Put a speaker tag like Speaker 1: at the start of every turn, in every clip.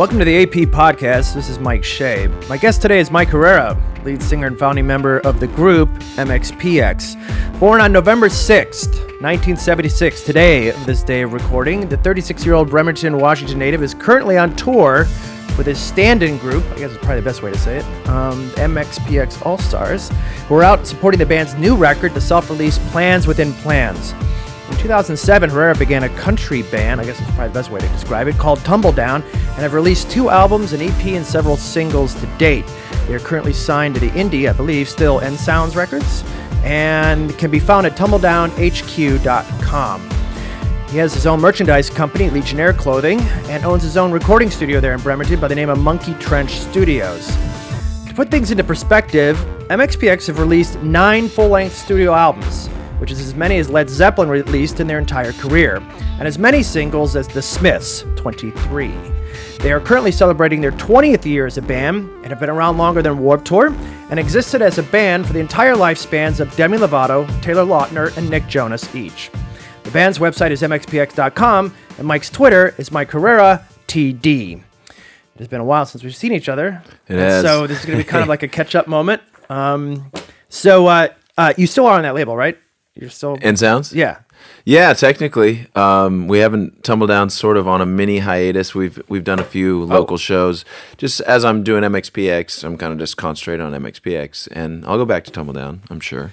Speaker 1: Welcome to the AP podcast. This is Mike Shea. My guest today is Mike Herrera, lead singer and founding member of the group MXPX. Born on November 6th, 1976, today, this day of recording, the 36 year old Bremerton, Washington native is currently on tour with his stand in group, I guess is probably the best way to say it, um, MXPX All Stars, who are out supporting the band's new record, the self release Plans Within Plans. In 2007, Herrera began a country band, I guess that's probably the best way to describe it, called Tumbledown, and have released two albums, an EP, and several singles to date. They are currently signed to the indie, I believe, still End Sounds Records, and can be found at tumbledownhq.com. He has his own merchandise company, Legionnaire Clothing, and owns his own recording studio there in Bremerton by the name of Monkey Trench Studios. To put things into perspective, MXPX have released nine full length studio albums which is as many as Led Zeppelin released in their entire career, and as many singles as The Smiths, 23. They are currently celebrating their 20th year as a band and have been around longer than Warped Tour and existed as a band for the entire lifespans of Demi Lovato, Taylor Lautner, and Nick Jonas each. The band's website is mxpx.com, and Mike's Twitter is Mike Herrera TD. It has been a while since we've seen each other.
Speaker 2: It has.
Speaker 1: So this is going to be kind of like a catch-up moment. Um, so uh, uh, you still are on that label, right? You're still
Speaker 2: End Sounds?
Speaker 1: yeah.
Speaker 2: Yeah, technically. Um, we haven't tumbled down sort of on a mini hiatus. We've we've done a few local shows. Just as I'm doing MXPX, I'm kind of just concentrating on MXPX, and I'll go back to Tumbledown, I'm sure.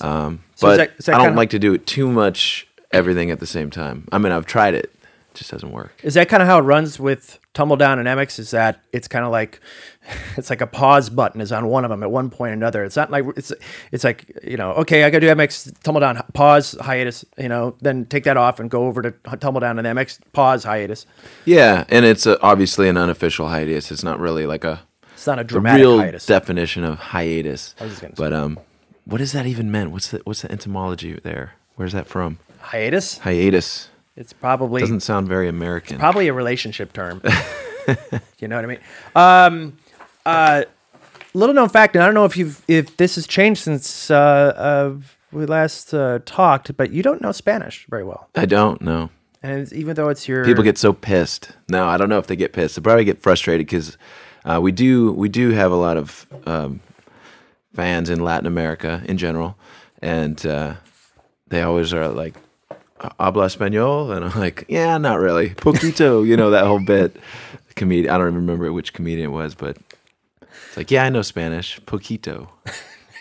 Speaker 2: Um,
Speaker 1: So is
Speaker 2: but
Speaker 1: that- is that
Speaker 2: I don't
Speaker 1: kinda-
Speaker 2: like to do it too much, everything at the same time. I mean, I've tried it, it just doesn't work.
Speaker 1: Is that kind of how it runs with Tumbledown and MX? Is that it's kind of like it's like a pause button is on one of them at one point or another. It's not like it's it's like you know okay I got to do MX Tumbledown pause hiatus you know then take that off and go over to Tumbledown and MX pause hiatus.
Speaker 2: Yeah, and it's a, obviously an unofficial hiatus. It's not really like a
Speaker 1: It's not a
Speaker 2: the
Speaker 1: dramatic
Speaker 2: real
Speaker 1: hiatus.
Speaker 2: definition of hiatus.
Speaker 1: was just gonna say.
Speaker 2: But um, what does that even mean? What's the what's the etymology there? Where's that from?
Speaker 1: hiatus.
Speaker 2: Hiatus
Speaker 1: It's probably
Speaker 2: doesn't sound very American.
Speaker 1: probably a relationship term. you know what I mean? Um, uh, little known fact, and I don't know if you've if this has changed since uh, uh, we last uh, talked, but you don't know Spanish very well,
Speaker 2: I don't know.
Speaker 1: and even though it's your
Speaker 2: People get so pissed. No, I don't know if they get pissed. They probably get frustrated because uh, we do we do have a lot of um, fans in Latin America in general, and uh, they always are like, "Habla español," and I'm like, "Yeah, not really, poquito." you know that whole bit. Comedian, I don't even remember which comedian it was, but it's like, "Yeah, I know Spanish, poquito."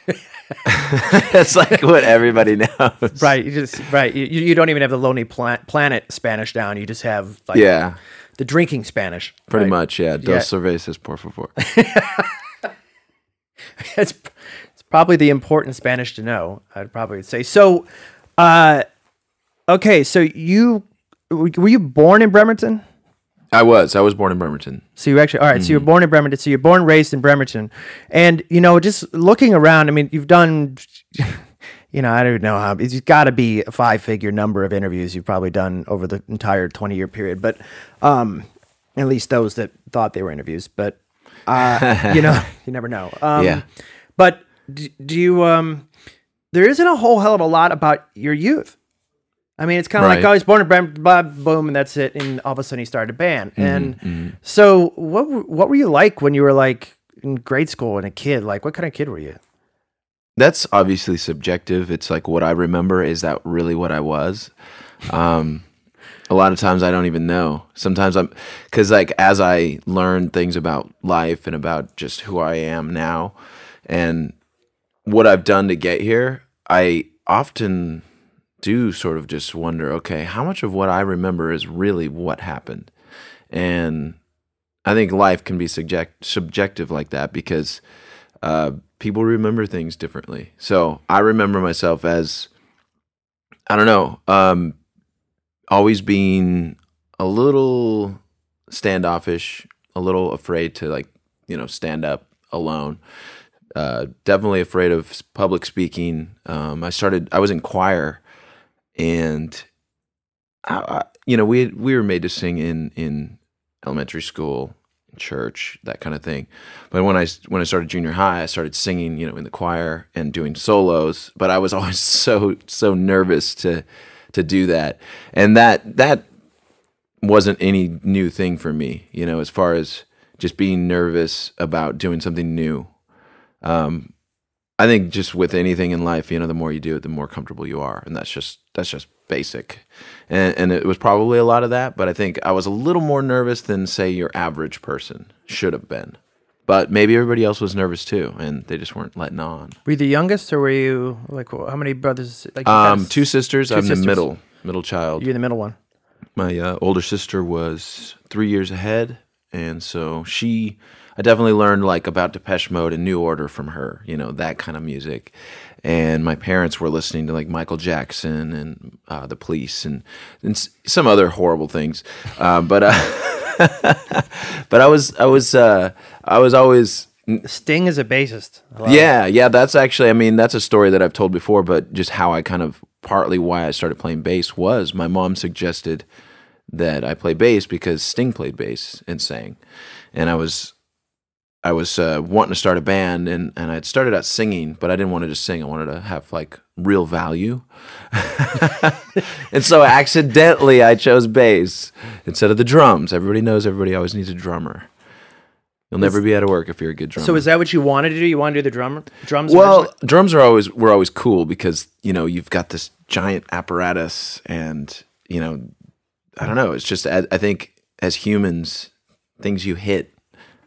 Speaker 2: That's like what everybody knows,
Speaker 1: right. You just right. You, you don't even have the Lonely Pla- Planet Spanish down. You just have like
Speaker 2: Yeah,
Speaker 1: the drinking Spanish.
Speaker 2: pretty
Speaker 1: right?
Speaker 2: much. Yeah, dos
Speaker 1: Yeah.
Speaker 2: cervezas, por favor.
Speaker 1: it's it's probably the important Spanish to know. I'd probably say so. Uh, okay, so you were you born in Bremerton?
Speaker 2: I was. I was born in Bremerton.
Speaker 1: So you actually all right, So
Speaker 2: Mm-hmm.
Speaker 1: you're born in Bremerton. So you're born raised in Bremerton, and you know, just looking around. I mean, you've done. You know, I don't know how. It's got to be a five-figure number of interviews you've probably done over the entire twenty-year period, but um, at least those that thought they were interviews. But uh, you know, you never know. Um,
Speaker 2: Yeah.
Speaker 1: But do, do you? Um, there isn't a whole hell of a lot about your youth. I mean, it's kind of like oh, I was born in Bremerton, blah, boom, and that's it. And all of a sudden, he started a band.
Speaker 2: Mm-hmm,
Speaker 1: And so, what what were you like when you were like in grade school and a kid? Like, what kind of kid were you?
Speaker 2: That's obviously subjective. It's like what I remember. Is that really what I was? Um, a lot of times I don't even know. Sometimes I'm because like as I learn things about life and about just who I am now and what I've done to get here, I often do sort of just wonder, okay, how much of what I remember is really what happened? And I think life can be subject subjective like that because uh, people remember things differently. So I remember myself as I don't know, um, always being a little standoffish, a little afraid to like you know stand up alone. Uh, definitely afraid of public speaking. Um, I started. I was in choir, and I, I, you know we had, we were made to sing in in elementary school, church, that kind of thing. But when I when I started junior high, I started singing, you know, in the choir and doing solos. But I was always so so nervous to to do that, and that that wasn't any new thing for me, you know, as far as just being nervous about doing something new. Um, I think just with anything in life, you know, the more you do it, the more comfortable you are, and that's just that's just basic. And and it was probably a lot of that, but I think I was a little more nervous than say your average person should have been. But maybe everybody else was nervous too, and they just weren't letting on.
Speaker 1: Were you the youngest, or were you like how many brothers? Like you
Speaker 2: Um, two sisters.
Speaker 1: two
Speaker 2: I'm
Speaker 1: sisters.
Speaker 2: the middle middle child.
Speaker 1: You're the middle one.
Speaker 2: my uh, older sister was three years ahead, and so she, I definitely learned like about Depeche Mode and New Order from her, you know, that kind of music. And my parents were listening to like Michael Jackson and uh, the Police and and some other horrible things, uh, but uh, but I was I was uh, I was always
Speaker 1: Sting is a bassist.
Speaker 2: Yeah, yeah, that's actually I mean, that's a story that I've told before, but just how I kind of partly why I started playing bass was my mom suggested that I play bass because Sting played bass and sang. And I was I was uh, wanting to start a band and and I'd started out singing, but I didn't want to just sing. I wanted to have like real value. and so accidentally I chose bass instead of the drums. Everybody knows everybody always needs a drummer. You'll never be out of work if you're a good drummer.
Speaker 1: So is that what you wanted to do? You want to do the drummer drums?
Speaker 2: Well,
Speaker 1: originally?
Speaker 2: drums are always were always cool because you know you've got this giant apparatus, and you know, I don't know. It's just I, I think as humans, things you hit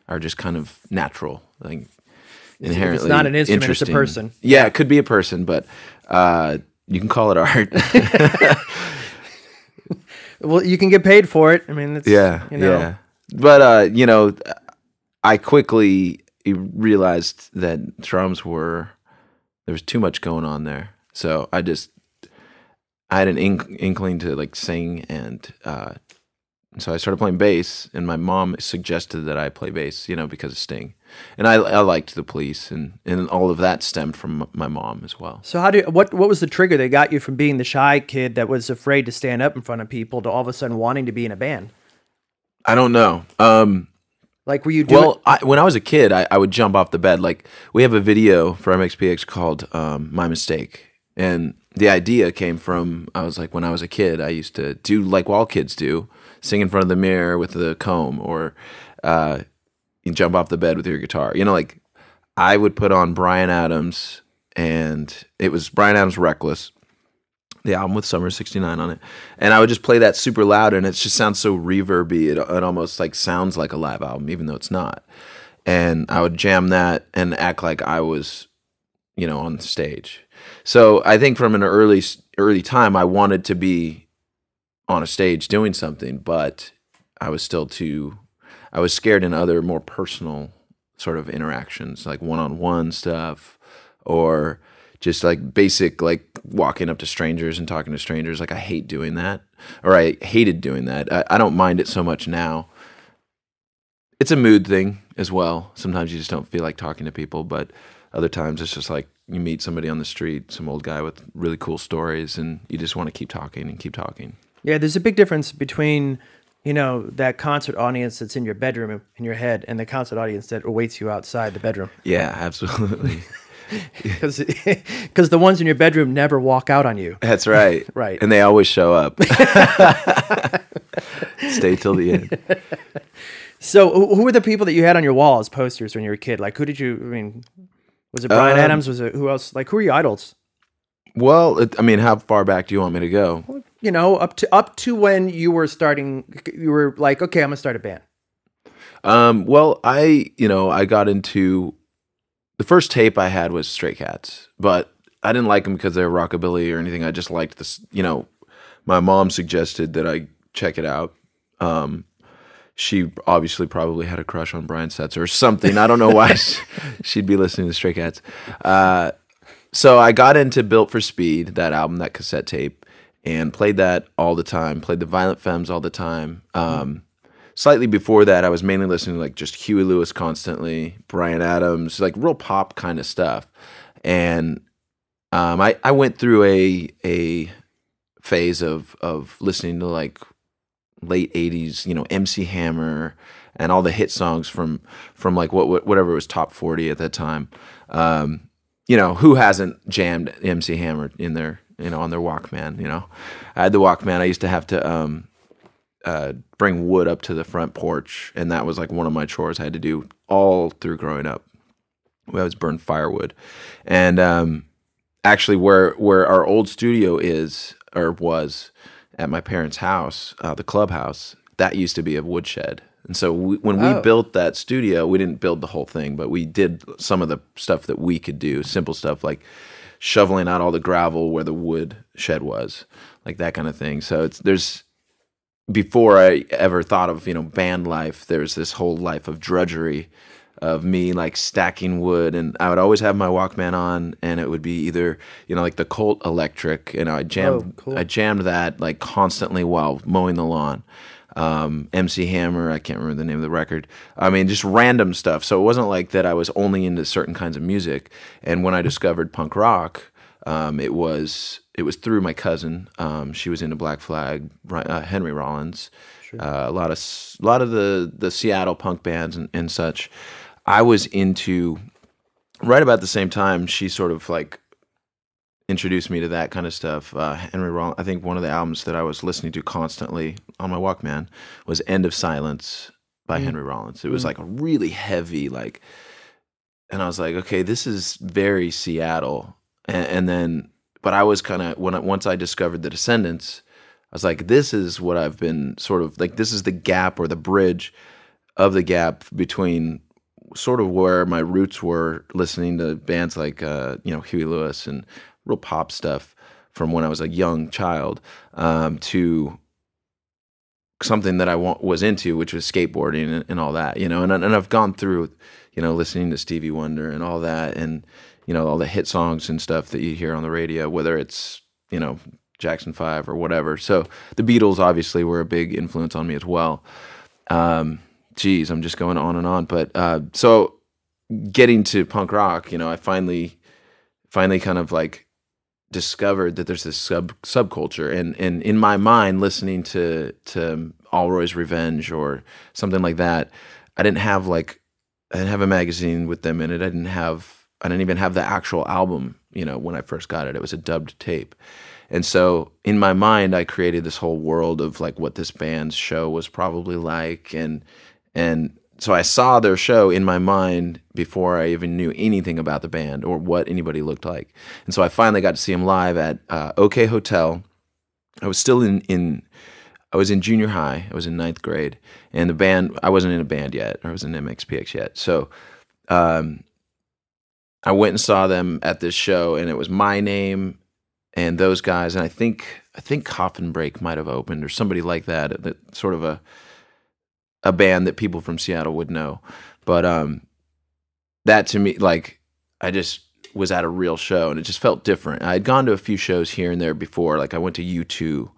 Speaker 2: are just kind of natural, like inherently.
Speaker 1: It's not an instrument, it's a
Speaker 2: interesting.
Speaker 1: person.
Speaker 2: Yeah, it could be a person, but uh, you can call it art.
Speaker 1: well, you can get paid for it. I mean, it's,
Speaker 2: yeah,
Speaker 1: you know,
Speaker 2: yeah. But uh, you know, I quickly realized that drums were there was too much going on there. So I just I had an ink, inkling to like sing, and uh, so I started playing bass. And my mom suggested that I play bass, you know, because of Sting. And I, I liked the Police, and and all of that stemmed from my mom as well.
Speaker 1: So how do what what was the trigger that got you from being the shy kid that was afraid to stand up in front of people to all of a sudden wanting to be in a band?
Speaker 2: I don't know. Um,
Speaker 1: Like were you doing
Speaker 2: Well, I, when I was a kid, I, I would jump off the bed. Like we have a video for MXPX called um, "My Mistake," and the idea came from I was like when I was a kid, I used to do like all kids do, sing in front of the mirror with the comb, or uh, you jump off the bed with your guitar. You know, like I would put on Bryan Adams, and it was Bryan Adams' "Reckless." the album with Summer 69 on it. And I would just play that super loud and it just sounds so reverby. It, it almost like sounds like a live album, even though it's not. And I would jam that and act like I was, you know, on stage. So I think from an early, early time, I wanted to be on a stage doing something, but I was still too, I was scared in other more personal sort of interactions, like one-on-one stuff or just like basic like walking up to strangers and talking to strangers. Like i hate doing that or i hated doing that. I, I don't mind it so much now. It's a mood thing as well. Sometimes you just don't feel like talking to people but other times it's just like you meet somebody on the street some old guy with really cool stories and you just want to keep talking and keep talking
Speaker 1: Yeah, there's a big difference between, you know, that concert audience that's in your bedroom in your head and the concert audience that awaits you outside the bedroom.
Speaker 2: yeah absolutely
Speaker 1: Because the ones in your bedroom never walk out on you.
Speaker 2: that's right
Speaker 1: Right.
Speaker 2: and they always show up stay till the end
Speaker 1: So, who were the people that you had on your wall as posters when you were a kid? Like, who did you? I mean, was it Bryan
Speaker 2: Um,
Speaker 1: Adams? Was it who else? Like, who were your idols?
Speaker 2: Well it, i mean how far back do you want me to go
Speaker 1: You know, up to up to when you were starting, you were like, okay, I'm gonna start a band.
Speaker 2: Um, well, I, you know, I got into the first tape I had was Stray Cats, but I didn't like them because they were rockabilly or anything. I just liked this, you know, my mom suggested that I check it out. Um, she obviously probably had a crush on Brian Setzer or something. I don't know why she- she'd be listening to Stray Cats. Uh, so I got into Built for Speed, that album, that cassette tape, and played that all the time. Played the Violent Femmes all the time. Um, slightly before that, I was mainly listening to like just Huey Lewis constantly, Bryan Adams, like real pop kind of stuff. And um, I I went through a a phase of of listening to like late '80s, you know, MC Hammer and all the hit songs from from like what what- whatever was top 40 at that time. Um, you know, who hasn't jammed MC Hammer in their, you know, on their Walkman, you know? I had the Walkman. I used to have to um uh, bring wood up to the front porch, and that was like one of my chores I had to do all through growing up. We always burned firewood, and um, actually, where where our old studio is or was at my parents' house, uh, the clubhouse, that used to be a woodshed. And so we, when we
Speaker 1: Oh.
Speaker 2: built that studio, we didn't build the whole thing, but we did some of the stuff that we could do, simple stuff like shoveling out all the gravel where the wood shed was, like that kind of thing. So it's there's before I ever thought of you know band life, there's this whole life of drudgery of me like stacking wood and I would always have my Walkman on and it would be either you know like the Cult Electric you know I jammed
Speaker 1: Oh, cool.
Speaker 2: I jammed that like constantly while mowing the lawn um, MC Hammer I can't remember the name of the record I mean just random stuff so it wasn't like that I was only into certain kinds of music and when I discovered punk rock um, it was it was through my cousin. Um, she was into Black Flag, uh, Henry Rollins, uh, a lot of a lot of the the Seattle punk bands and, and such. I was into right about the same time. She sort of like introduced me to that kind of stuff. Uh, Henry Rollins. I think one of the albums that I was listening to constantly on my Walkman was "End of Silence" by Henry Rollins. It was like a really heavy like and I was like, okay, this is very Seattle. And, and then, but I was kind of when I, once I discovered the Descendents, I was like, this is what I've been sort of like. This is the gap or the bridge of the gap between sort of where my roots were listening to bands like uh, you know Huey Lewis and real pop stuff from when I was a young child um, to something that I wa- was into, which was skateboarding and, and all that, you know. And and I've gone through, you know, listening to Stevie Wonder and all that, and you know all the hit songs and stuff that you hear on the radio, whether it's you know Jackson Five or whatever. So the Beatles obviously were a big influence on me as well. Um, geez, I'm just going on and on, but uh, so getting to punk rock, you know, I finally, finally kind of like discovered that there's this sub subculture. And and in my mind listening to to Allroy's Revenge or something like that I didn't have like I didn't have a magazine with them in it. I didn't have I didn't even have the actual album you know when I first got it. It was a dubbed tape. And so in my mind I created this whole world of like what this band's show was probably like. And and so I saw their show in my mind before I even knew anything about the band or what anybody looked like. And so I finally got to see them live at uh, OK Hotel. I was still in, in I was in junior high. I was in ninth grade, and the band I wasn't in a band yet. I was in MXPX yet. So um, I went and saw them at this show, and it was my name and those guys, and I think I think Coffin Break might have opened or somebody like that. That sort of a a band that people from Seattle would know. But um that to me like I just was at a real show and it just felt different. I had gone to a few shows here and there before. Like I went to U2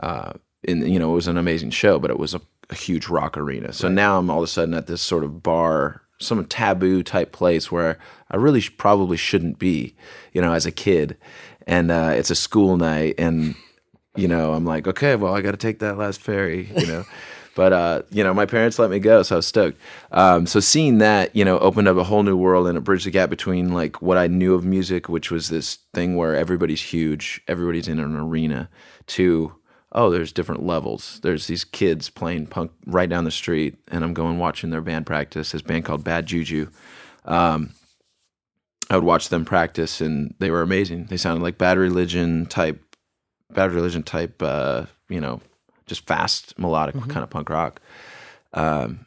Speaker 2: uh and you know it was an amazing show, but it was a, a huge rock arena. So now I'm all of a sudden at this sort of bar, some taboo type place where I really sh- probably shouldn't be, you know, as a kid. And uh it's a school night and you know, I'm like, okay, well, I got to take that last ferry, you know. but uh, you know, my parents let me go, so I was stoked. Um, so seeing that, you know, opened up a whole new world and it bridged the gap between like what I knew of music, which was this thing where everybody's huge, everybody's in an arena, to oh, there's different levels. There's these kids playing punk right down the street, and I'm going watching their band practice. This band called Bad Juju. Um, I would watch them practice, and they were amazing. They sounded like Bad Religion type Bad Religion type, uh, you know, just fast melodic kind of punk rock. Um,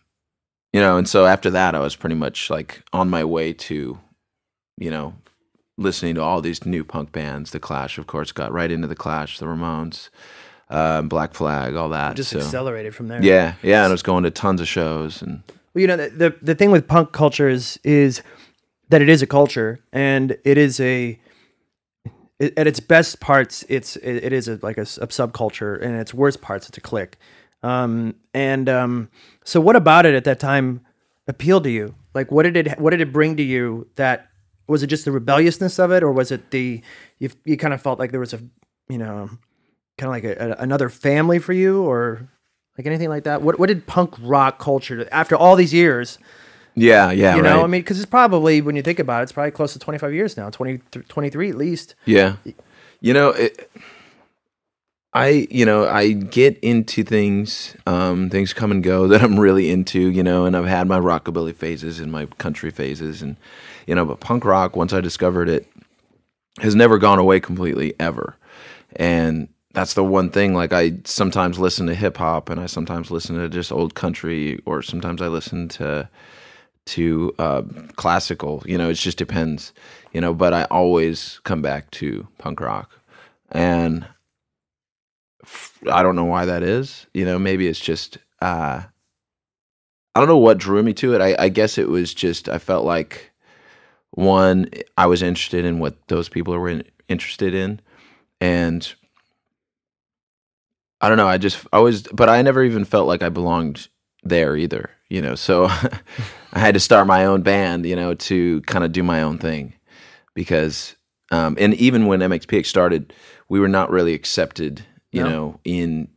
Speaker 2: you know, and so after that, I was pretty much like on my way to, you know, listening to all these new punk bands. The Clash, of course, got right into the Clash, the Ramones, um, Black Flag, all that.
Speaker 1: Just
Speaker 2: so
Speaker 1: accelerated from there.
Speaker 2: yeah, yeah, and I was going to tons of shows and
Speaker 1: Well, you know, the, the the thing with punk culture is is that it is a culture and it is a it, at its best parts, it's it, it is a, like a subculture, and its worst parts, it's a clique. Um, and um, so, what about it at that time appealed to you? Like, what did it what did it bring to you? That was it just the rebelliousness of it, or was it the you you kind of felt like there was a you know kind of like a, a, another family for you, or like anything like that? What what did punk rock culture after all these years?
Speaker 2: Yeah, yeah,
Speaker 1: You
Speaker 2: right.
Speaker 1: know, I mean, because it's probably when you think about it, it's probably close to twenty five years now, 20, 23 at least.
Speaker 2: Yeah. You know, it, I, you know, I get into things, um, things come and go that I'm really into, you know, and I've had my rockabilly phases and my country phases, and you know, but punk rock, once I discovered it, has never gone away completely ever, and that's the one thing. Like I sometimes listen to hip hop, and I sometimes listen to just old country, or sometimes I listen to to uh, classical. You know, it just depends. You know, but I always come back to punk rock, and I don't know why that is. You know, maybe it's just uh, I don't know what drew me to it. I, I guess it was just I felt like one I was interested in what those people were in, interested in, and I don't know. I just I was, but I never even felt like I belonged there either. You know, so I had to start my own band. You know, to kind of do my own thing because, um, and even when MXPX started, we were not really accepted you no. know, in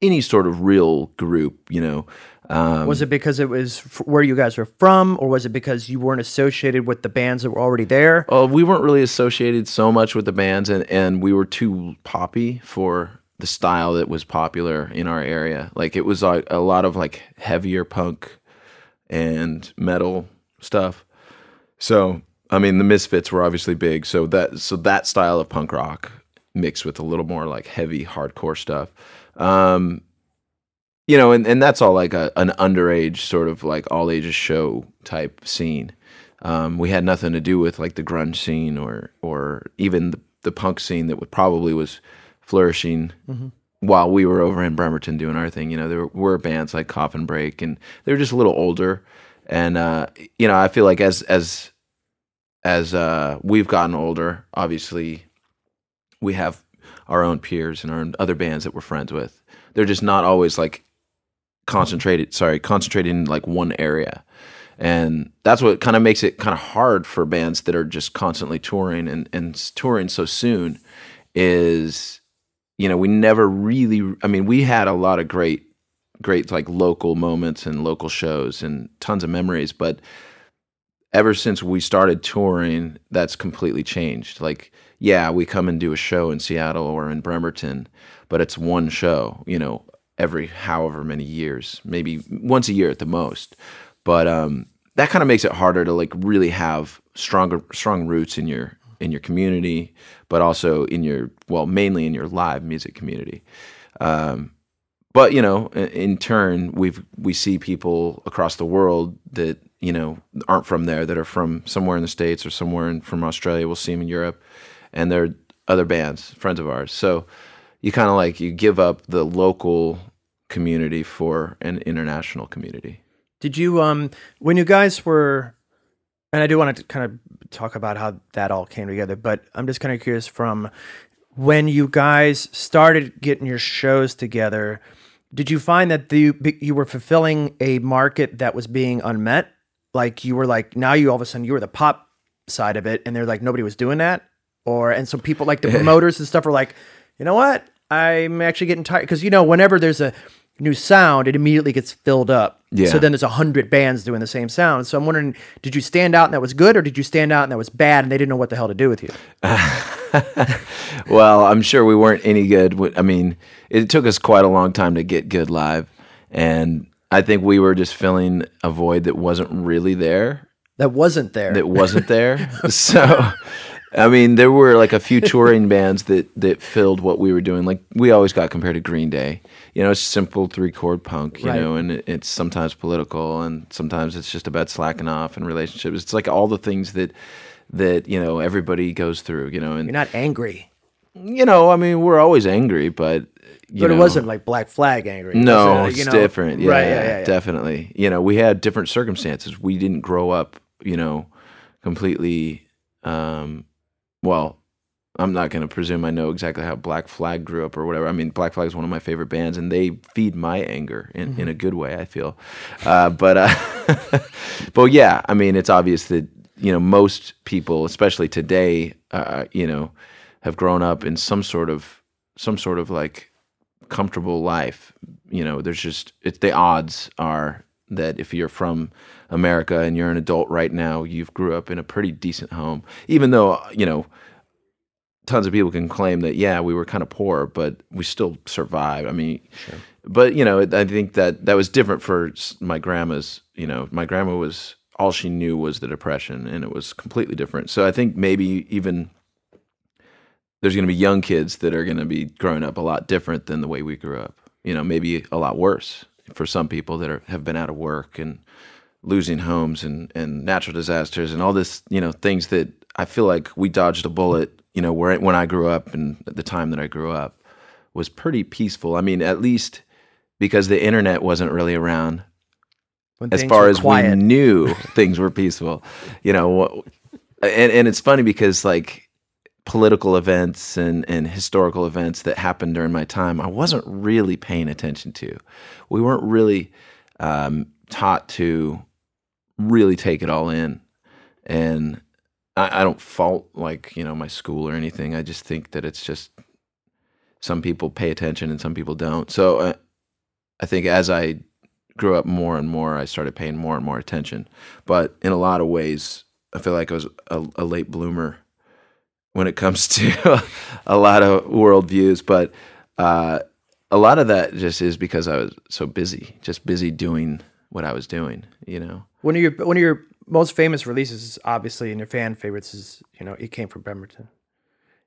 Speaker 2: any sort of real group, you know.
Speaker 1: Um, was it because it was f- where you guys were from, or was it because you weren't associated with the bands that were already there?
Speaker 2: Oh, we weren't really associated so much with the bands, and, and we were too poppy for the style that was popular in our area. Like it was like a lot of like heavier punk and metal stuff. So I mean, the Misfits were obviously big, so that so that style of punk rock mixed with a little more like heavy hardcore stuff. Um, you know, and, and that's all like a, an underage sort of like all ages show type scene. Um, we had nothing to do with like the grunge scene or or even the, the punk scene that would probably was flourishing mm-hmm. while we were over in Bremerton doing our thing. You know, there were bands like Coffin Break, and they were just a little older. And uh, you know, I feel like as as as uh, we've gotten older, obviously we have our own peers and our other bands that we're friends with. They're just not always like concentrated. Sorry, concentrated in like one area, and that's what kind of makes it kind of hard for bands that are just constantly touring and and touring so soon. Is you know we never really. I mean, we had a lot of great, great like local moments and local shows and tons of memories, but ever since we started touring, that's completely changed. Like yeah, we come and do a show in Seattle or in Bremerton, but it's one show, you know, every however many years, maybe once a year at the most. But um, that kind of makes it harder to like really have stronger strong roots in your in your community, but also in your well, mainly in your live music community. Um, but you know, in turn, we've we see people across the world that you know aren't from there that are from somewhere in the states or somewhere in, from Australia. We'll see them in Europe, and they're other bands, friends of ours. So you kind of like you give up the local community for an international community.
Speaker 1: Did you um when you guys were and I do want to kind of talk about how that all came together, but I'm just kind of curious from when you guys started getting your shows together, did you find that the you were fulfilling a market that was being unmet? Like you were like now you all of a sudden you were the pop side of it and they're like nobody was doing that or and so people like the promoters and stuff are like, you know what? I'm actually getting tired because you know whenever there's a new sound, it immediately gets filled up. Yeah. So then there's a hundred bands doing the same sound. So I'm wondering, did you stand out and that was good, or did you stand out and that was bad and they didn't know what the hell to do with you?
Speaker 2: well, I'm sure we weren't any good. I mean, it took us quite a long time to get good live, and I think we were just filling a void that wasn't really there.
Speaker 1: That wasn't there.
Speaker 2: That wasn't there. so I mean, there were like a few touring bands that that filled what we were doing. Like we always got compared to Green Day. You know, it's simple three chord punk. You right. know, and it, it's sometimes political, and sometimes it's just about slacking off and relationships. It's like all the things that that you know everybody goes through. You know, and
Speaker 1: you're not angry.
Speaker 2: You know, I mean, we're always angry, but
Speaker 1: but
Speaker 2: know,
Speaker 1: it wasn't like Black Flag angry.
Speaker 2: No, it, it's know? different. Yeah, right, yeah, yeah, yeah, definitely. You know, we had different circumstances. We didn't grow up, you know, completely um, well, I'm not going to presume I know exactly how Black Flag grew up or whatever. I mean, Black Flag is one of my favorite bands, and they feed my anger in, mm-hmm. in a good way. I feel, uh, but uh, but yeah, I mean, it's obvious that you know most people, especially today, uh, you know, have grown up in some sort of some sort of like comfortable life. You know, there's just it's the odds are that if you're from America and you're an adult right now, you've grew up in a pretty decent home, even though you know tons of people can claim that yeah we were kind of poor but we still survived. I mean but you know i think that that was different for my grandma's you know my grandma was all she knew was the depression and it was completely different. So i think maybe even there's going to be young kids that are going to be growing up a lot different than the way we grew up. You know maybe a lot worse for some people that are, have been out of work and losing homes and, and natural disasters and all this, you know, things that I feel like we dodged a bullet, you know, where when I grew up and at the time that I grew up was pretty peaceful. I mean, at least because the internet wasn't really around
Speaker 1: When
Speaker 2: as far as
Speaker 1: quiet.
Speaker 2: we knew things were peaceful, you know, and, and it's funny because like political events and, and historical events that happened during my time, I wasn't really paying attention to. We weren't really um, taught to really take it all in. And I, I don't fault like, you know, my school or anything. I just think that it's just some people pay attention and some people don't. So uh, I think as I grew up more and more, I started paying more and more attention. But in a lot of ways, I feel like I was a, a late bloomer when it comes to a lot of worldviews. But uh, a lot of that just is because I was so busy, just busy doing what I was doing, you know?
Speaker 1: One of your one of your most famous releases, obviously, and your fan favorites is you know it came from Bremerton.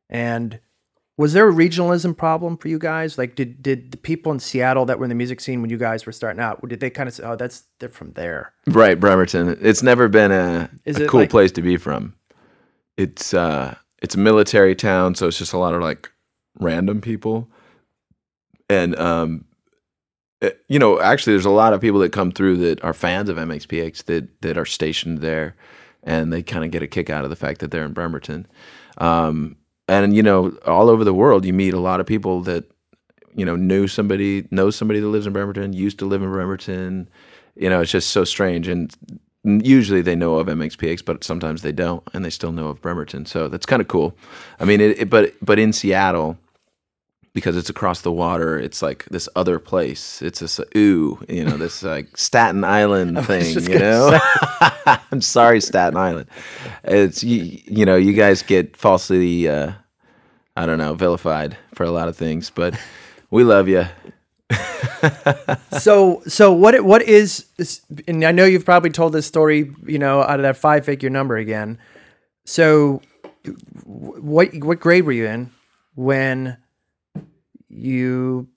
Speaker 1: And was there a regionalism problem for you guys? Like, did did the people in Seattle that were in the music scene when you guys were starting out, did they kind of say, "Oh, that's they're from there"?
Speaker 2: Right, Bremerton. It's never been a, a cool
Speaker 1: like-
Speaker 2: place to be from. It's uh it's a military town, so it's just a lot of like random people. And um you know, actually there's a lot of people that come through that are fans of MXPX that that are stationed there and they kind of get a kick out of the fact that they're in Bremerton. Um and you know, all over the world you meet a lot of people that you know knew somebody knows somebody that lives in Bremerton, used to live in Bremerton. You know, it's just so strange and usually they know of MXPX, but sometimes they don't, and they still know of Bremerton. So that's kind of cool. I mean, it, it, but but in Seattle, because it's across the water, it's like this other place. It's this ooh, you know, this like Staten Island thing. You know, I'm sorry, Staten Island. It's you, you know, you guys get falsely, uh, I don't know, vilified for a lot of things, but we love you.
Speaker 1: so so what what is and I know you've probably told this story, you know, out of that five figure number again. So what what grade were you in when you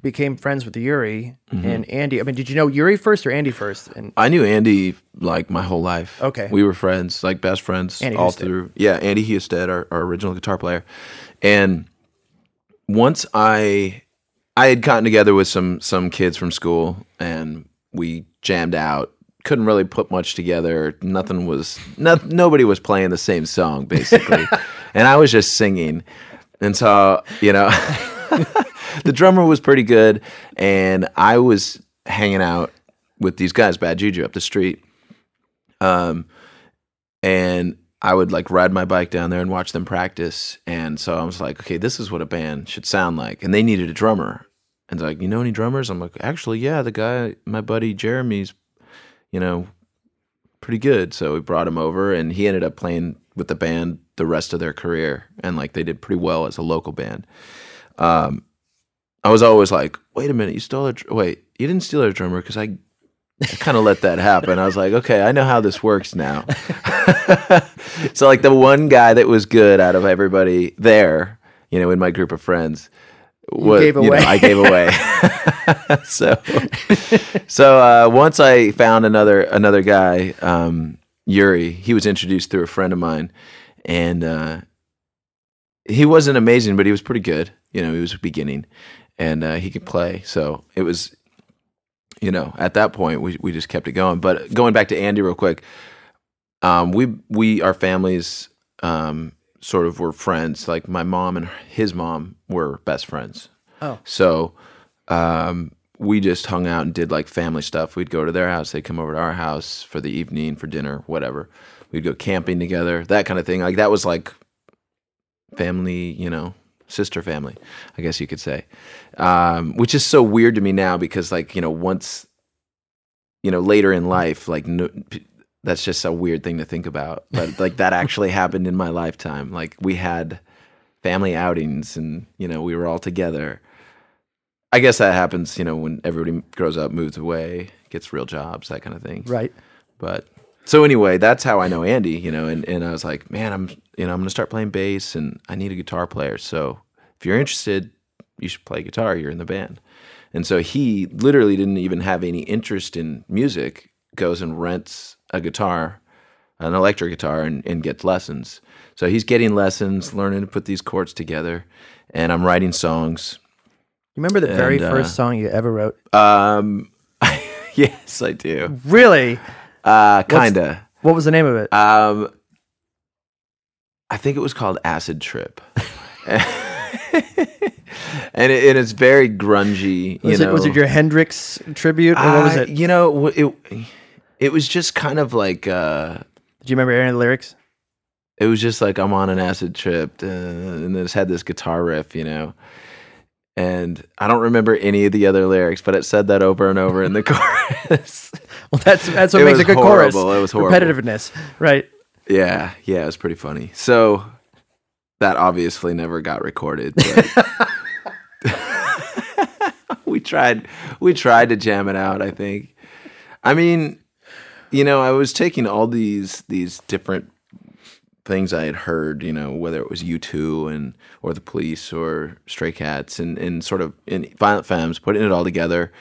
Speaker 1: became friends with Yuri mm-hmm. and Andy? I mean, did you know Yuri first or Andy first? And
Speaker 2: I knew Andy like my whole life.
Speaker 1: Okay.
Speaker 2: We were friends, like best friends
Speaker 1: Andy
Speaker 2: all
Speaker 1: Husted.
Speaker 2: through. Yeah, Andy Husted, our, our original guitar player. And once I I had gotten together with some some kids from school and we jammed out. Couldn't really put much together. Nothing was no, nobody was playing the same song basically. and I was just singing. And so, you know, the drummer was pretty good and I was hanging out with these guys, Bad Juju, up the street. Um, and I would like ride my bike down there and watch them practice. And so I was like, okay, this is what a band should sound like. And they needed a drummer. And they're like, you know any drummers? I'm like, actually, yeah, the guy, my buddy Jeremy's, you know, pretty good. So we brought him over, and he ended up playing with the band the rest of their career, and like they did pretty well as a local band. Um, I was always like, wait a minute, you stole a dr- wait, you didn't steal our drummer because I, I kind of let that happen. I was like, okay, I know how this works now. so like the one guy that was good out of everybody there, you know, in my group of friends, was,
Speaker 1: gave
Speaker 2: know. I gave away. so, so uh, once I found another another guy, um, Yuri. He was introduced through a friend of mine, and uh, he wasn't amazing, but he was pretty good. You know, he was beginning, and uh, he could play. So it was, you know, at that point we we just kept it going. But going back to Andy real quick, um, we we our families um, sort of were friends. Like my mom and his mom were best friends.
Speaker 1: Oh.
Speaker 2: So um, we just hung out and did like family stuff. We'd go to their house, they'd come over to our house for the evening, for dinner, whatever. We'd go camping together, that kind of thing. Like that was like family, you know, sister family, I guess you could say. Um, which is so weird to me now because like, you know, once you know, later in life, like no, p- that's just a weird thing to think about. But like that actually happened in my lifetime. Like we had family outings, and you know we were all together. I guess that happens, you know, when everybody grows up, moves away, gets real jobs, that kind of thing.
Speaker 1: Right.
Speaker 2: But so anyway, that's how I know Andy, you know, and, and I was like, man, I'm you know, I'm gonna start playing bass and I need a guitar player. So if you're interested, you should play guitar, you're in the band. And so he literally didn't even have any interest in music, goes and rents a guitar, an electric guitar, and, and gets lessons. So he's getting lessons, learning to put these chords together, and I'm writing songs.
Speaker 1: You remember the very
Speaker 2: And, uh,
Speaker 1: first song you ever wrote?
Speaker 2: Um, yes, I do.
Speaker 1: Really?
Speaker 2: Uh, kinda.
Speaker 1: What was the name of it?
Speaker 2: Um, I think it was called Acid Trip. and, it, and it's very grungy. You
Speaker 1: was
Speaker 2: know,
Speaker 1: it was it your Hendrix tribute or what was
Speaker 2: Uh,
Speaker 1: it?
Speaker 2: You know, it it was just kind of like uh,
Speaker 1: Do you remember any of the lyrics?
Speaker 2: it was just like I'm on an acid trip, uh, and it had this guitar riff, you know. And I don't remember any of the other lyrics, but it said that over and over in the chorus.
Speaker 1: Well, that's that's what
Speaker 2: It
Speaker 1: makes a good
Speaker 2: horrible.
Speaker 1: chorus.
Speaker 2: It was horrible.
Speaker 1: Repetitiveness, right?
Speaker 2: yeah, yeah, it was pretty funny. So that obviously never got recorded. But we tried, we tried to jam it out. I think. I mean, you know, I was taking all these these different things I had heard, you know, whether it was U two and or the Police or Stray Cats, and and sort of in Violent Femmes, putting it all together,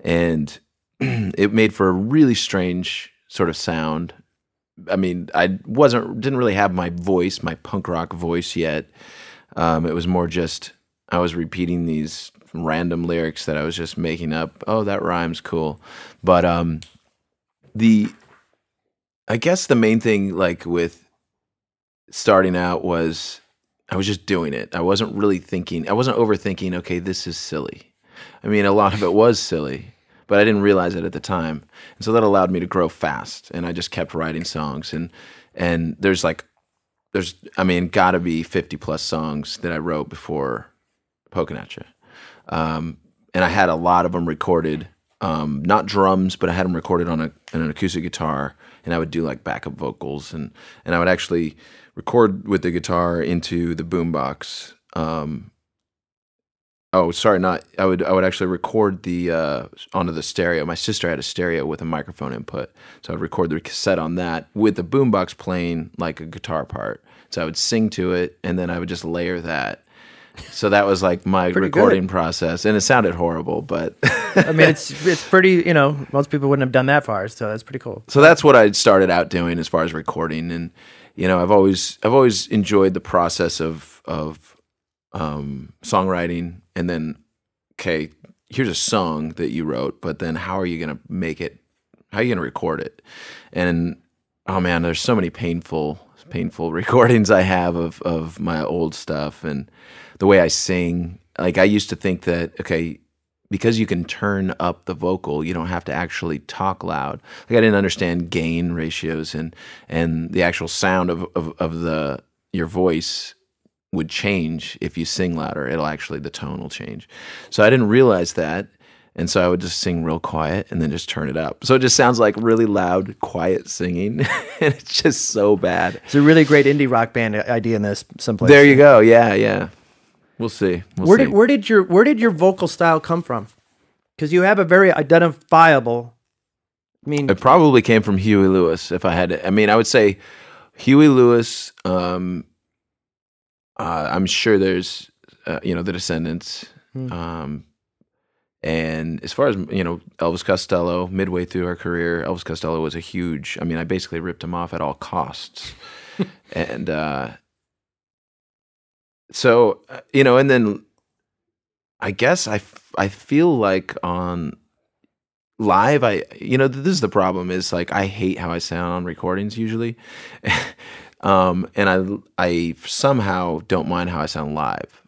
Speaker 2: and it made for a really strange sort of sound. I mean, I wasn't didn't really have my voice, my punk rock voice yet. Um, it was more just I was repeating these random lyrics that I was just making up. Oh, that rhymes, cool. But um, the I guess the main thing, like with starting out, was I was just doing it. I wasn't really thinking. I wasn't overthinking. Okay, this is silly. I mean, a lot of it was silly, but I didn't realize it at the time, and so that allowed me to grow fast. And I just kept writing songs, and and there's like there's I mean, got to be fifty plus songs that I wrote before Pokinatcha. Um, and I had a lot of them recorded, um, not drums, but I had them recorded on a on an acoustic guitar, and I would do like backup vocals, and and I would actually record with the guitar into the boombox. Um, oh, sorry, not I would I would actually record the uh, onto the stereo. My sister had a stereo with a microphone input, so I'd record the cassette on that with the boombox playing like a guitar part. So I would sing to it, and then I would just layer that. So that was like my
Speaker 1: Pretty good.
Speaker 2: recording process, and it sounded horrible, but
Speaker 1: I mean, it's it's pretty. You know, most people wouldn't have done that far, so that's pretty cool.
Speaker 2: so that's what I started out doing as far as recording, and you know, I've always I've always enjoyed the process of of um, songwriting, and then okay, here's a song that you wrote, but then how are you gonna make it? How are you gonna record it? And oh man, there's so many painful painful recordings I have of of my old stuff and the way I sing. Like I used to think that okay, because you can turn up the vocal, you don't have to actually talk loud. Like I didn't understand gain ratios and and the actual sound of of, of the your voice would change if you sing louder. It'll actually the tone will change. So I didn't realize that. And so I would just sing real quiet and then just turn it up. So it just sounds like really loud, quiet singing. and it's just so bad.
Speaker 1: It's a really great indie rock band idea in this someplace.
Speaker 2: There you go. Yeah, yeah. We'll see. We'll
Speaker 1: Where
Speaker 2: see.
Speaker 1: did where did your where did your vocal style come from? Because you have a very identifiable. I mean,
Speaker 2: It probably came from Huey Lewis. If I had, to, I mean, I would say Huey Lewis. Um, uh, I'm sure there's, uh, you know, the Descendents.
Speaker 1: Hmm.
Speaker 2: Um, and as far as you know, Elvis Costello. Midway through our career, Elvis Costello was a huge. I mean, I basically ripped him off at all costs, and uh, so uh, you know, and then I guess I f- I feel like on live i you know this is the problem is like i hate how i sound on recordings usually um and i i somehow don't mind how i sound live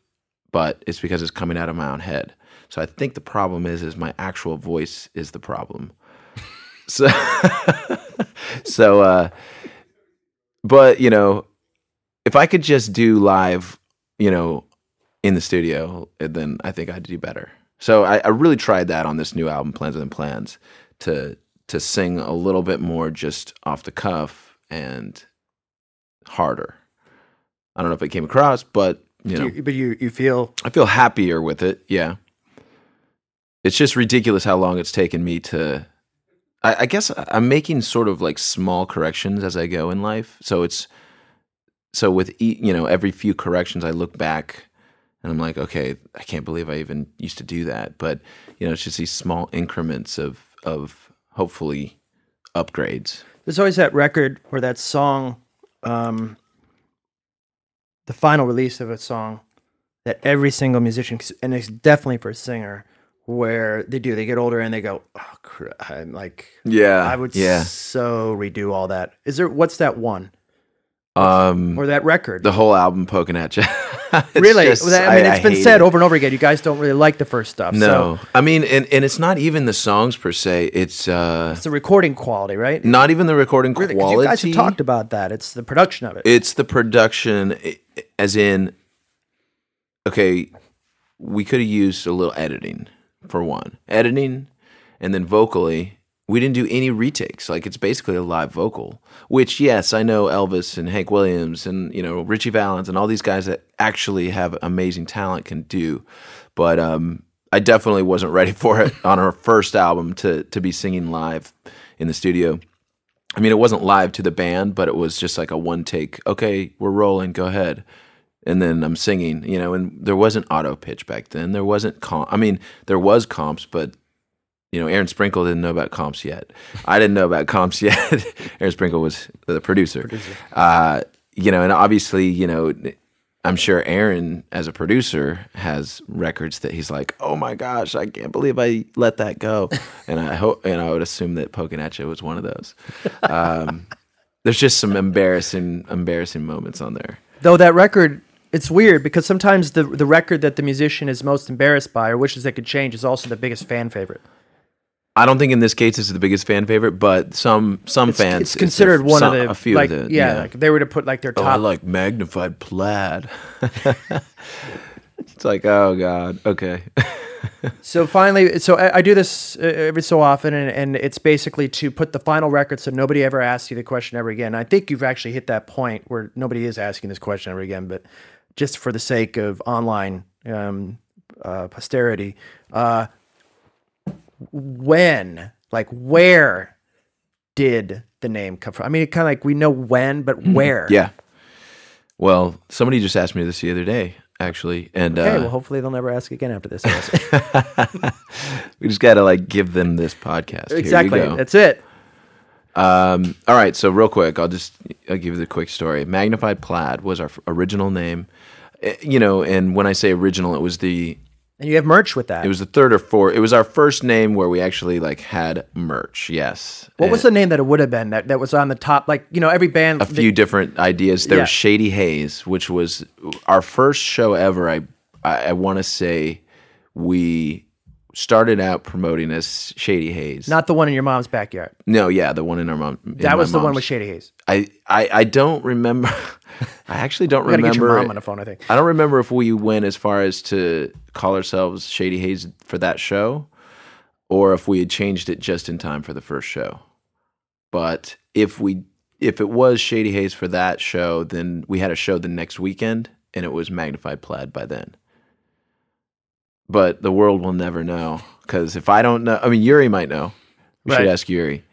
Speaker 2: but it's because it's coming out of my own head. So i think the problem is is my actual voice is the problem. So so uh but you know if i could just do live you know in the studio then i think i'd do better. So I, I really tried that on this new album, Plans Within Plans, to to sing a little bit more just off the cuff and harder. I don't know if it came across, but You know,
Speaker 1: you- but you you feel
Speaker 2: I feel happier with it. Yeah. It's just ridiculous how long it's taken me to. I, I guess I'm making sort of like small corrections as I go in life. So it's so with e- you know every few corrections I look back and I'm like, okay, I can't believe I even used to do that. But you know, it's just these small increments of of hopefully upgrades.
Speaker 1: There's always that record or that song, um, the final release of a song that every single musician, and it's definitely for a singer, where they do, they get older and they go, oh, I'm like,
Speaker 2: Yeah,
Speaker 1: I would
Speaker 2: Yeah.
Speaker 1: so redo all that. Is there, what's that one
Speaker 2: Um,
Speaker 1: or that record?
Speaker 2: the whole album Pokinatcha.
Speaker 1: Really?
Speaker 2: just-
Speaker 1: I mean, it's been said
Speaker 2: it.
Speaker 1: over and over again. You guys don't really like the first stuff.
Speaker 2: No,
Speaker 1: So
Speaker 2: I mean, and, and it's not even the songs per se. It's uh,
Speaker 1: it's the recording quality, right?
Speaker 2: not even the recording
Speaker 1: Really,
Speaker 2: quality.
Speaker 1: you guys have talked about that. It's the production of it.
Speaker 2: it's the production, as in, okay, we could have used a little editing for one, editing, and then vocally, we didn't do any retakes. Like it's basically a live vocal. Which, yes, I know Elvis and Hank Williams and you know Ritchie Valens and all these guys that actually have amazing talent can do, but um, I definitely wasn't ready for it on our first album to to be singing live in the studio. I mean, it wasn't live to the band, but it was just like a one take. Okay, we're rolling. Go ahead. And then I'm singing, you know, and there wasn't auto pitch back then. There wasn't comp. I mean, there was comps, but you know, Aaron Sprinkle didn't know about comps yet. I didn't know about comps yet. Aaron Sprinkle was the producer. Uh, you know, and obviously, you know, I'm sure Aaron, as a producer, has records that he's like, "Oh my gosh, I can't believe I let that go," and I hope, and I would assume that Pokinatcha was one of those. Um, there's just some embarrassing, embarrassing moments on there.
Speaker 1: Though that record, it's weird because sometimes the the record that the musician is most embarrassed by or wishes they could change is also the biggest fan favorite.
Speaker 2: I don't think in this case this is the biggest fan favorite, but some some
Speaker 1: It's,
Speaker 2: fans
Speaker 1: it's considered
Speaker 2: a,
Speaker 1: one
Speaker 2: some-
Speaker 1: of the
Speaker 2: a few
Speaker 1: like
Speaker 2: of the
Speaker 1: yeah, like if they were to put like their
Speaker 2: Oh,
Speaker 1: top.
Speaker 2: I like magnified plaid. it's like, oh god, okay.
Speaker 1: so finally, so I, I do this uh, every so often, and, and it's basically to put the final record so nobody ever asks you the question ever again. I think you've actually hit that point where nobody is asking this question ever again, but just for the sake of online um, uh, posterity, uh, when, like, where did the name come from? I mean, it kind of like we know when, but where?
Speaker 2: Mm-hmm. yeah. Well, somebody just asked me this the other day, actually, and
Speaker 1: Okay,
Speaker 2: uh,
Speaker 1: well, hopefully they'll never ask again after this.
Speaker 2: We just got to like give them this podcast.
Speaker 1: Exactly. That's it.
Speaker 2: Um, all right, so real quick, I'll just I'll give you the quick story. Magnified Plaid was our original name, Eh, you know, and when I say original, it was the
Speaker 1: And you have merch with that.
Speaker 2: it was the third or fourth. It was our first name where we actually like had merch. Yes,
Speaker 1: What was the name that it would have been that, that was on the top? Like, you know, every band.
Speaker 2: a few different ideas. There
Speaker 1: Yeah.
Speaker 2: was Shady Haze, which was our first show ever. I I, I want to say we started out promoting as Shady Haze.
Speaker 1: Not the one in your mom's backyard.
Speaker 2: no, yeah, the one in our mom. in
Speaker 1: That was the one
Speaker 2: mom's.
Speaker 1: with Shady Haze.
Speaker 2: I, I I don't remember. I actually don't
Speaker 1: gotta get your
Speaker 2: remember.
Speaker 1: mom on the phone, I think.
Speaker 2: I don't remember if we went as far as to call ourselves Shady Haze for that show, or if we had changed it just in time for the first show. But if we if it was Shady Haze for that show, then we had a show the next weekend, and it was Magnified Plaid by then. But the world will never know because if I don't know, I mean Yuri might know. We
Speaker 1: Right.
Speaker 2: should ask Yuri.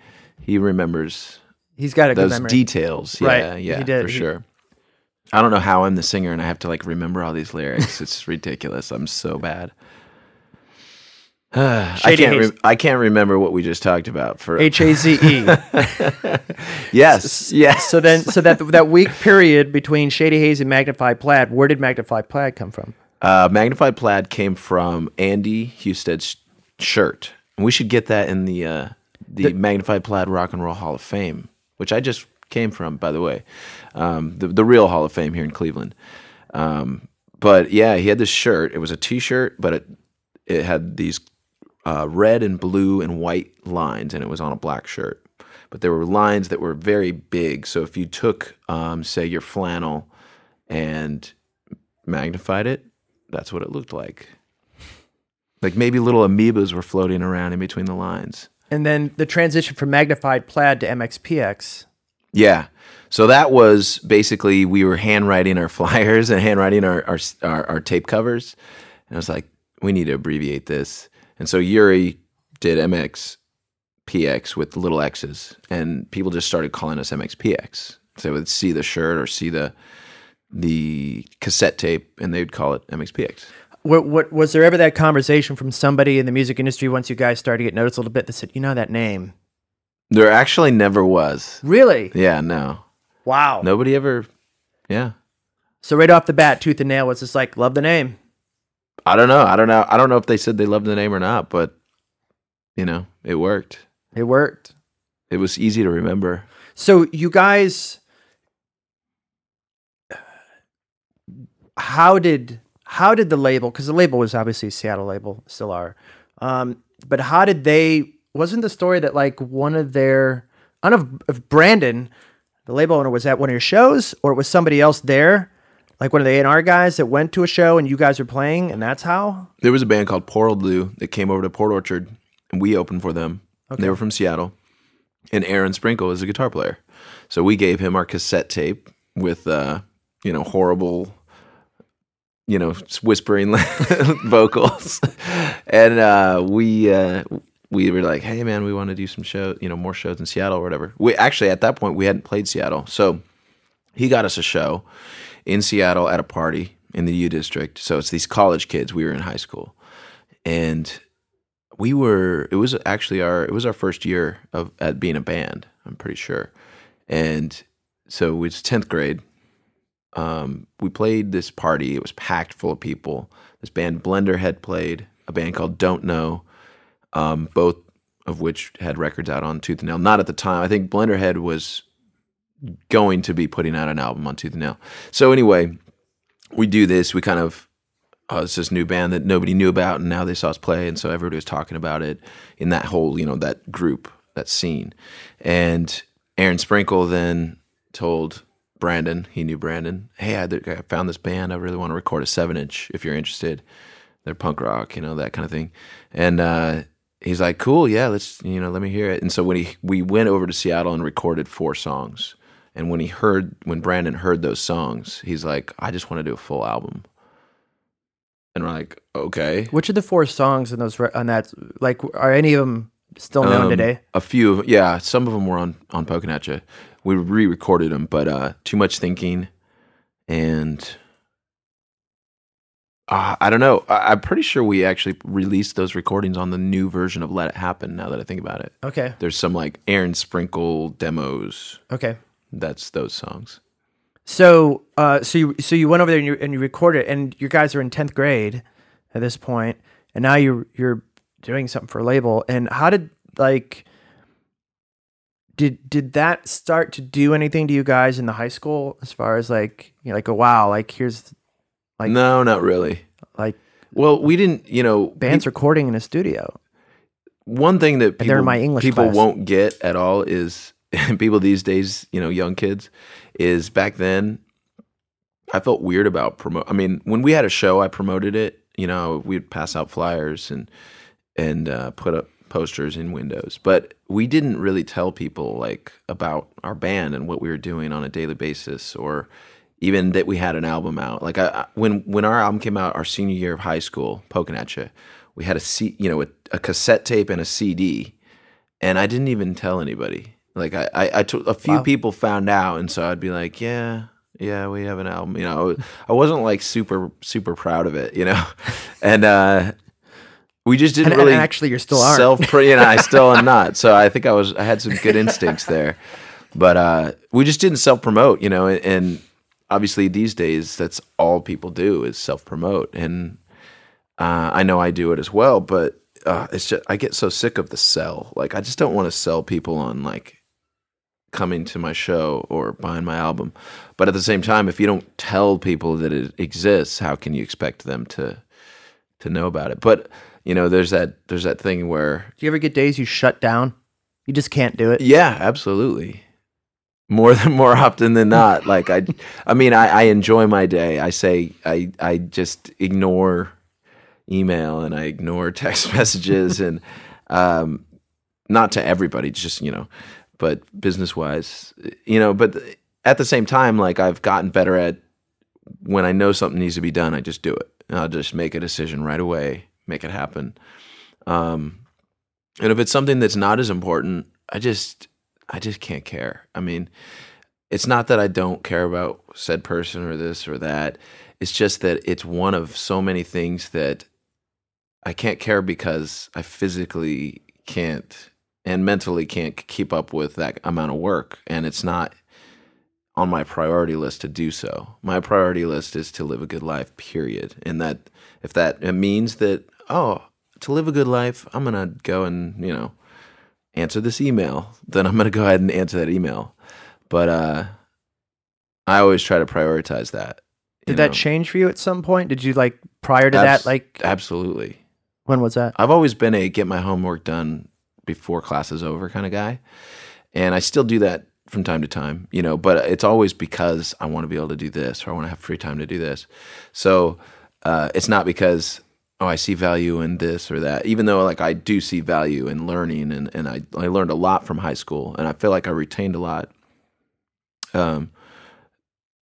Speaker 2: He remembers
Speaker 1: He's got a
Speaker 2: those
Speaker 1: memory.
Speaker 2: details.
Speaker 1: Right.
Speaker 2: Yeah,
Speaker 1: He
Speaker 2: yeah, for
Speaker 1: He-
Speaker 2: sure. I don't know how I'm the singer and I have to like remember all these lyrics. it's ridiculous. I'm so bad. I can't. Re- I can't remember what we just talked about. For
Speaker 1: H A Z E.
Speaker 2: yes, yes.
Speaker 1: So then, so that that week period between Shady Haze and Magnified Plaid, where did Magnified Plaid come from?
Speaker 2: Uh, Magnified Plaid came from Andy Husted's shirt. And we should get that in the uh, the, Magnified Plaid Rock and Roll Hall of Fame, which I just came from, by the way, um, the the real Hall of Fame here in Cleveland. Um, but yeah, he had this shirt. It was a T-shirt, but it it had these uh, red and blue and white lines, and it was on a black shirt. But there were lines that were very big. So if you took, um, say, your flannel and magnified it, that's what it looked like. Like maybe little amoebas were floating around in between the lines.
Speaker 1: And then the transition from Magnified Plaid to MXPX.
Speaker 2: Yeah. So that was basically we were handwriting our flyers and handwriting our our, our, our tape covers, and I was like, we need to abbreviate this. And so Yuri did MXPX with little X's, and people just started calling us MXPX. So they would see the shirt or see the the cassette tape, and they'd call it MXPX.
Speaker 1: What, what was there ever that conversation from somebody in the music industry once you guys started to get noticed a little bit that said, you know that name?
Speaker 2: There actually never was.
Speaker 1: Really?
Speaker 2: Yeah, no,
Speaker 1: Wow.
Speaker 2: nobody ever. Yeah,
Speaker 1: So right off the bat, Tooth and Nail was just like, love the name.
Speaker 2: I don't know. I don't know. I don't know if they said they loved the name or not, but you know, it worked.
Speaker 1: It worked.
Speaker 2: It was easy to remember.
Speaker 1: So you guys, how did how did the label? Because the label was obviously Seattle label, still are. Um, but how did they? Wasn't the story that like one of their, I don't know if, Brandon, the label owner, was at one of your shows, or it was somebody else there, like one of the A and R guys that went to a show and you guys were playing, and that's how.
Speaker 2: There was a band called Poor Old Lu that came over to Port Orchard, and we opened for them. They were from Seattle, and Aaron Sprinkle is a guitar player, so we gave him our cassette tape with, uh, you know, horrible, you know, whispering vocals, and uh, we uh, we were like, hey man, we want to do some show, you know, more shows in Seattle or whatever. We actually at that point we hadn't played Seattle, so he got us a show in Seattle at a party in the U District. So it's these college kids. We were in high school, and we were. It was actually our. It was our first year of at being a band. I'm pretty sure, and so it was tenth grade. Um, we played this party. It was packed full of people. This band Blenderhead played. A band called Don't Know, um, both of which had records out on Tooth and Nail. Not at the time. I think Blenderhead was going to be putting out an album on Tooth and Nail. So anyway, we do this. We kind of oh, it's this new band that nobody knew about, and now they saw us play, and so everybody was talking about it in that whole you know that group, that scene. And Aaron Sprinkle then told Brandon, he knew Brandon, hey, I, I found this band. I really want to record a seven inch if you're interested. They're punk rock, you know that kind of thing. And uh, he's like, cool, yeah, let's you know let me hear it. And so when he we went over to Seattle and recorded four songs. And when he heard, when Brandon heard those songs, he's like, I just want to do a full album. And we're like, okay.
Speaker 1: Which of the four songs in those on that like are any of them still known
Speaker 2: Um,
Speaker 1: today?
Speaker 2: A few, of, yeah. Some of them were on on Pokinatcha. We re-recorded them, but uh, too much thinking, and uh, I don't know. I, I'm pretty sure we actually released those recordings on the new version of Let It Happen. Now that I think about it,
Speaker 1: Okay,
Speaker 2: there's some like Aaron Sprinkle demos.
Speaker 1: okay.
Speaker 2: That's those songs.
Speaker 1: So, uh, so you so you went over there and you and you recorded, and you guys are in tenth grade at this point, and now you're you're doing something for a label. And how did like did did that start to do anything to you guys in the high school as far as like you know, like oh wow like here's Like-
Speaker 2: no, not really.
Speaker 1: like
Speaker 2: Well, we didn't. You know,
Speaker 1: bands recording in a studio?
Speaker 2: one thing that
Speaker 1: in
Speaker 2: people,
Speaker 1: my English
Speaker 2: people
Speaker 1: class.
Speaker 2: won't get at all is people these days, you know, young kids, is back then I felt weird about promote. I mean, when we had a show, I promoted it. You know, we'd pass out flyers and and uh, put up posters in windows, but we didn't really tell people like about our band and what we were doing on a daily basis, or even that we had an album out. Like I, I, when when our album came out, our senior year of high school, Pokinatcha, we had a C, you know, a, a cassette tape and a CD, and I didn't even tell anybody. Like I, I, I took a few
Speaker 1: Wow.
Speaker 2: people found out, and so I'd be like, yeah, yeah, we have an album. You know, I wasn't like super super proud of it, you know, and uh, we just didn't
Speaker 1: And, and
Speaker 2: really
Speaker 1: actually, you're still aren't.
Speaker 2: self you know, I still am not. So I think I was I had some good instincts there. But uh we just didn't self promote, you know, and, and obviously these days that's all people do is self promote and uh I know I do it as well, but uh it's just I get so sick of the sell. Like I just don't want to sell people on like coming to my show or buying my album. But at the same time, if you don't tell people that it exists, how can you expect them to to know about it? But you know, there's that there's that thing where
Speaker 1: Do you ever get days you shut down? You just can't do it.
Speaker 2: yeah, absolutely. More than more often than not. Like I I mean I, I enjoy my day. I say I I just ignore email and I ignore text messages and um not to everybody, just you know. but business wise, you know, but at the same time, like I've gotten better at when I know something needs to be done, I just do it. And I'll just make a decision right away, make it happen. Um, and if it's something that's not as important, I just I just can't care. I mean, it's not that I don't care about said person or this or that. It's just that it's one of so many things that I can't care because I physically can't and mentally can't keep up with that amount of work and it's not on my priority list to do so. My priority list is to live a good life, period. And that if that it means that oh, to live a good life, I'm going to go and, you know, answer this email, then I'm going to go ahead and answer that email. But uh I always try to prioritize that.
Speaker 1: Did that
Speaker 2: know.
Speaker 1: change for you at some point? Did you like prior to
Speaker 2: Abs-
Speaker 1: that like
Speaker 2: Absolutely.
Speaker 1: when was that?
Speaker 2: I've always been a get my homework done before class is over kind of guy. And I still do that from time to time, you know, but it's always because I want to be able to do this or I want to have free time to do this. So uh, it's not because, oh, I see value in this or that, even though like I do see value in learning and, and I, I learned a lot from high school and I feel like I retained a lot. Um,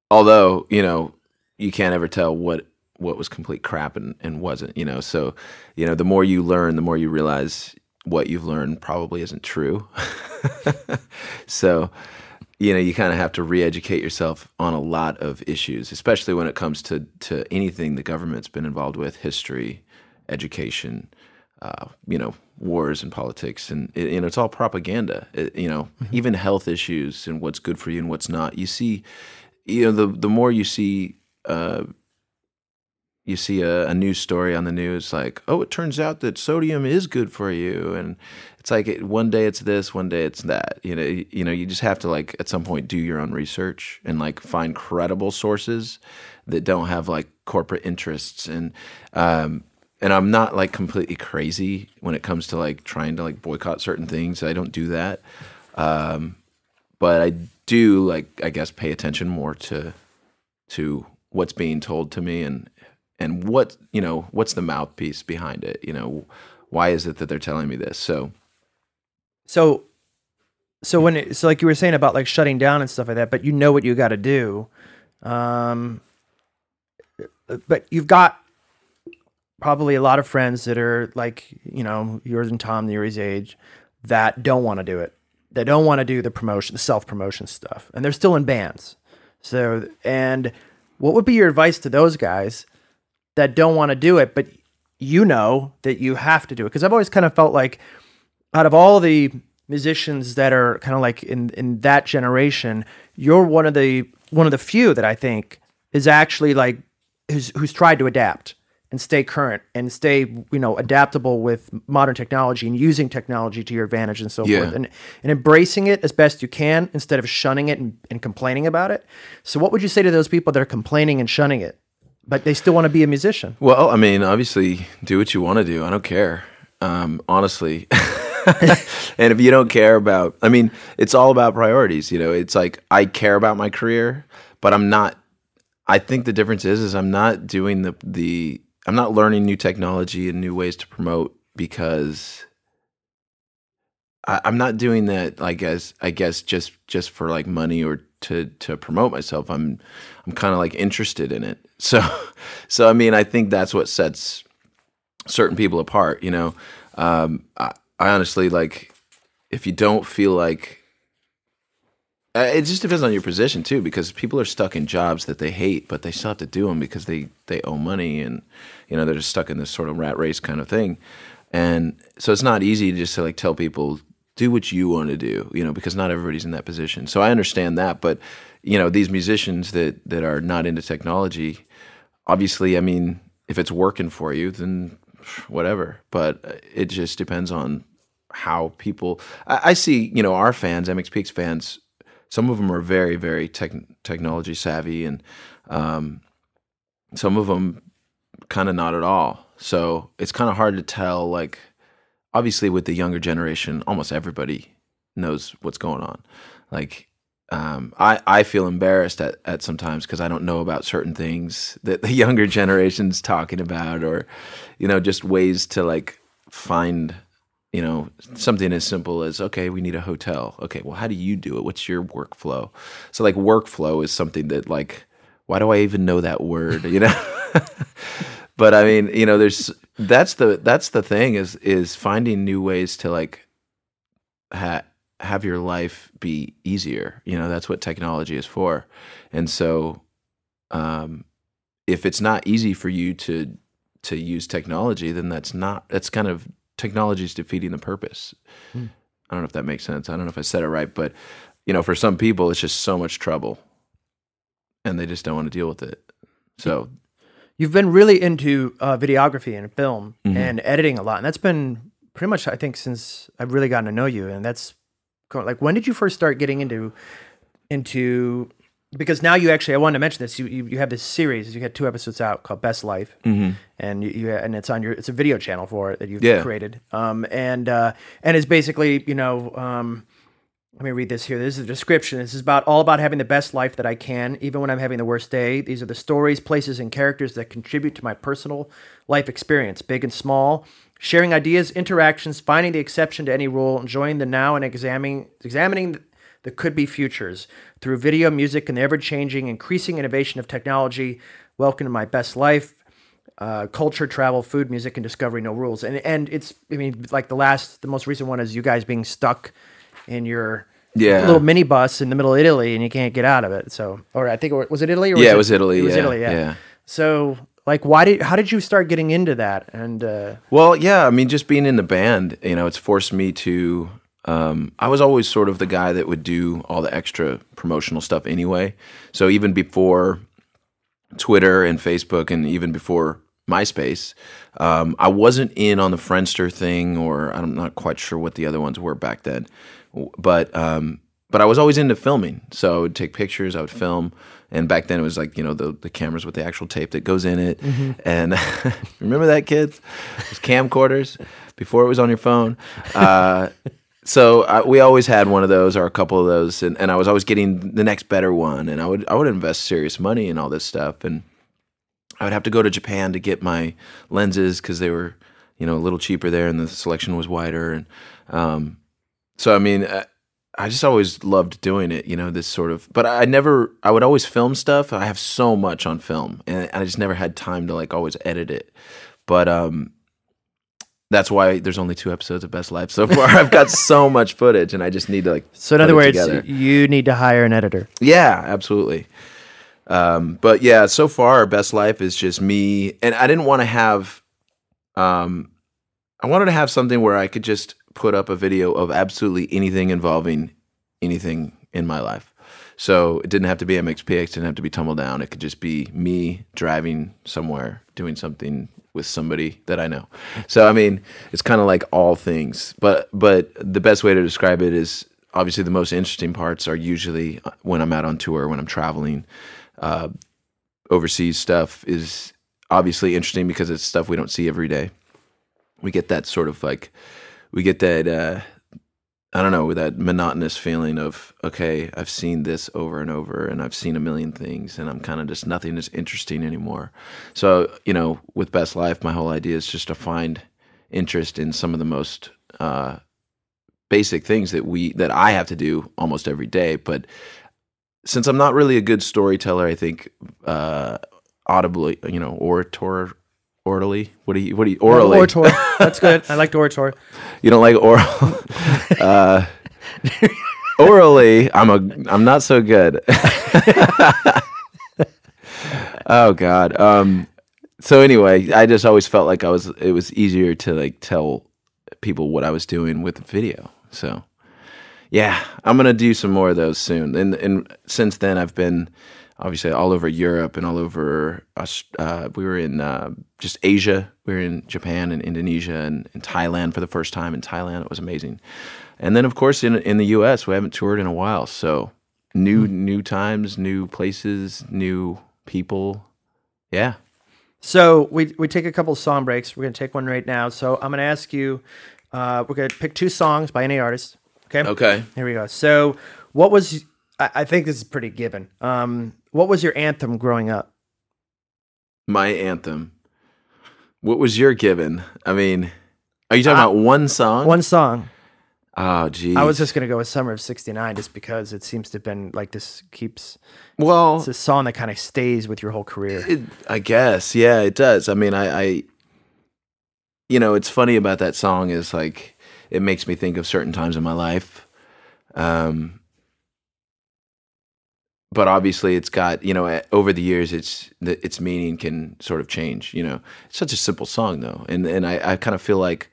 Speaker 2: although, you know, you can't ever tell what what was complete crap and, and wasn't, you know. So, you know, the more you learn, the more you realize what you've learned probably isn't true. so, you know, you kind of have to re-educate yourself on a lot of issues, especially when it comes to to anything the government's been involved with, history, education, uh, you know, wars and politics, and it, you know, it's all propaganda. It, you know, even health issues and what's good for you and what's not. You see, you know, the the more you see. Uh, you see a, a news story on the news like, oh, it turns out that sodium is good for you, and it's like it, one day it's this, one day it's that. You know, you, you know, you just have to like at some point do your own research and like find credible sources that don't have like corporate interests and um and I'm not like completely crazy when it comes to like trying to like boycott certain things. I don't do that. Um but I do like I guess pay attention more to to what's being told to me and and what you know what's the mouthpiece behind it you know why is it that they're telling me this so
Speaker 1: So, so when it, so like you were saying about like shutting down and stuff like that, but you know what you got to do, um, but you've got probably a lot of friends that are like you know yours and Tom, Yuri's age, that don't want to do it. They don't want to do the promotion, the self promotion stuff, and they're still in bands. So, and what would be your advice to those guys that don't want to do it, but you know that you have to do it? Because I've always kind of felt like out of all the musicians that are kind of like in in that generation, you're one of the one of the few that I think is actually like who's who's tried to adapt and stay current and stay you know adaptable with modern technology and using technology to your advantage and so
Speaker 2: Yeah.
Speaker 1: forth and and embracing it as best you can instead of shunning it and, and complaining about it. So what would you say to those people that are complaining and shunning it, but they still want to be a musician?
Speaker 2: well i mean obviously do what you want to do i don't care um honestly and if you don't care about i mean it's all about priorities you know it's like i care about my career but i'm not i think the difference is is i'm not doing the the i'm not learning new technology and new ways to promote because I, I'm not doing that. I guess. I guess just just for like money or to to promote myself. I'm I'm kind of like interested in it. So so I mean, I think that's what sets certain people apart. You know, um, I, I honestly like if you don't feel like it just depends on your position too, because people are stuck in jobs that they hate, but they still have to do them because they they owe money, and you know they're just stuck in this sort of rat race kind of thing. And so it's not easy to just to like tell people do what you want to do, you know, because not everybody's in that position. So I understand that, but you know, these musicians that that are not into technology, obviously, I mean, if it's working for you, then whatever. But it just depends on how people. I, I see, you know, our fans, MXPX fans. Some of them are very, very tech, technology savvy, and um, some of them kind of not at all. So it's kind of hard to tell. Like, obviously, with the younger generation, almost everybody knows what's going on. Like, um, I I feel embarrassed at at sometimes because I don't know about certain things that the younger generation's talking about, or you know, just ways to like find you know, something as simple as okay, we need a hotel. Okay, well, how do you do it? What's your workflow? So like workflow is something that like why do I even know that word? You know. but I mean, you know, there's that's the that's the thing is is finding new ways to like ha- have your life be easier. You know, that's what technology is for. And so, um, if it's not easy for you to to use technology, then that's not that's kind of technology is defeating the purpose. Hmm. I don't know if that makes sense. I don't know if I said it right, but you know, for some people, it's just so much trouble, and they just don't want to deal with it. So,
Speaker 1: you've been really into uh, videography and film mm-hmm. and editing a lot, and that's been pretty much I think since I've really gotten to know you, and that's like when did you first start getting into into because now you actually I wanted to mention this you you, you have this series you had two episodes out called Best Life mm-hmm. and you, you, and it's on your it's a video channel for it that you've yeah. created um and uh and it's basically you know um let me read this here. This is a description. This is about all about having the best life that I can, even when I'm having the worst day. These are the stories, places, and characters that contribute to my personal life experience, big and small sharing ideas, interactions, finding the exception to any rule, enjoying the now, and examining examining the could be futures through video, music, and the ever changing, increasing innovation of technology. Welcome to my best life. Uh, culture, travel, food, music, and discovery, no rules. And and it's I mean like the last, the most recent one is you guys being stuck in your yeah. little mini bus in the middle of Italy and you can't get out of it. So, or I think it was it Italy? Or
Speaker 2: yeah, it, was Italy.
Speaker 1: It was
Speaker 2: yeah,
Speaker 1: Italy. Yeah. yeah. So like why did how did you start getting into that and uh...
Speaker 2: well yeah i mean just being in the band you know it's forced me to um, i was always sort of the guy that would do all the extra promotional stuff anyway so even before twitter and facebook and even before myspace um, i wasn't in on the friendster thing or i'm not quite sure what the other ones were back then but um, but i was always into filming so i would take pictures i would film and back then it was like you know the the cameras with the actual tape that goes in it. Mm-hmm. And remember that, kids? It was camcorders before it was on your phone. Uh, so I, we always had one of those or a couple of those, and, and I was always getting the next better one. And I would I would invest serious money in all this stuff, and I would have to go to Japan to get my lenses because they were you know a little cheaper there, and the selection was wider. And um, so I mean, uh, I just always loved doing it, you know, this sort of, but I never, I would always film stuff. I have so much on film and I just never had time to like always edit it. But, um, that's why there's only two episodes of Best Life so far. I've got so much footage and I just need to like.
Speaker 1: So in other words, you need to hire an editor.
Speaker 2: Yeah, absolutely. Um, but yeah, so far Best Life is just me and I didn't want to have, um, I wanted to have something where I could just put up a video of absolutely anything involving anything in my life. So it didn't have to be MXPX, didn't have to be Tumbledown. It could just be me driving somewhere, doing something with somebody that I know. So I mean, it's kind of like all things. But but the best way to describe it is obviously the most interesting parts are usually when I'm out on tour, when I'm traveling. Uh, overseas stuff is obviously interesting because it's stuff we don't see every day. We get that sort of like we get that uh, I don't know that monotonous feeling of okay, I've seen this over and over, and I've seen a million things, and I'm kind of just nothing is interesting anymore. So you know, with Best Life, my whole idea is just to find interest in some of the most uh, basic things that we that I have to do almost every day. But since I'm not really a good storyteller, I think uh, audibly, you know, orator orally. What do you? What do you? Orally.
Speaker 1: orator. That's good. I like orator.
Speaker 2: You don't like oral. uh, orally, I'm a. I'm not so good. oh God. Um. So anyway, I just always felt like I was. It was easier to like tell people what I was doing with video. So, yeah, I'm gonna do some more of those soon. And and since then, I've been obviously all over Europe and all over. Uh, we were in uh, just Asia. We were in Japan and Indonesia and, in Thailand for the first time. In Thailand, it was amazing. And then, of course, in in the U.S., we haven't toured in a while. So new mm. new times, new places, new people. Yeah.
Speaker 1: So we we take a couple song breaks. We're gonna take one right now. So I'm gonna ask you. Uh, we're gonna pick two songs by any artist. Okay.
Speaker 2: Okay.
Speaker 1: Here we go. So, what was I, I think this is pretty given. Um, what was your anthem growing up?
Speaker 2: My anthem. What was your given? I mean, Are you talking about one song?
Speaker 1: One song.
Speaker 2: Oh, geez.
Speaker 1: I was just gonna go with "Summer of '69" just because it seems to have been like this keeps.
Speaker 2: well.
Speaker 1: It's a song that kind of stays with your whole career.
Speaker 2: It, I guess, yeah, it does. I mean, I, I, you know, it's funny about that song is like it makes me think of certain times in my life. Um, but obviously, it's got you know over the years, it's the, its meaning can sort of change. You know, it's such a simple song though, and and I, I kind of feel like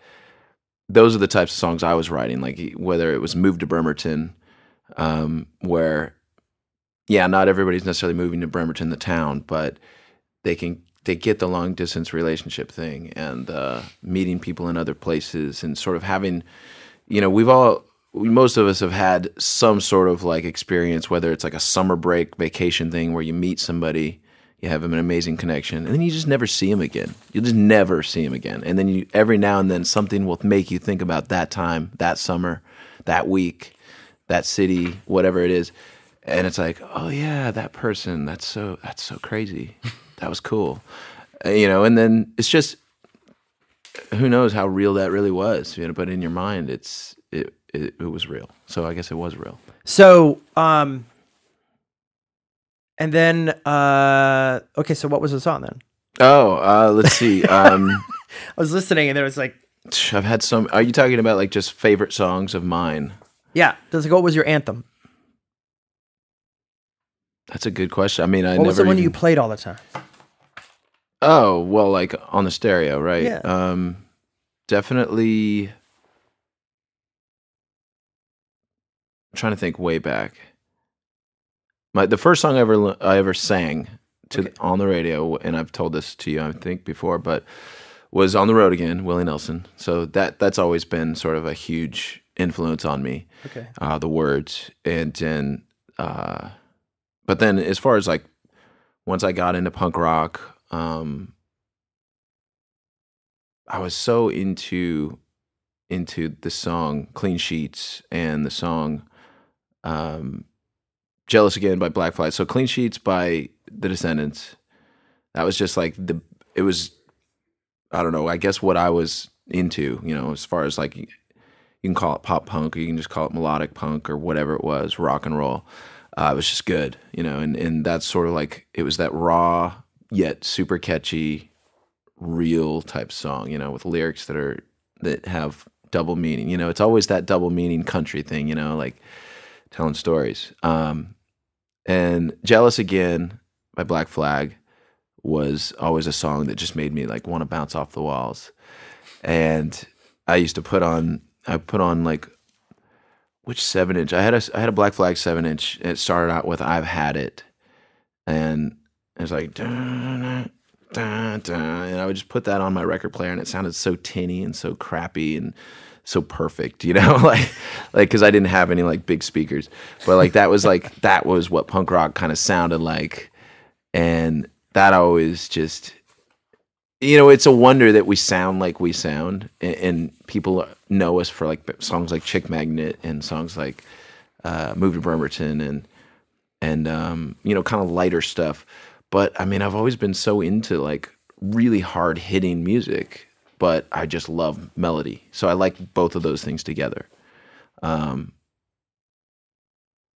Speaker 2: those are the types of songs I was writing, like whether it was "Move to Bremerton," um, where yeah, not everybody's necessarily moving to Bremerton, the town, but they can they get the long distance relationship thing and uh, meeting people in other places and sort of having, you know, we've all most of us have had some sort of like experience, whether it's like a summer break vacation thing where you meet somebody, you have an amazing connection, and then you just never see him again. You'll just never see him again, and then you every now and then something will make you think about that time, that summer, that week, that city, whatever it is and it's like, oh yeah, that person. That's so that's so crazy. that was cool, Uh, you know. And then it's just who knows how real that really was, you know. But in your mind, it's it it, it was real. So I guess it was real.
Speaker 1: So, um, and then, uh, okay, so what was the song then?
Speaker 2: Oh, uh, let's see. Um,
Speaker 1: I was listening and there was like,
Speaker 2: I've had some. Are you talking about like just favorite songs of mine?
Speaker 1: yeah, does it go, what was your anthem?
Speaker 2: That's a good question. I mean, I
Speaker 1: What
Speaker 2: never.
Speaker 1: was the one
Speaker 2: even-
Speaker 1: you played all the time?
Speaker 2: Oh well, like on the stereo, right?
Speaker 1: Yeah.
Speaker 2: Um, definitely. Trying to think way back. My the first song I ever I ever sang to
Speaker 1: Okay.
Speaker 2: on the radio, and I've told this to you I think before, but was on the road again, Willie Nelson. So that that's always been sort of a huge influence on me
Speaker 1: Okay.
Speaker 2: uh, the words and then uh, but then as far as like once I got into punk rock, um, I was so into into the song "Clean Sheets" and the song um, "Jealous Again" by Black Flag. So "Clean Sheets" by the Descendents. That was just like the. It was, I don't know. I guess what I was into, you know, as far as like you can call it pop punk or you can just call it melodic punk or whatever it was, rock and roll. Uh, it was just good, you know, and, and that's sort of like it was that raw yet super catchy, real type song, you know, with lyrics that are that have double meaning. You know, it's always that double meaning country thing, you know, like telling stories. Um, and "Jealous Again" by Black Flag was always a song that just made me like want to bounce off the walls. And I used to put on I put on like which seven inch? I had a I had a Black Flag seven inch. It started out with "I've Had It," and it was like and I would just put that on my record player, and it sounded so tinny and so crappy and so perfect, you know, like like because I didn't have any like big speakers, but like that was like that was what punk rock kind of sounded like, and that always just you know, it's a wonder that we sound like we sound, and, and people know us for like songs like "Chick Magnet" and songs like uh, "Move to Bremerton" and and um, you know, kind of lighter stuff. But I mean, I've always been so into like really hard hitting music, but I just love melody, so I like both of those things together. Um,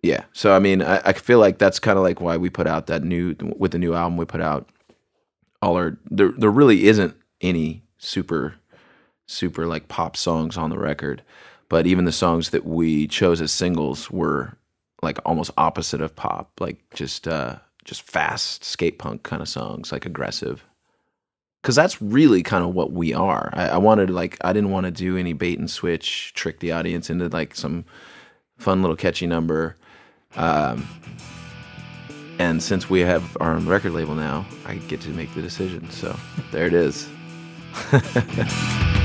Speaker 2: yeah, so I mean, I, I feel like that's kind of like why we put out that new with the new album we put out all our there there really isn't any super super like pop songs on the record but even the songs that we chose as singles were like almost opposite of pop like just uh just fast skate punk kind of songs like aggressive because that's really kind of what we are I, I wanted like i didn't want to do any bait and switch trick the audience into like some fun little catchy number um and since we have our own record label now, I get to make the decision. So there it is.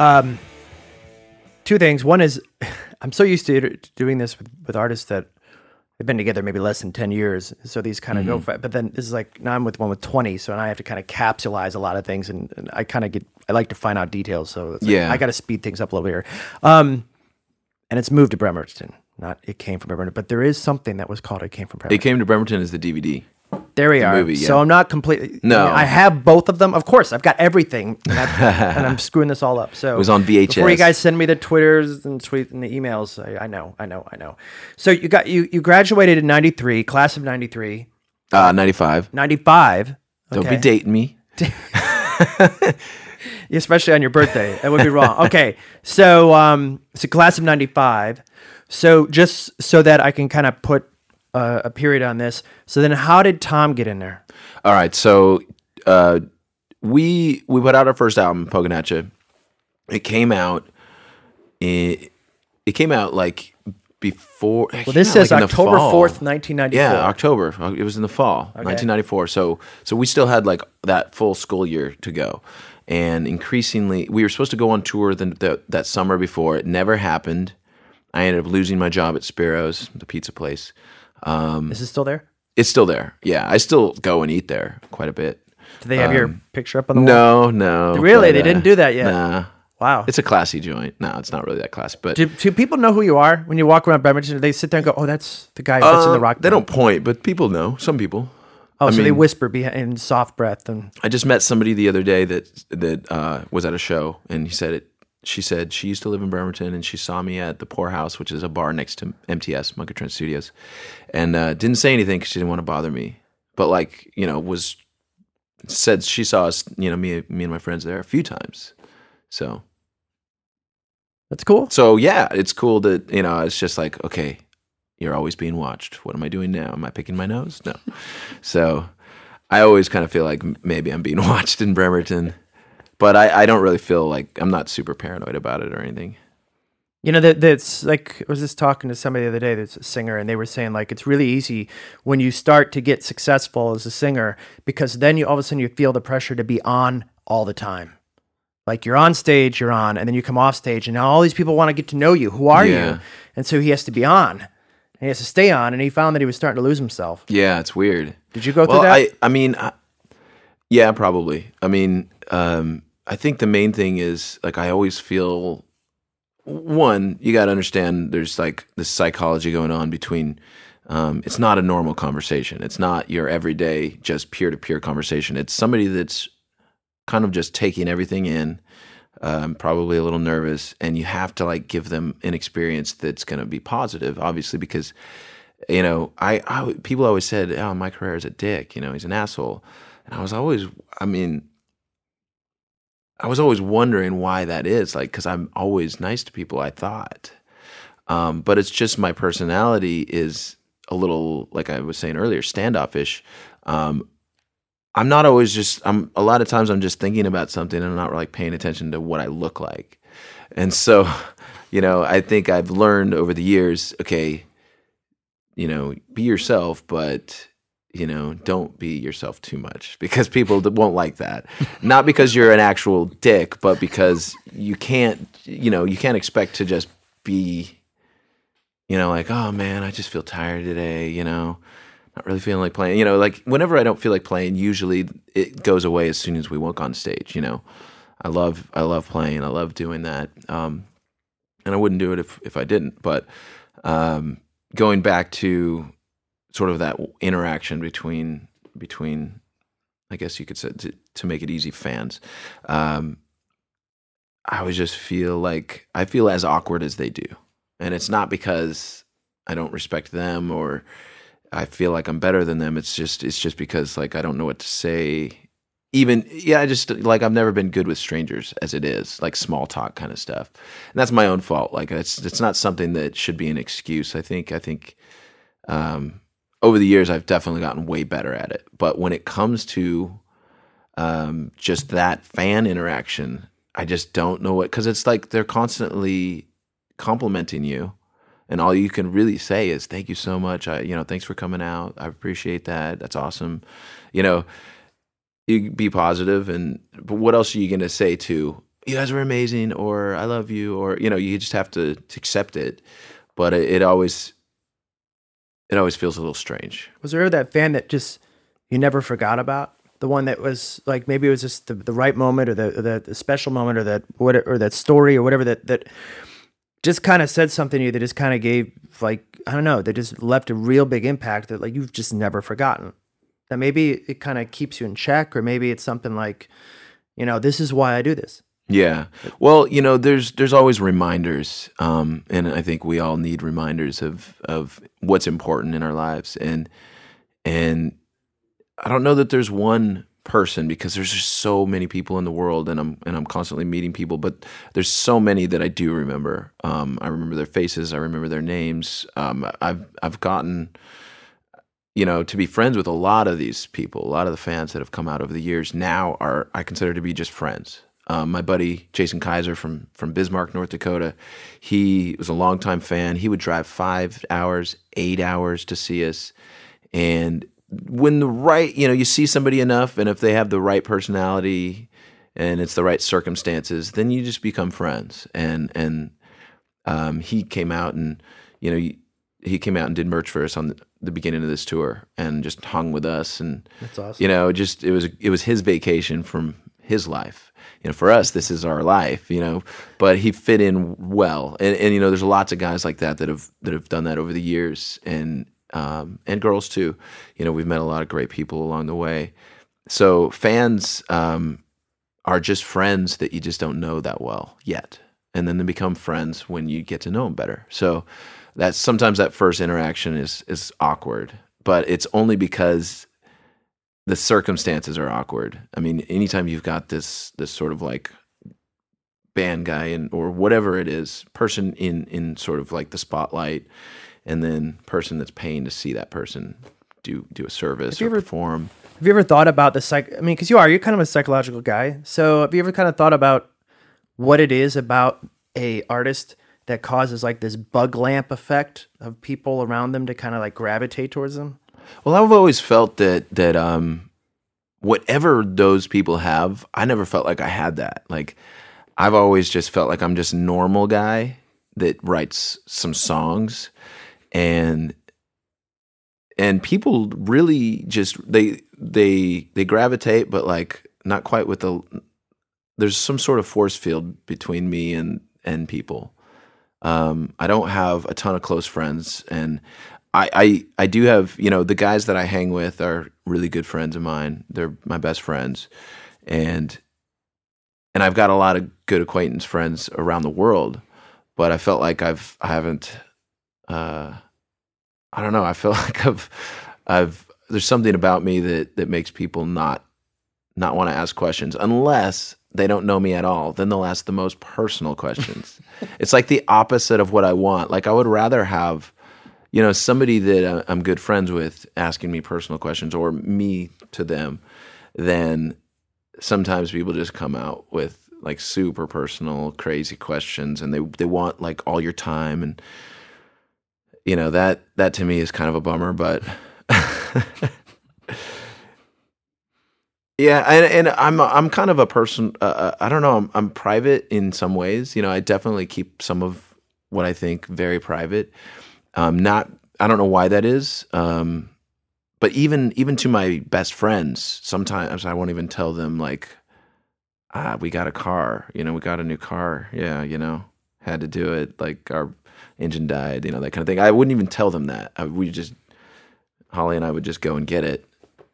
Speaker 1: Um, two things. One is I'm so used to doing this with, with artists that they've been together maybe less than 10 years. So these kind of go, fa- but then this is like, now I'm with one with 20. So now I have to kind of capsulize a lot of things and, and I kind of get, I like to find out details. So it's like,
Speaker 2: Yeah.
Speaker 1: I got to speed things up a little bit here. Um, and it's moved to Bremerton, not it came from Bremerton, but there is something that was called It Came from Bremerton.
Speaker 2: It came to Bremerton as the DVD.
Speaker 1: There we are.
Speaker 2: movie,
Speaker 1: So. I'm not completely.
Speaker 2: No.
Speaker 1: I have both of them. Of course, I've got everything, and, and I'm screwing this all up. So
Speaker 2: It was on VHS.
Speaker 1: Before you guys send me the twitters and tweet and the emails, I, I know, I know, I know. So you got you you graduated in '93, class of '93,
Speaker 2: Uh, 95.
Speaker 1: '95.
Speaker 2: Don't
Speaker 1: okay.
Speaker 2: be dating me.
Speaker 1: especially on your birthday. That would be wrong. Okay, so um, so class of '95. So just so that I can kind of put uh, a period on this. So then, how did Tom get in there?
Speaker 2: All right, so uh, we we put out our first album, Pokinatcha. It came out. It, it came out like before.
Speaker 1: Well, this says October fourth, nineteen ninety four.
Speaker 2: Yeah, October. It was in the fall, 1994. So so we still had like that full school year to go. And increasingly, we were supposed to go on tour the, the, that summer before. It never happened. I ended up losing my job at Spiro's, the pizza place.
Speaker 1: Is it still there?
Speaker 2: It's still there. Yeah, I still go and eat there quite a bit.
Speaker 1: Do they have your picture up on the wall?
Speaker 2: Um, No, no.
Speaker 1: Really?
Speaker 2: but,
Speaker 1: They didn't do that yet?
Speaker 2: Nah.
Speaker 1: Wow.
Speaker 2: It's a classy joint. No, it's not really that classy. But
Speaker 1: do, do people know who you are when you walk around Bremerton? Do they sit there and go, "Oh, that's the guy that's in the
Speaker 2: Um,
Speaker 1: rock"?
Speaker 2: they don't point, but people know. Some people.
Speaker 1: Oh,
Speaker 2: I
Speaker 1: so they whisper behind in soft breath and
Speaker 2: I just met somebody the other day that that uh, was at a show, and he said it. She said she used to live in Bremerton, and she saw me at the Poorhouse, which is a bar next to MTS, Monkey Trench Studios, and uh, didn't say anything because she didn't want to bother me. But like you know, was said she saw us, you know, me me and my friends there a few times. So
Speaker 1: that's cool.
Speaker 2: so yeah, it's cool that you know. It's just like okay, you're always being watched. What am I doing now? Am I picking my nose? No. so I always kind of feel like maybe I'm being watched in Bremerton, but I, I don't really feel like I'm not super paranoid about it or anything.
Speaker 1: You know that that's like I was just talking to somebody the other day that's a singer and they were saying like it's really easy when you start to get successful as a singer because then you all of a sudden you feel the pressure to be on all the time. Like you're on stage, you're on, and then you come off stage, and now all these people want to get to know you. Who are
Speaker 2: Yeah.
Speaker 1: you? And so he has to be on. And he has to stay on, and he found that he was starting to lose himself.
Speaker 2: Yeah, it's weird.
Speaker 1: Did you go through that?
Speaker 2: I I mean, I, yeah, probably. I mean, um, I think the main thing is like I always feel one, you got to understand there's like this psychology going on between. Um, it's not a normal conversation. It's not your everyday just peer to peer conversation. It's somebody that's kind of just taking everything in, um, probably a little nervous, and you have to like give them an experience that's going to be positive, obviously, because you know, I, I people always said, "Oh, Mike Herrera is a dick," you know, he's an asshole, and I was always, I mean, I was always wondering why that is, like, because I'm always nice to people. I thought, um, but it's just my personality is a little, like I was saying earlier, standoffish. Um, I'm not always just. I'm a lot of times I'm just thinking about something and I'm not like paying attention to what I look like, and so, you know, I think I've learned over the years. Okay, you know, be yourself, but you know, don't be yourself too much because people won't like that. Not because you're an actual dick, but because you can't, you know, you can't expect to just be, you know, like, oh man, I just feel tired today, you know, not really feeling like playing. You know, like whenever I don't feel like playing, usually it goes away as soon as we walk on stage. You know, I love, I love playing, I love doing that, um, and I wouldn't do it if if I didn't. But um, going back to sort of that interaction between between I guess you could say to, to make it easy fans. Um, I always just feel like I feel as awkward as they do. And it's not because I don't respect them or I feel like I'm better than them. It's just it's just because like I don't know what to say. Even yeah, I just like I've never been good with strangers as it is, like small talk kind of stuff. And that's my own fault. Like it's it's not something that should be an excuse. I think I think um over the years I've definitely gotten way better at it. But when it comes to um just that fan interaction, I just don't know what cuz it's like they're constantly complimenting you. And all you can really say is thank you so much. I you know thanks for coming out. I appreciate that. That's awesome. You know you be positive and but what else are you going to say to you guys are amazing or i love you or you know you just have to, to accept it. But it, it always it always feels a little strange
Speaker 1: Was there ever that fan that just you never forgot about? The one that was like maybe it was just the, the right moment or the, the the special moment or that what or that story or whatever that that just kind of said something to you that just kind of gave like I don't know that just left a real big impact that like you've just never forgotten. That maybe it kind of keeps you in check or maybe it's something like you know this is why I do this.
Speaker 2: Yeah. Well, you know, there's there's always reminders, um, and I think we all need reminders of of what's important in our lives, and and I don't know that there's one person because there's just so many people in the world, and I'm and I'm constantly meeting people, but there's so many that I do remember. Um, I remember their faces, I remember their names. Um, I've I've gotten you know, to be friends with a lot of these people, a lot of the fans that have come out over the years now are I consider to be just friends. Um, my buddy Jason Kaiser from from Bismarck, North Dakota, he was a longtime fan. He would drive five hours, eight hours to see us, and when the right, you know, you see somebody enough, and if they have the right personality and it's the right circumstances, then you just become friends. And and um, he came out and you know he, came out and did merch for us on the, the beginning of this tour and just hung with us and
Speaker 1: That's awesome.
Speaker 2: you know just it was it was his vacation from his life you know for us this is our life you know but he fit in well. And, and you know there's lots of guys like that that have that have done that over the years. And um, and girls too. You know we've met a lot of great people along the way. So fans um, are just friends that you just don't know that well yet. And then they become friends when you get to know them better. So that's sometimes that first interaction is is awkward but it's only because the circumstances are awkward i mean anytime you've got this this sort of like band guy and or whatever it is person in in sort of like the spotlight and then person that's paying to see that person do do a service
Speaker 1: you
Speaker 2: or
Speaker 1: ever-
Speaker 2: perform
Speaker 1: Have you ever thought about the psych? I mean, because you are, you're kind of a psychological guy. So have you ever kind of thought about what it is about a artist that causes like this bug lamp effect of people around them to kind of like gravitate towards them?
Speaker 2: Well, I've always felt that that um, whatever those people have, I never felt like I had that. Like I've always just felt like I'm just normal guy that writes some songs, and and people really just they they they gravitate, but like not quite with the. There's some sort of force field between me and and people. Um, I don't have a ton of close friends, and I, I I do have you know the guys that I hang with are really good friends of mine. They're my best friends, and and I've got a lot of good acquaintance friends around the world. But I felt like I've I haven't. Uh, I don't know. I feel like I've I've there's something about me that that makes people not not want to ask questions unless they don't know me at all. Then they'll ask the most personal questions. it's like the opposite of what I want. Like I would rather have, you know, somebody that uh, I'm good friends with asking me personal questions or me to them then sometimes people just come out with like super personal crazy questions and they they want like all your time and you know that that to me is kind of a bummer but Yeah, and, and I'm I'm kind of a person. Uh, I don't know. I'm, I'm private in some ways. You know, I definitely keep some of what I think very private. Um, not I don't know why that is. Um, but even even to my best friends, sometimes I won't even tell them like, ah, we got a car. You know, we got a new car. Yeah, you know, had to do it. Like our engine died. You know, that kind of thing. I wouldn't even tell them that. I, we just Holly and I would just go and get it,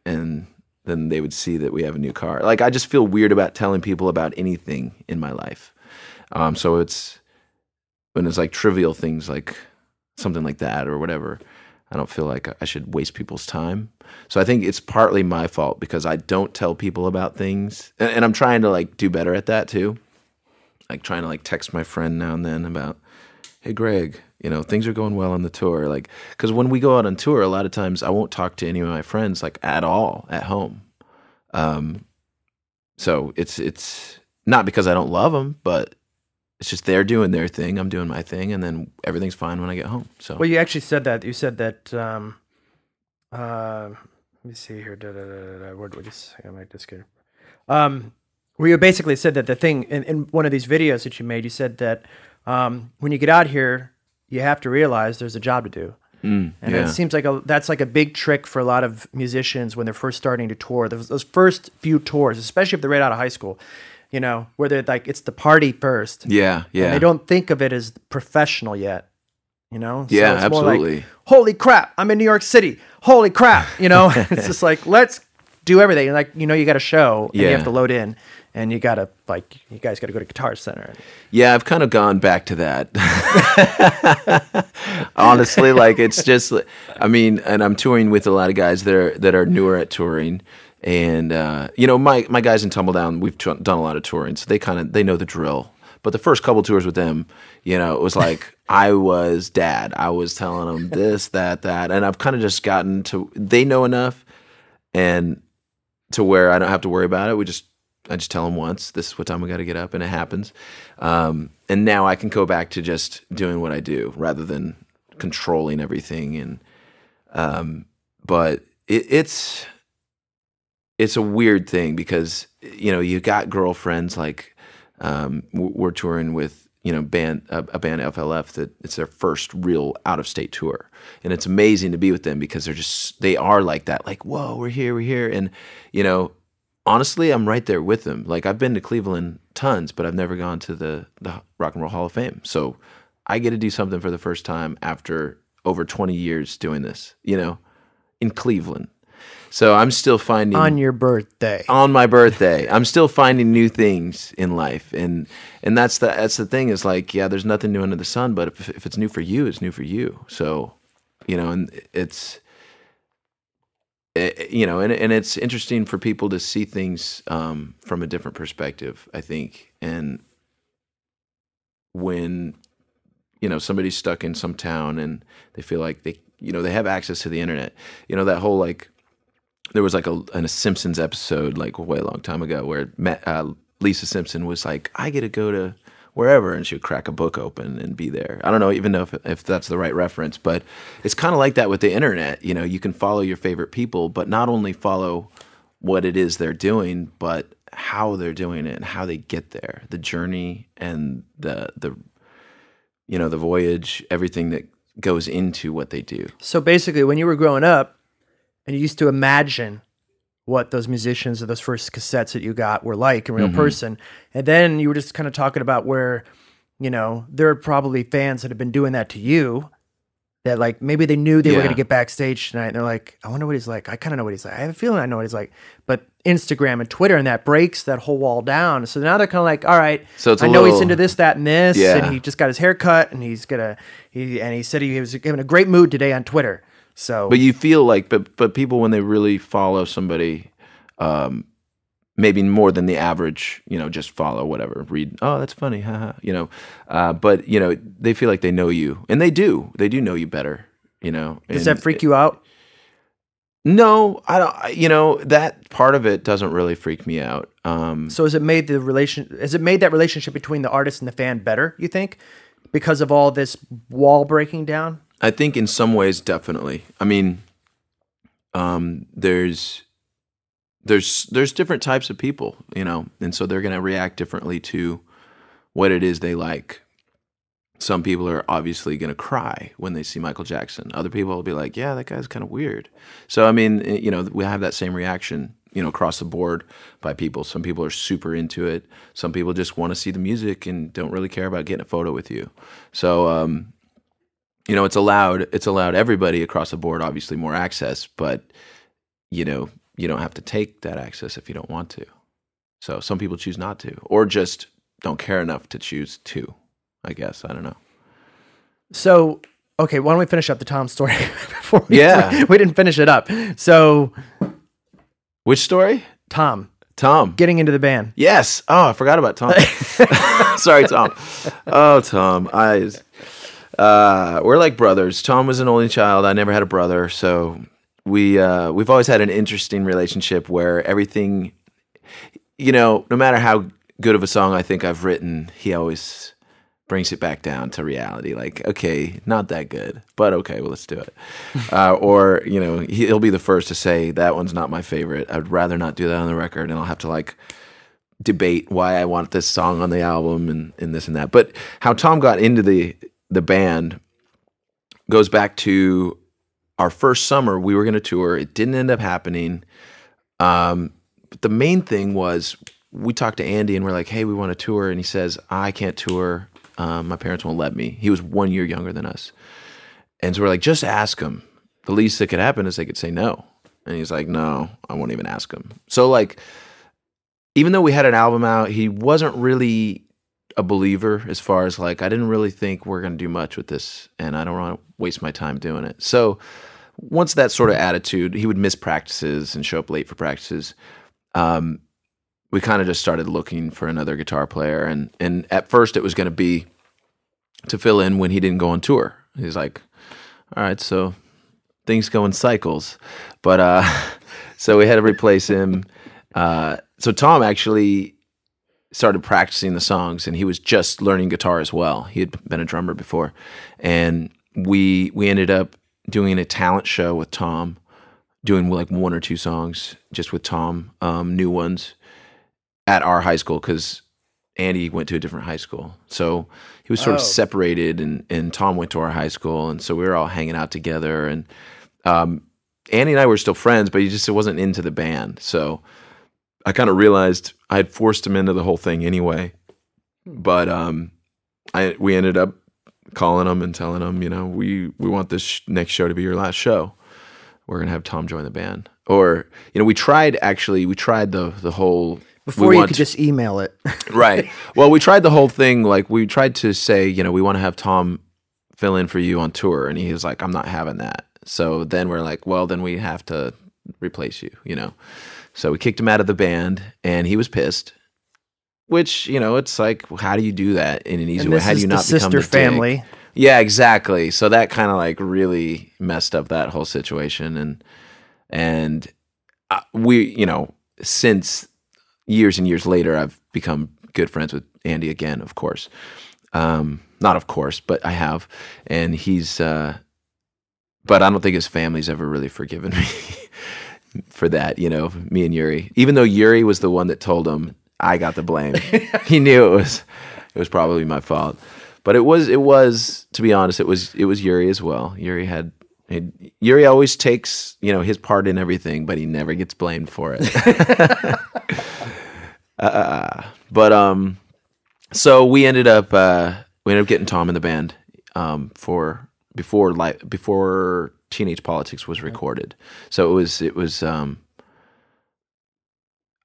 Speaker 2: and then they would see that we have a new car. Like I just feel weird about telling people about anything in my life. Um, so it's when it's like trivial things like something like that or whatever. I don't feel like I should waste people's time. So I think it's partly my fault because I don't tell people about things, and, and I'm trying to like do better at that too. Like trying to like text my friend now and then about, hey Greg, you know things are going well on the tour. Like because when we go out on tour, a lot of times I won't talk to any of my friends like at all at home. Um, so it's it's not because I don't love them, but it's just they're doing their thing, I'm doing my thing, and then everything's fine when I get home. So
Speaker 1: Well, you actually said that. You said that. Um, uh, let me see here. Da, da, da, da. Where, wait a second, I might just get. Um, where you basically said that the thing in, in one of these videos that you made, you said that um, when you get out here, you have to realize there's a job to do.
Speaker 2: mm,
Speaker 1: And
Speaker 2: yeah.
Speaker 1: it seems like a, that's like a big trick for a lot of musicians when they're first starting to tour. Those, those first few tours, especially if they're right out of high school, you know, where they're like it's the party first.
Speaker 2: yeah, yeah.
Speaker 1: And they don't think of it as professional yet. You know?
Speaker 2: Yeah,
Speaker 1: it's more like,
Speaker 2: absolutely.
Speaker 1: Holy crap, I'm in New York City. Holy crap. You know? it's just like, let's do everything. Like, you know, you got a show and you have to load in and you gotta like you guys gotta go to Guitar Center.
Speaker 2: Yeah, I've kind of gone back to that. Honestly, like it's just, I mean, and I'm touring with a lot of guys that are that are newer at touring, and uh, you know, my my guys in Tumbledown, we've t- done a lot of touring, so they kind of they know the drill. But the first couple tours with them, you know, it was like I was dad. I was telling them this, that, that, and I've kind of just gotten to they know enough, and to where I don't have to worry about it. We just I just tell them once this is what time we got to get up, and it happens. Um, and now I can go back to just doing what I do rather than controlling everything. And um, but it, it's it's a weird thing because you know you got girlfriends like um, we're touring with you know band a, a band FLF that it's their first real out of state tour. And it's amazing to be with them because they're just they are like that like whoa we're here we're here. And you know honestly I'm right there with them. Like I've been to Cleveland tons but I've never gone to the the Rock and Roll Hall of Fame. So I get to do something for the first time after over 20 years doing this you know in Cleveland so I'm still finding
Speaker 1: On your birthday.
Speaker 2: on my birthday. I'm still finding new things in life, and and that's the that's the thing is like yeah, there's nothing new under the sun, but if if it's new for you, it's new for you. So, you know, and it's eh, you know, and and it's interesting for people to see things um, from a different perspective. I think, and when you know somebody's stuck in some town and they feel like they you know they have access to the internet, you know that whole like there was like a, in a Simpsons episode like way a long time ago where Matt, uh, Lisa Simpson was like, I get to go to wherever, and she would crack a book open and be there. I don't know even know if if that's the right reference, but it's kind of like that with the internet. You know, you can follow your favorite people, but not only follow what it is they're doing, but how they're doing it and how they get there, the journey and the the you know the voyage, everything that goes into what they do.
Speaker 1: So basically, when you were growing up and you used to imagine what those musicians or those first cassettes that you got were like in real
Speaker 2: Mm-hmm.
Speaker 1: person, and then you were just kind of talking about where, you know, there are probably fans that have been doing that to you. That like maybe they knew they were going to get backstage tonight, and they're like, "I wonder what he's like." I kind of know what he's like. I have a feeling I know what he's like. But Instagram and Twitter and that breaks that whole wall down. So now they're kind of like, "All right,
Speaker 2: So
Speaker 1: I know he's into this, that, and this,
Speaker 2: Yeah.
Speaker 1: and he just got his hair cut, and he's gonna he and he said he was in a great mood today on Twitter." So
Speaker 2: But you feel like, but but people when they really follow somebody, um, maybe more than the average, you know, just follow whatever, read. Oh, that's funny, haha. You know, uh, but you know, they feel like they know you, and they do. They do know you better. You know,
Speaker 1: does that freak you out?
Speaker 2: No, I don't. You know, that part of it doesn't really freak me out. Um,
Speaker 1: So has it made the relation has it made that relationship between the artist and the fan better, you think? Because of all this wall breaking down?
Speaker 2: I think in some ways, definitely. I mean, um, there's there's there's different types of people, you know, and so they're going to react differently to what it is they like. Some people are obviously going to cry when they see Michael Jackson. Other people will be like, "Yeah, that guy's kind of weird." So I mean, eh, you know, we have that same reaction, you know, across the board by people. Some people are super into it. Some people just want to see the music and don't really care about getting a photo with you. So um, you know it's allowed it's allowed everybody across the board obviously more access but you know you don't have to take that access if you don't want to. So some people choose not to, or just don't care enough to choose to. I guess I don't know.
Speaker 1: So, okay, why don't we finish up the Tom story before we,
Speaker 2: Yeah.
Speaker 1: we didn't finish it up. So,
Speaker 2: Which story?
Speaker 1: Tom
Speaker 2: Tom.
Speaker 1: getting into the band.
Speaker 2: Yes. Oh, I forgot about Tom. Sorry, Tom. Oh, Tom. I. Uh, we're like brothers. Tom was an only child. I never had a brother, so we uh, we've always had an interesting relationship where everything, you know, no matter how good of a song I think I've written, he always brings it back down to reality. Like, okay, not that good, but okay, well, let's do it. uh, or you know, he- he'll be the first to say that one's not my favorite. I'd rather not do that on the record, and I'll have to like debate why I want this song on the album and, and this and that. But how Tom got into the the band goes back to our first summer. We were going to tour. It didn't end up happening. Um, but the main thing was we talked to Andy and we're like, "Hey, we want to tour," and he says, "I can't tour. Um, my parents won't let me." He was one year younger than us, and so we're like, "Just ask him." The least that could happen is they could say no, and he's like, "No, I won't even ask him." So like even though we had an album out, he wasn't really a believer as far as like I didn't really think we're going to do much with this, and I don't want to waste my time doing it. So once that sort of attitude, he would miss practices and show up late for practices. Um, we kind of just started looking for another guitar player, and and at first it was going to be to fill in when he didn't go on tour. He's like, all right, so things go in cycles, but uh, so we had to replace him. Uh, so Tom actually started practicing the songs, and he was just learning guitar as well. He had been a drummer before, and we we ended up doing a talent show with Tom, doing like one or two songs just with Tom, um, new ones at our high school because Andy went to a different high school, so he was sort
Speaker 1: Oh.
Speaker 2: of separated, and and Tom went to our high school, and so we were all hanging out together, and um, Andy and I were still friends, but he just wasn't into the band, so. I kind of realized I had forced him into the whole thing anyway. But um, I we ended up calling him and telling him, you know, we we want this sh- next show to be your last show. We're gonna have Tom join the band, or you know, we tried actually. We tried the the whole
Speaker 1: Before you could
Speaker 2: to-
Speaker 1: just email it.
Speaker 2: right. Well, we tried the whole thing. Like we tried to say, you know, we want to have Tom fill in for you on tour, and he was like, I'm not having that. So then we're like, well, then we have to replace you, you know. So we kicked him out of the band, and he was pissed. Which you know, it's like, how do you do that in an easy way? How do you not become
Speaker 1: sister
Speaker 2: the dick?
Speaker 1: family.
Speaker 2: Yeah, exactly. So that kind of like really messed up that whole situation, and and uh, we, you know, since years and years later, I've become good friends with Andy again. Of course, um, not of course, but I have, and he's. uh But I don't think his family's ever really forgiven me for that. You know, me and Yuri. Even though Yuri was the one that told him, I got the blame. he knew it was it was probably my fault. But it was it was to be honest, it was it was Yuri as well. Yuri had Yuri always takes you know his part in everything, but he never gets blamed for it. uh, but um, so we ended up uh, we ended up getting Tom in the band um, for before like before Teenage Politics was recorded. So it was it was um,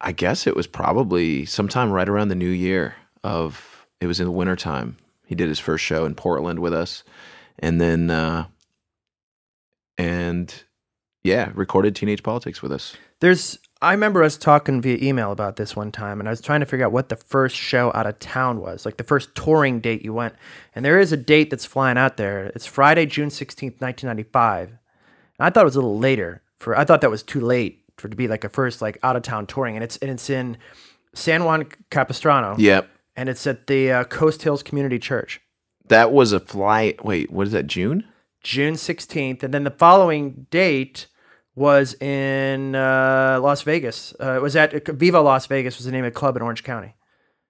Speaker 2: I guess it was probably sometime right around the new year of it was in the wintertime. He did his first show in Portland with us. And then uh and yeah, recorded Teenage Politics with us.
Speaker 1: There's I remember us talking via email about this one time, and I was trying to figure out what the first show out of town was, like the first touring date you went. And there is a date that's flying out there. It's Friday, June sixteenth, nineteen ninety five. And I thought it was a little later. For I thought that was too late for to be like a first like out of town touring, and it's and it's in San Juan Capistrano,
Speaker 2: Yep.
Speaker 1: and it's at the uh, Coast Hills Community Church.
Speaker 2: That was a flight. Wait, what is that? June?
Speaker 1: June 16th. And then the following date was in uh, Las Vegas. Uh, it was at Viva Las Vegas was the name of the club in Orange County,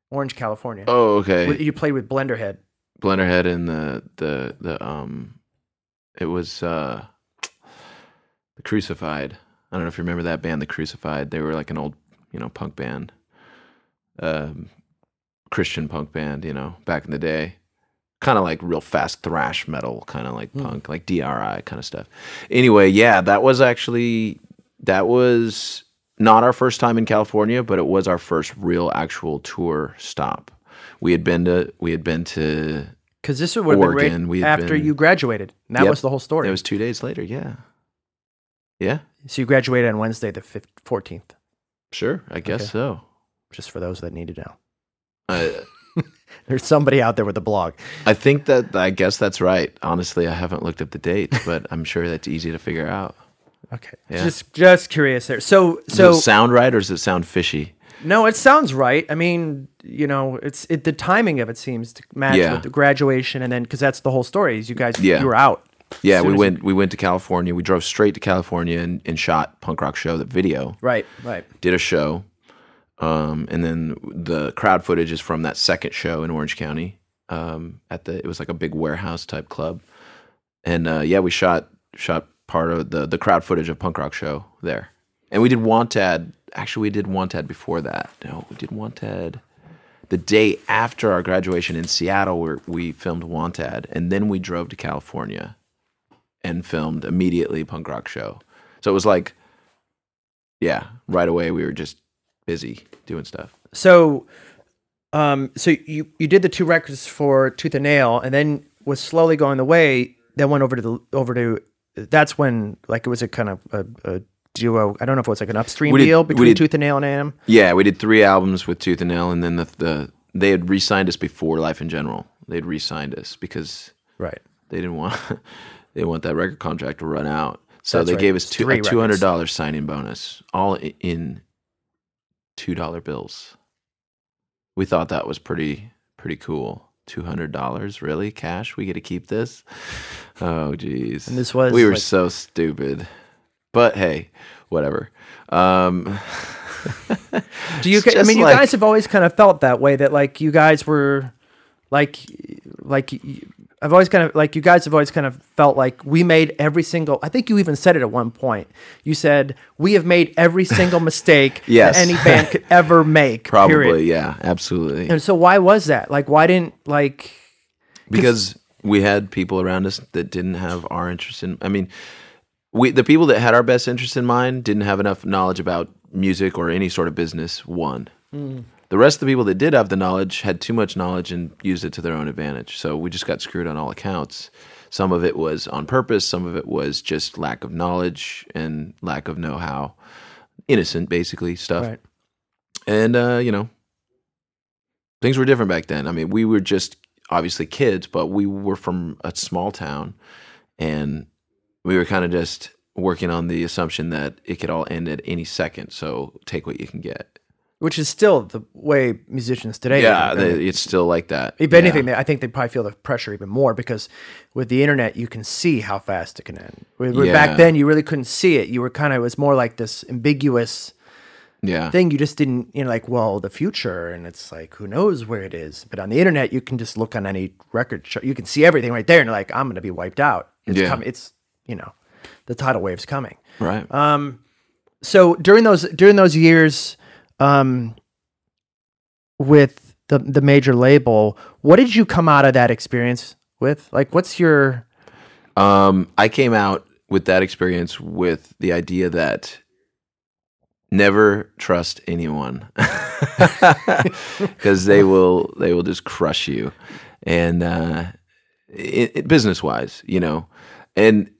Speaker 1: Orange, California.
Speaker 2: Oh, okay.
Speaker 1: You played with Blenderhead.
Speaker 2: Blenderhead and the the the um, it was uh, the Crucified. I don't know if you remember that band, the Crucified. They were like an old, you know, punk band, um, Christian punk band. You know, back in the day, kind of like real fast thrash metal, kind of like punk, like DRI kind of stuff. Anyway, yeah, that was actually that was not our first time in California, but it was our first real actual tour stop. We had been to we had been to
Speaker 1: Because this would have been right after
Speaker 2: been-
Speaker 1: you graduated. And that
Speaker 2: Yep.
Speaker 1: was the whole story.
Speaker 2: it was two days later. Yeah, yeah,
Speaker 1: so you graduated on Wednesday, the 5th, 14th,
Speaker 2: sure. I guess
Speaker 1: Okay.
Speaker 2: so.
Speaker 1: just for those that need to know.
Speaker 2: I uh,
Speaker 1: There's somebody out there with a blog.
Speaker 2: I think that I guess that's right. Honestly, I haven't looked up the date, but I'm sure that's easy to figure out.
Speaker 1: Okay.
Speaker 2: Yeah.
Speaker 1: Just just curious there. So
Speaker 2: Does
Speaker 1: so
Speaker 2: it sound right or does it sound fishy?
Speaker 1: no, it sounds right. I mean, you know, it's it the timing of it seems to match
Speaker 2: Yeah.
Speaker 1: with the graduation and then cuz that's the whole story. Is you guys
Speaker 2: Yeah.
Speaker 1: you were out.
Speaker 2: Yeah, we went we went to California. We drove straight to California and, and shot punk rock show the video.
Speaker 1: Right, right.
Speaker 2: Did a show, um, and then the crowd footage is from that second show in Orange County. Um, at the it was like a big warehouse type club, and uh, yeah, we shot shot part of the the crowd footage of punk rock show there, and we did Wanted. Actually, we did Wanted before that. No, we did Wanted the day after our graduation in Seattle, where we filmed Wanted, and then we drove to California and filmed immediately punk rock show. So it was like, yeah, right away we were just busy doing stuff.
Speaker 1: So um so you you did the two records for Tooth and Nail and then was slowly going the way then went over to the over to that's when like it was a kind of a, a duo. I don't know if it was like an upstream
Speaker 2: did-
Speaker 1: deal
Speaker 2: we
Speaker 1: between
Speaker 2: did-
Speaker 1: Tooth and Nail and A&M.
Speaker 2: Yeah, we did three albums with Tooth and Nail, and then the, the they had re-signed us before Life in General. They'd re-signed us because
Speaker 1: Right.
Speaker 2: they didn't want they want that record contract to run out. So
Speaker 1: That's
Speaker 2: they
Speaker 1: right.
Speaker 2: gave us two, a two hundred dollars signing bonus, all in two dollar bills. We thought that was pretty pretty cool. Two hundred dollars, really? Cash? We get to keep this? Oh, jeez.
Speaker 1: And this was,
Speaker 2: we were
Speaker 1: like-
Speaker 2: so stupid, but hey, whatever. Um,
Speaker 1: Do you? I mean, you
Speaker 2: like-
Speaker 1: guys have always kind of felt that way. That like you guys were, like, like I've always kind of like you guys have always kind of felt like we made every single. I think you even said it at one point. You said we have made every single mistake
Speaker 2: Yes.
Speaker 1: that any band could ever make.
Speaker 2: probably,
Speaker 1: period.
Speaker 2: yeah, absolutely.
Speaker 1: And so why was that? Like, why didn't like?
Speaker 2: because we had people around us that didn't have our interest in i mean we the people that had our best interest in mind didn't have enough knowledge about music or any sort of business one mm. The rest of the people that did have the knowledge had too much knowledge and used it to their own advantage. So we just got screwed on all accounts. Some of it was on purpose. Some of it was just lack of knowledge and lack of know-how. Innocent basically stuff.
Speaker 1: Right.
Speaker 2: and uh, you know things were different back then. I mean we were just obviously kids but we were from a small town and we were kind of just working on the assumption that it could all end at any second. So take what you can get
Speaker 1: Which is still the way musicians today.
Speaker 2: yeah
Speaker 1: are.
Speaker 2: they, it's still like that
Speaker 1: If
Speaker 2: Yeah.
Speaker 1: anything, I think they probably feel the pressure even more because with the internet, you can see how fast it can end. Where
Speaker 2: Yeah.
Speaker 1: Back then, you really couldn't see it. You were kind of, it was more like this ambiguous
Speaker 2: yeah
Speaker 1: thing. You just didn't, you know, like, well, the future, and it's like, who knows where it is. But on the internet, you can just look on any record show. You can see everything right there, and you're like, I'm going to be wiped out. It's
Speaker 2: Yeah.
Speaker 1: coming. It's, you know, the tidal wave's coming.
Speaker 2: right Um.
Speaker 1: so during those during those years um with the the major label what did you come out of that experience with? Like what's your
Speaker 2: Um, I came out with that experience with the idea that never trust anyone. Because they will they will just crush you, and uh, business wise, you know, and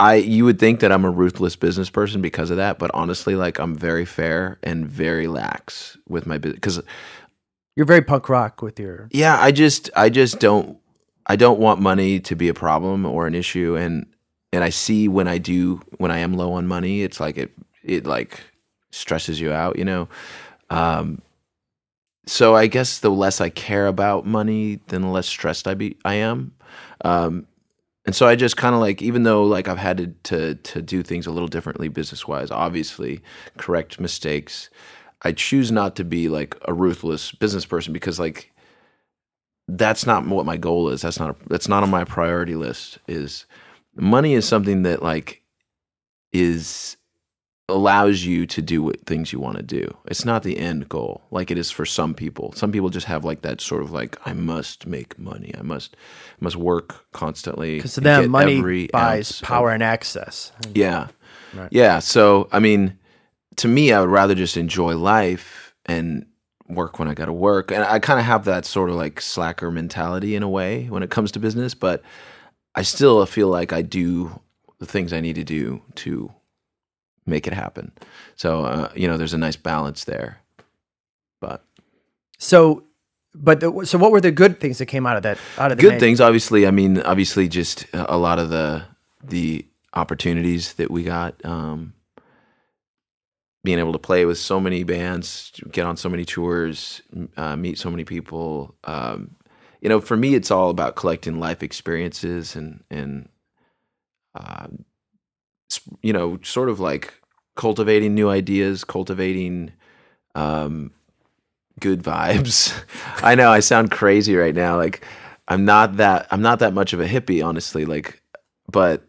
Speaker 2: I you would think that I'm a ruthless business person because of that, but honestly, like I'm very fair and very lax with my business because
Speaker 1: you're very punk rock with your
Speaker 2: yeah i just i just don't i don't want money to be a problem or an issue and and i see when i do when i am low on money it's like it it like stresses you out you know? Um so i guess the less i care about money then the less stressed i be i am. Um and so i just kind of like even though like i've had to to to do things a little differently business wise obviously correct mistakes I choose not to be like a ruthless business person because like that's not what my goal is. That's not that's not on my priority list. Is money is something that like is allows you to do what things you want to do. It's not the end goal like it is for some people. Some people just have like that sort of like I must make money. I must must work constantly
Speaker 1: because to them money
Speaker 2: every
Speaker 1: buys
Speaker 2: ounce of-
Speaker 1: power and access
Speaker 2: yeah.
Speaker 1: Right.
Speaker 2: Yeah. So, I mean, to me, I would rather just enjoy life and work when I got to work. And I kind of have that sort of like slacker mentality in a way when it comes to business, but I still feel like I do the things I need to do to make it happen. So, uh, you know, there's a nice balance there. But
Speaker 1: So, but the, so what were the good things that came out of that? Out of the
Speaker 2: good
Speaker 1: May-
Speaker 2: things, obviously. I mean, obviously, just a a lot of the the opportunities that we got. Um, being able to play with so many bands, get on so many tours, uh, meet so many people. Um, you know, for me, it's all about collecting life experiences and and uh, you know, sort of like cultivating new ideas, cultivating um, good vibes. I know I sound crazy right now. Like I'm not that I'm not that much of a hippie, honestly. Like, but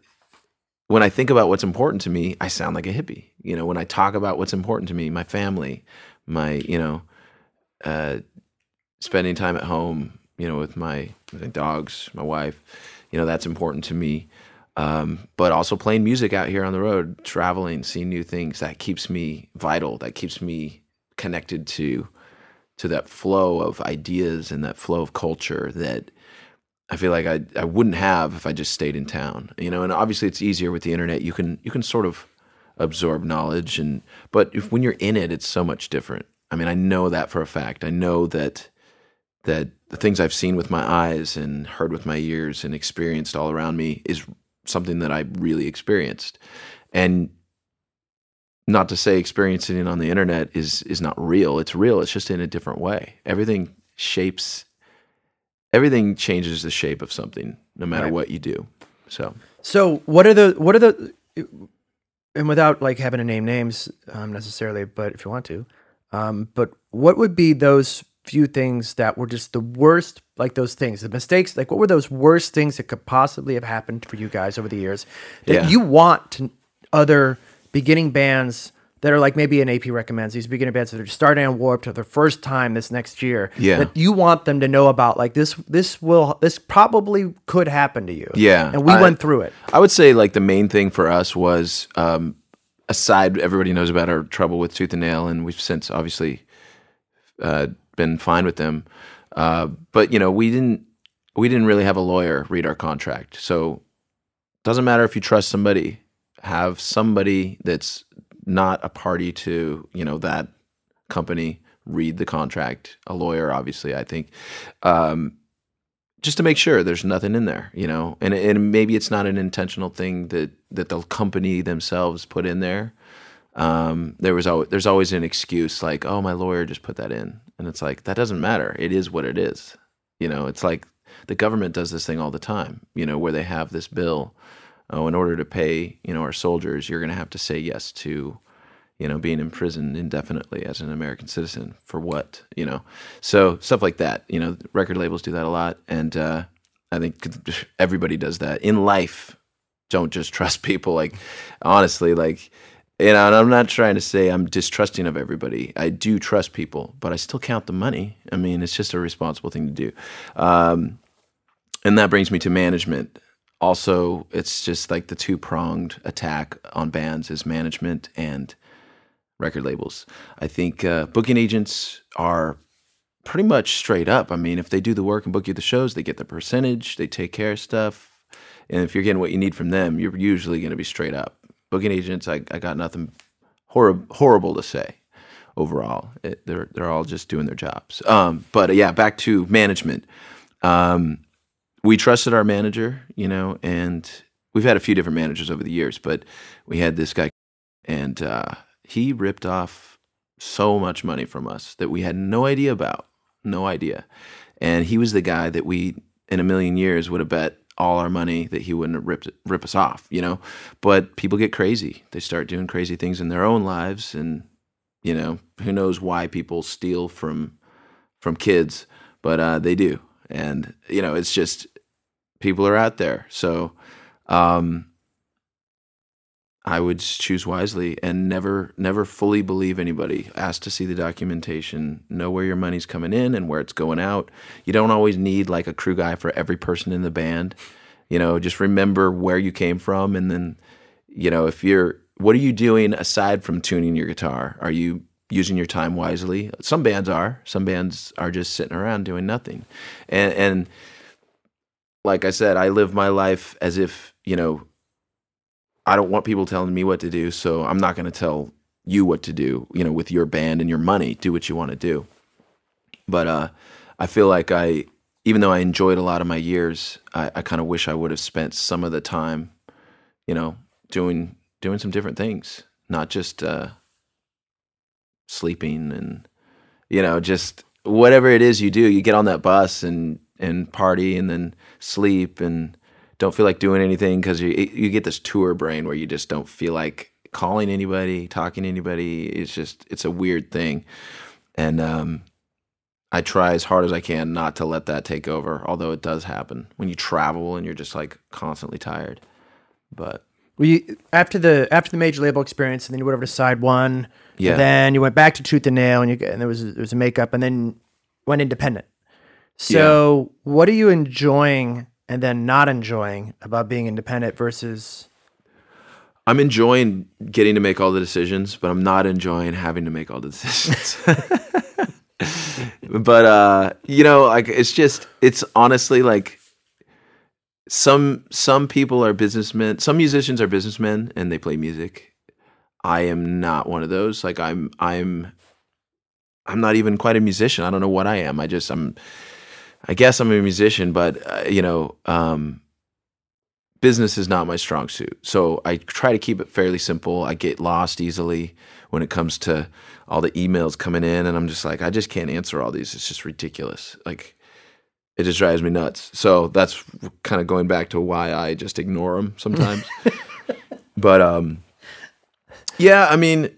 Speaker 2: when I think about what's important to me, I sound like a hippie. You know, when I talk about what's important to me, my family, my you know, uh, spending time at home, you know, with my, my dogs, my wife, you know, that's important to me. Um, but also playing music out here on the road, traveling, seeing new things, that keeps me vital. That keeps me connected to to that flow of ideas and that flow of culture that I feel like I I wouldn't have if I just stayed in town. You know, and obviously it's easier with the internet. You can you can sort of absorb knowledge and but if when you're in it it's so much different. I mean, I know that for a fact. I know that that the things I've seen with my eyes and heard with my ears and experienced all around me is something that I really experienced. And not to say experiencing it on the internet is is not real. It's real. It's just in a different way. Everything shapes everything changes the shape of something no matter
Speaker 1: Right.
Speaker 2: what you do. So,
Speaker 1: So what are the what are the and without like having to name names um, necessarily, but if you want to, um, but what would be those few things that were just the worst, like those things, the mistakes, like what were those worst things that could possibly have happened for you guys over the years that
Speaker 2: Yeah.
Speaker 1: you want to, other beginning bands that are like maybe an AP recommends these beginning bands that are starting on Warped for their first time this next year.
Speaker 2: Yeah.
Speaker 1: that you want them to know about, like this, this will, this probably could happen to you.
Speaker 2: Yeah,
Speaker 1: and we
Speaker 2: I-
Speaker 1: went through it.
Speaker 2: I would say like the main thing for us was um, aside everybody knows about our trouble with Tooth and Nail, and we've since obviously uh, been fine with them. Uh, but you know, we didn't we didn't really have a lawyer read our contract, so doesn't matter if you trust somebody, have somebody that's not a party to you know that company read the contract. A lawyer, obviously, I think. Um, just to make sure there's nothing in there, you know, and and maybe it's not an intentional thing that that the company themselves put in there. Um, there was always there's always an excuse like, oh, my lawyer just put that in, and it's like that doesn't matter. It is what it is, you know. It's like the government does this thing all the time, you know, where they have this bill. Oh, in order to pay, you know, our soldiers, you're going to have to say yes to, you know, being imprisoned indefinitely as an American citizen for what, you know. So stuff like that, you know, record labels do that a lot, and uh, I think everybody does that in life. Don't just trust people. Like honestly, like you know, and I'm not trying to say I'm distrusting of everybody. I do trust people, but I still count the money. I mean, it's just a responsible thing to do. Um, and that brings me to management. Also, it's just like the two pronged attack on bands is management and record labels. I think uh, booking agents are pretty much straight up. I mean, if they do the work and book you the shows, they get the percentage, they take care of stuff. And if you're getting what you need from them, you're usually going to be straight up. Booking agents, I, I got nothing horrible horrible to say overall. It, they're they're all just doing their jobs. Um, but uh, yeah, back to management. Um, we trusted our manager, you know, and we've had a few different managers over the years, but we had this guy, and uh, he ripped off so much money from us that we had no idea about, no idea. And he was the guy that we, in a million years, would have bet all our money that he wouldn't ripped rip us off, you know. But people get crazy; they start doing crazy things in their own lives, and you know, who knows why people steal from from kids, but uh, they do, and you know, it's just people are out there. So um, I would choose wisely and never never fully believe anybody. Ask to see the documentation, know where your money's coming in and where it's going out. You don't always need like a crew guy for every person in the band. You know, just remember where you came from and then you know, if you're what are you doing aside from tuning your guitar? Are you using your time wisely? Some bands are. Some bands are just sitting around doing nothing. And and like I said, I live my life as if, you know, I don't want people telling me what to do, so I'm not going to tell you what to do, you know, with your band and your money. Do what you want to do. But uh I feel like I even though I enjoyed a lot of my years, I, I kind of wish I would have spent some of the time, you know, doing doing some different things, not just uh, sleeping and you know just whatever it is you do. You get on that bus and and party and then sleep and don't feel like doing anything because you you get this tour brain where you just don't feel like calling anybody, talking to anybody. It's just it's a weird thing, and um, I try as hard as I can not to let that take over. Although it does happen when you travel and you're just like constantly tired. But
Speaker 1: Well, you, after the after the major label experience, and then you went over to Side One.
Speaker 2: Yeah.
Speaker 1: Then you went back to Tooth and Nail, and you and there was there was a makeup, and then went independent. So, what are you enjoying and then not enjoying about being independent versus?
Speaker 2: I'm enjoying getting to make all the decisions, but I'm not enjoying having to make all the decisions. but uh, you know, like it's just it's honestly like some some people are businessmen, some musicians are businessmen and they play music. I am not one of those. Like I'm I'm I'm not even quite a musician. I don't know what I am. I just I'm I guess I'm a musician, but uh, you know, um business is not my strong suit. So I try to keep it fairly simple. I get lost easily when it comes to all the emails coming in and I'm just like I just can't answer all these. It's just ridiculous. Like it just drives me nuts. So that's kind of going back to why I just ignore them sometimes. but um yeah, I mean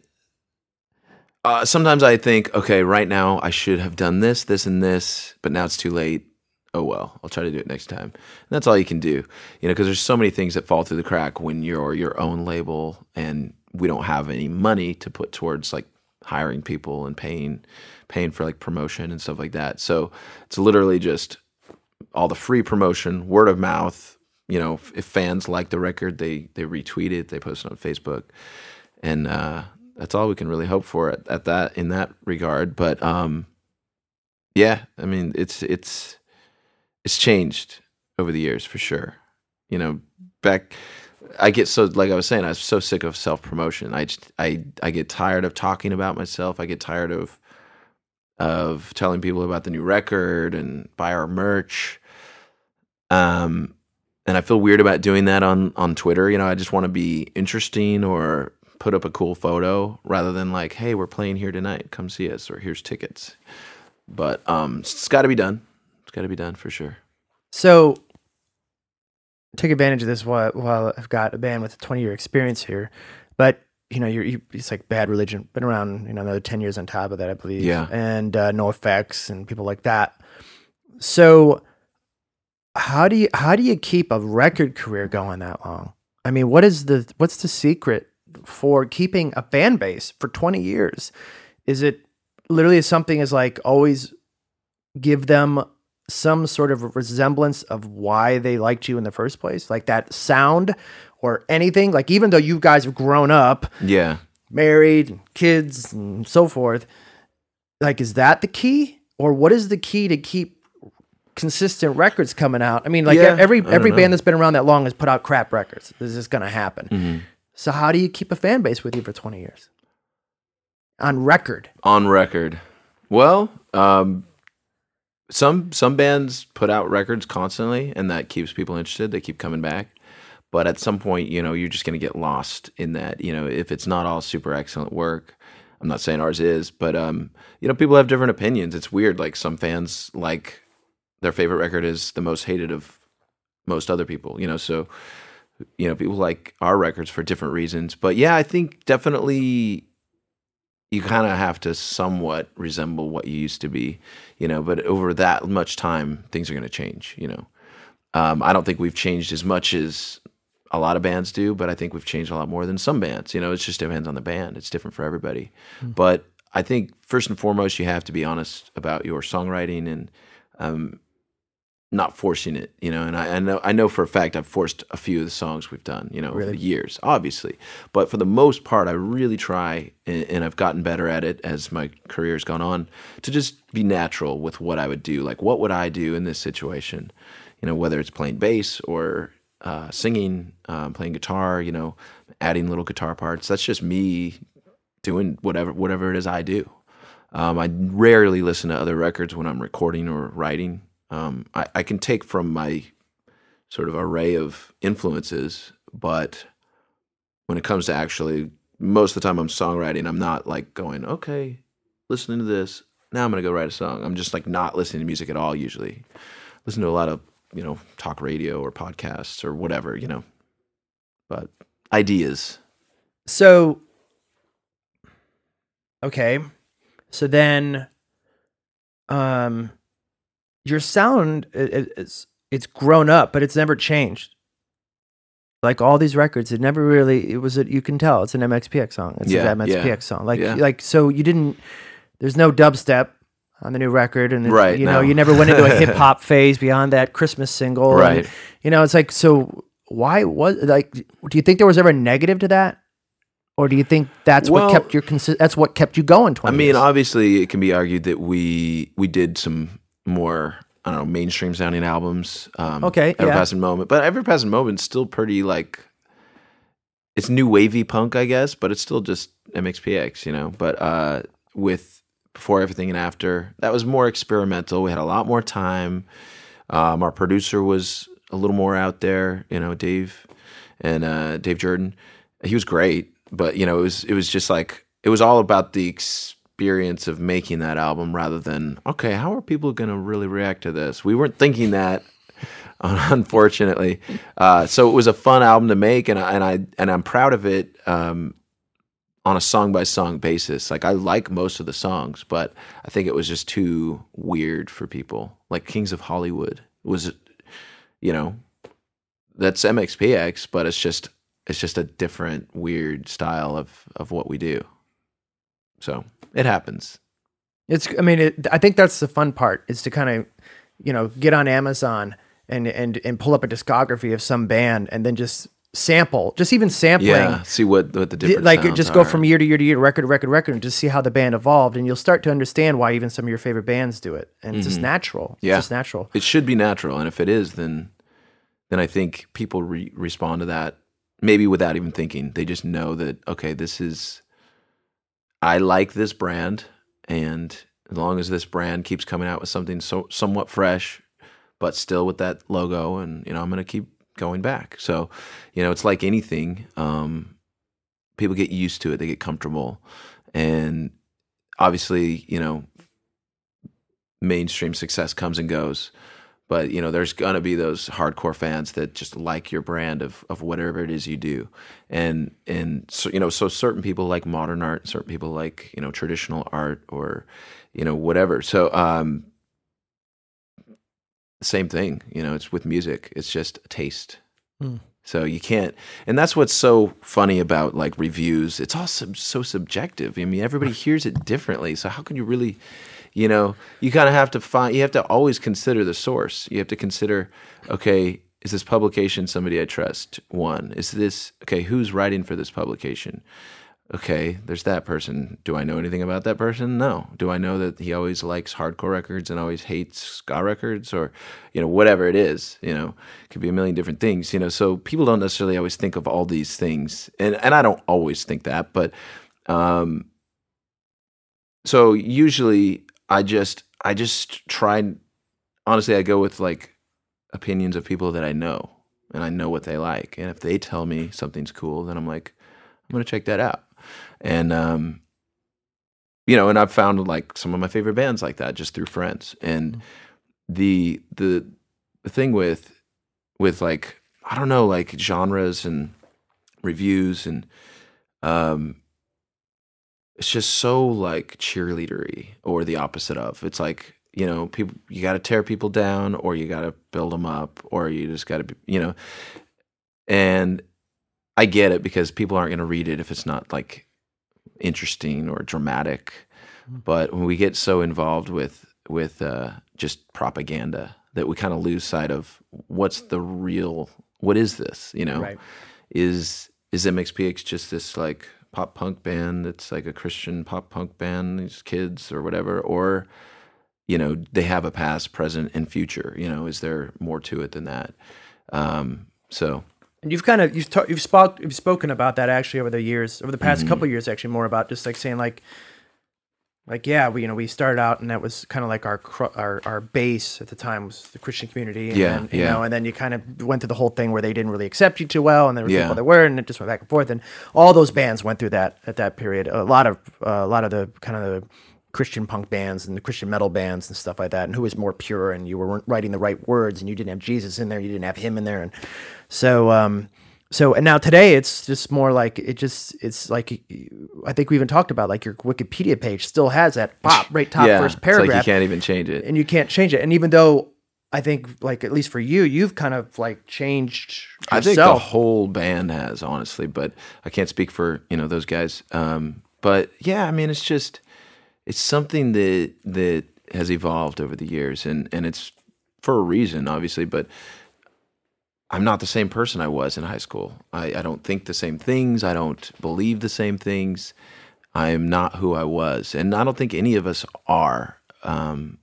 Speaker 2: uh, sometimes I think, okay, right now I should have done this, this, and this, but now it's too late. Oh well, I'll try to do it next time. And that's all you can do, you know, because there's so many things that fall through the crack when you're your own label, and we don't have any money to put towards like hiring people and paying, paying for like promotion and stuff like that. So it's literally just all the free promotion, word of mouth. You know, if, fans like the record, they they retweet it, they post it on Facebook, and uh, that's all we can really hope for at, at that in that regard. But um, yeah, I mean, it's it's it's changed over the years for sure. You know, back I get so like I was saying, I was so sick of self promotion. I just I I get tired of talking about myself. I get tired of of telling people about the new record and buy our merch. Um, and I feel weird about doing that on on Twitter. You know, I just want to be interesting or put up a cool photo rather than like, hey, we're playing here tonight. Come see us, or here's tickets. But um, it's got to be done. It's got to be done for sure.
Speaker 1: So, take advantage of this while, while I've got a band with a 20 year experience here. But, you know, you're, you, it's like Bad Religion, been around, you know, another 10 years on top of that, I believe.
Speaker 2: Yeah.
Speaker 1: And uh, NOFX and people like that. So, how do you how do you keep a record career going that long? I mean, what is the what's the secret for keeping a fan base for 20 years? Is it literally something as like always give them some sort of resemblance of why they liked you in the first place, like that sound or anything. Like even though you guys have grown up,
Speaker 2: Yeah.
Speaker 1: married, kids, and so forth, like is that the key, or what is the key to keep consistent records coming out? I mean, like
Speaker 2: Yeah,
Speaker 1: every every
Speaker 2: know.
Speaker 1: band that's been around that long has put out crap records. This is going to happen.
Speaker 2: Mm-hmm.
Speaker 1: So how do you keep a fan base with you for twenty years on record?
Speaker 2: on record. Well, um, some some bands put out records constantly, and that keeps people interested. They keep coming back. But at some point, you know, you're just going to get lost in that. You know, if it's not all super excellent work, I'm not saying ours is, but um, you know, people have different opinions. It's weird. Like some fans like their favorite record is the most hated of most other people. You know, so you know, people like our records for different reasons. But yeah, I think definitely you kind of have to somewhat resemble what you used to be, you know. But over that much time, things are going to change, you know. Um, I don't think we've changed as much as a lot of bands do, but I think we've changed a lot more than some bands. You know, it just depends on the band. It's different for everybody. But I think first and foremost, you have to be honest about your songwriting and um, not forcing it, you know. And I, I know I know for a fact I've forced a few of the songs we've done, you know, over the years, obviously. But for the most part, I really try, and, and I've gotten better at it as my career's gone on, to just be natural with what I would do. Like, what would I do in this situation? You know, whether it's playing bass or uh, singing, um, playing guitar, you know, adding little guitar parts. That's just me doing whatever whatever it is I do. Um, I rarely listen to other records when I'm recording or writing. Um, I, I can take from my sort of array of influences, but when it comes to actually, most of the time I'm songwriting, I'm not like going, okay, listening to this, now I'm gonna go write a song. I'm just like not listening to music at all usually. Listen to a lot of you know talk radio or podcasts or whatever you know, but ideas.
Speaker 1: So, okay. So then, um, your sound i- i- it's it's grown up, but it's never changed. Like all these records, it never really. It was a, you can tell it's an MXPX song. It's
Speaker 2: Yeah,
Speaker 1: an MXPX
Speaker 2: yeah,
Speaker 1: song. Like
Speaker 2: yeah.
Speaker 1: like so you didn't. There's no dubstep on the new record, and
Speaker 2: Right,
Speaker 1: you know
Speaker 2: no.
Speaker 1: you never went into a hip hop phase beyond that Christmas single. and,
Speaker 2: Right.
Speaker 1: you know, it's like so. Why was like? Do you think there was ever a negative to that? Or do you think that's
Speaker 2: Well-
Speaker 1: what kept your consi- that's what kept you going
Speaker 2: 20
Speaker 1: I
Speaker 2: mean,
Speaker 1: years?
Speaker 2: obviously, it can be argued that we we did some more I don't know mainstream sounding albums. Um,
Speaker 1: Okay,
Speaker 2: Ever
Speaker 1: yeah.
Speaker 2: passing moment, but Ever passing moment's still pretty like it's new wavy punk, I guess, but it's still just MXPX, you know. But uh, with before everything and after, that was more experimental. We had a lot more time. Um, our producer was a little more out there, you know, Dave and uh, Dave Jerden. He was great, but you know, it was it was just like it was all about the experience of making that album rather than okay, how are people going to really react to this? We weren't thinking that, unfortunately. Uh, so it was a fun album to make, and I, and I and I'm proud of it. Um, on a song by song basis. Like I like most of the songs, but I think it was just too weird for people. Like Kings of Hollywood was you know, that's MXPX, but it's just it's just a different weird style of of what we do. So, it happens.
Speaker 1: It's. I mean, it, I think that's the fun part is to kind of, you know, get on Amazon and and and pull up a discography of some band and then just sample, just even sampling.
Speaker 2: Yeah, see what what the
Speaker 1: di-
Speaker 2: different
Speaker 1: like just go
Speaker 2: are.
Speaker 1: from year to year to year, record to record to record, and just see how the band evolved, and you'll start to understand why even some of your favorite bands do it, and it's just natural. It's
Speaker 2: Mm-hmm. Yeah.
Speaker 1: just natural.
Speaker 2: It should be natural, and if it is, then then I think people re- respond to that maybe without even thinking. They just know that okay, this is I like this brand, and as long as this brand keeps coming out with something so somewhat fresh, but still with that logo, and you know, I'm gonna keep going back. So, you know, it's like anything. Um, people get used to it; they get comfortable, and obviously, you know, mainstream success comes and goes but you know there's gonna be those hardcore fans that just like your brand of of whatever it is you do. And and so you know so certain people like modern art certain people like you know traditional art or you know whatever. So um same thing you know it's with music it's just taste.
Speaker 1: Hmm.
Speaker 2: so you can't and that's what's so funny about like reviews. It's all sub, so subjective. I mean everybody hears it differently. So how can you really you know you kind of have to find you have to always consider the source. You have to consider okay is this publication somebody i trust? One is this okay who's writing for this publication? Okay there's that person. Do i know anything about that person? No. Do i know that he always likes hardcore records and always hates ska records? Or you know whatever it is you know it could be a million different things you know so people don't necessarily always think of all these things. And and i don't always think that but um so usually i just i just try honestly i go with like opinions of people that i know and i know what they like and if they tell me something's cool then i'm like i'm gonna check that out. And um you know and i've found like some of my favorite bands like that just through friends and the the the thing with with like i don't know like genres and reviews and um it's just so like cheerleadery or the opposite of. It's like you know people you got to tear people down or you got to build them up or you just got to be you know? And i get it because people aren't going to read it if it's not like interesting or dramatic. But when we get so involved with with uh just propaganda that we kind of lose sight of what's the real what is this you know?
Speaker 1: Right.
Speaker 2: is is mxpx just this like pop punk band that's like a christian pop punk band these kids or whatever or you know they have a past present and future you know is there more to it than that um so
Speaker 1: And you've kind of you've ta- you've spoke you've spoken about that actually over the years, over the past
Speaker 2: Mm-hmm.
Speaker 1: couple years, actually more about just like saying like, like yeah, we you know we started out and that was kind of like our cr- our our base at the time was the Christian community. And
Speaker 2: Yeah,
Speaker 1: then, you
Speaker 2: yeah.
Speaker 1: know, and then you kind of went through the whole thing where they didn't really accept you too well, and there were
Speaker 2: Yeah.
Speaker 1: people that were, and it just went back and forth, and all those bands went through that at that period. A lot of uh, a lot of the kind of the Christian punk bands and the Christian metal bands and stuff like that, and who was more pure, and you weren't writing the right words, and you didn't have Jesus in there, you didn't have him in there, and so um, so and now today it's just more like it just it's like I think we even talked about like your Wikipedia page still has that pop right top
Speaker 2: yeah
Speaker 1: first
Speaker 2: it's like
Speaker 1: paragraph,
Speaker 2: you can't even change it
Speaker 1: and you can't change it. And even though I think like at least for you, you've kind of like changed
Speaker 2: I think the whole band has, honestly, but I can't speak for you know those guys. Um, but yeah, I mean, it's just it's something that that has evolved over the years, and and it's for a reason, obviously. But I'm not the same person I was in high school. I, I don't think the same things. I don't believe the same things. I am not who I was, and I don't think any of us are. Um,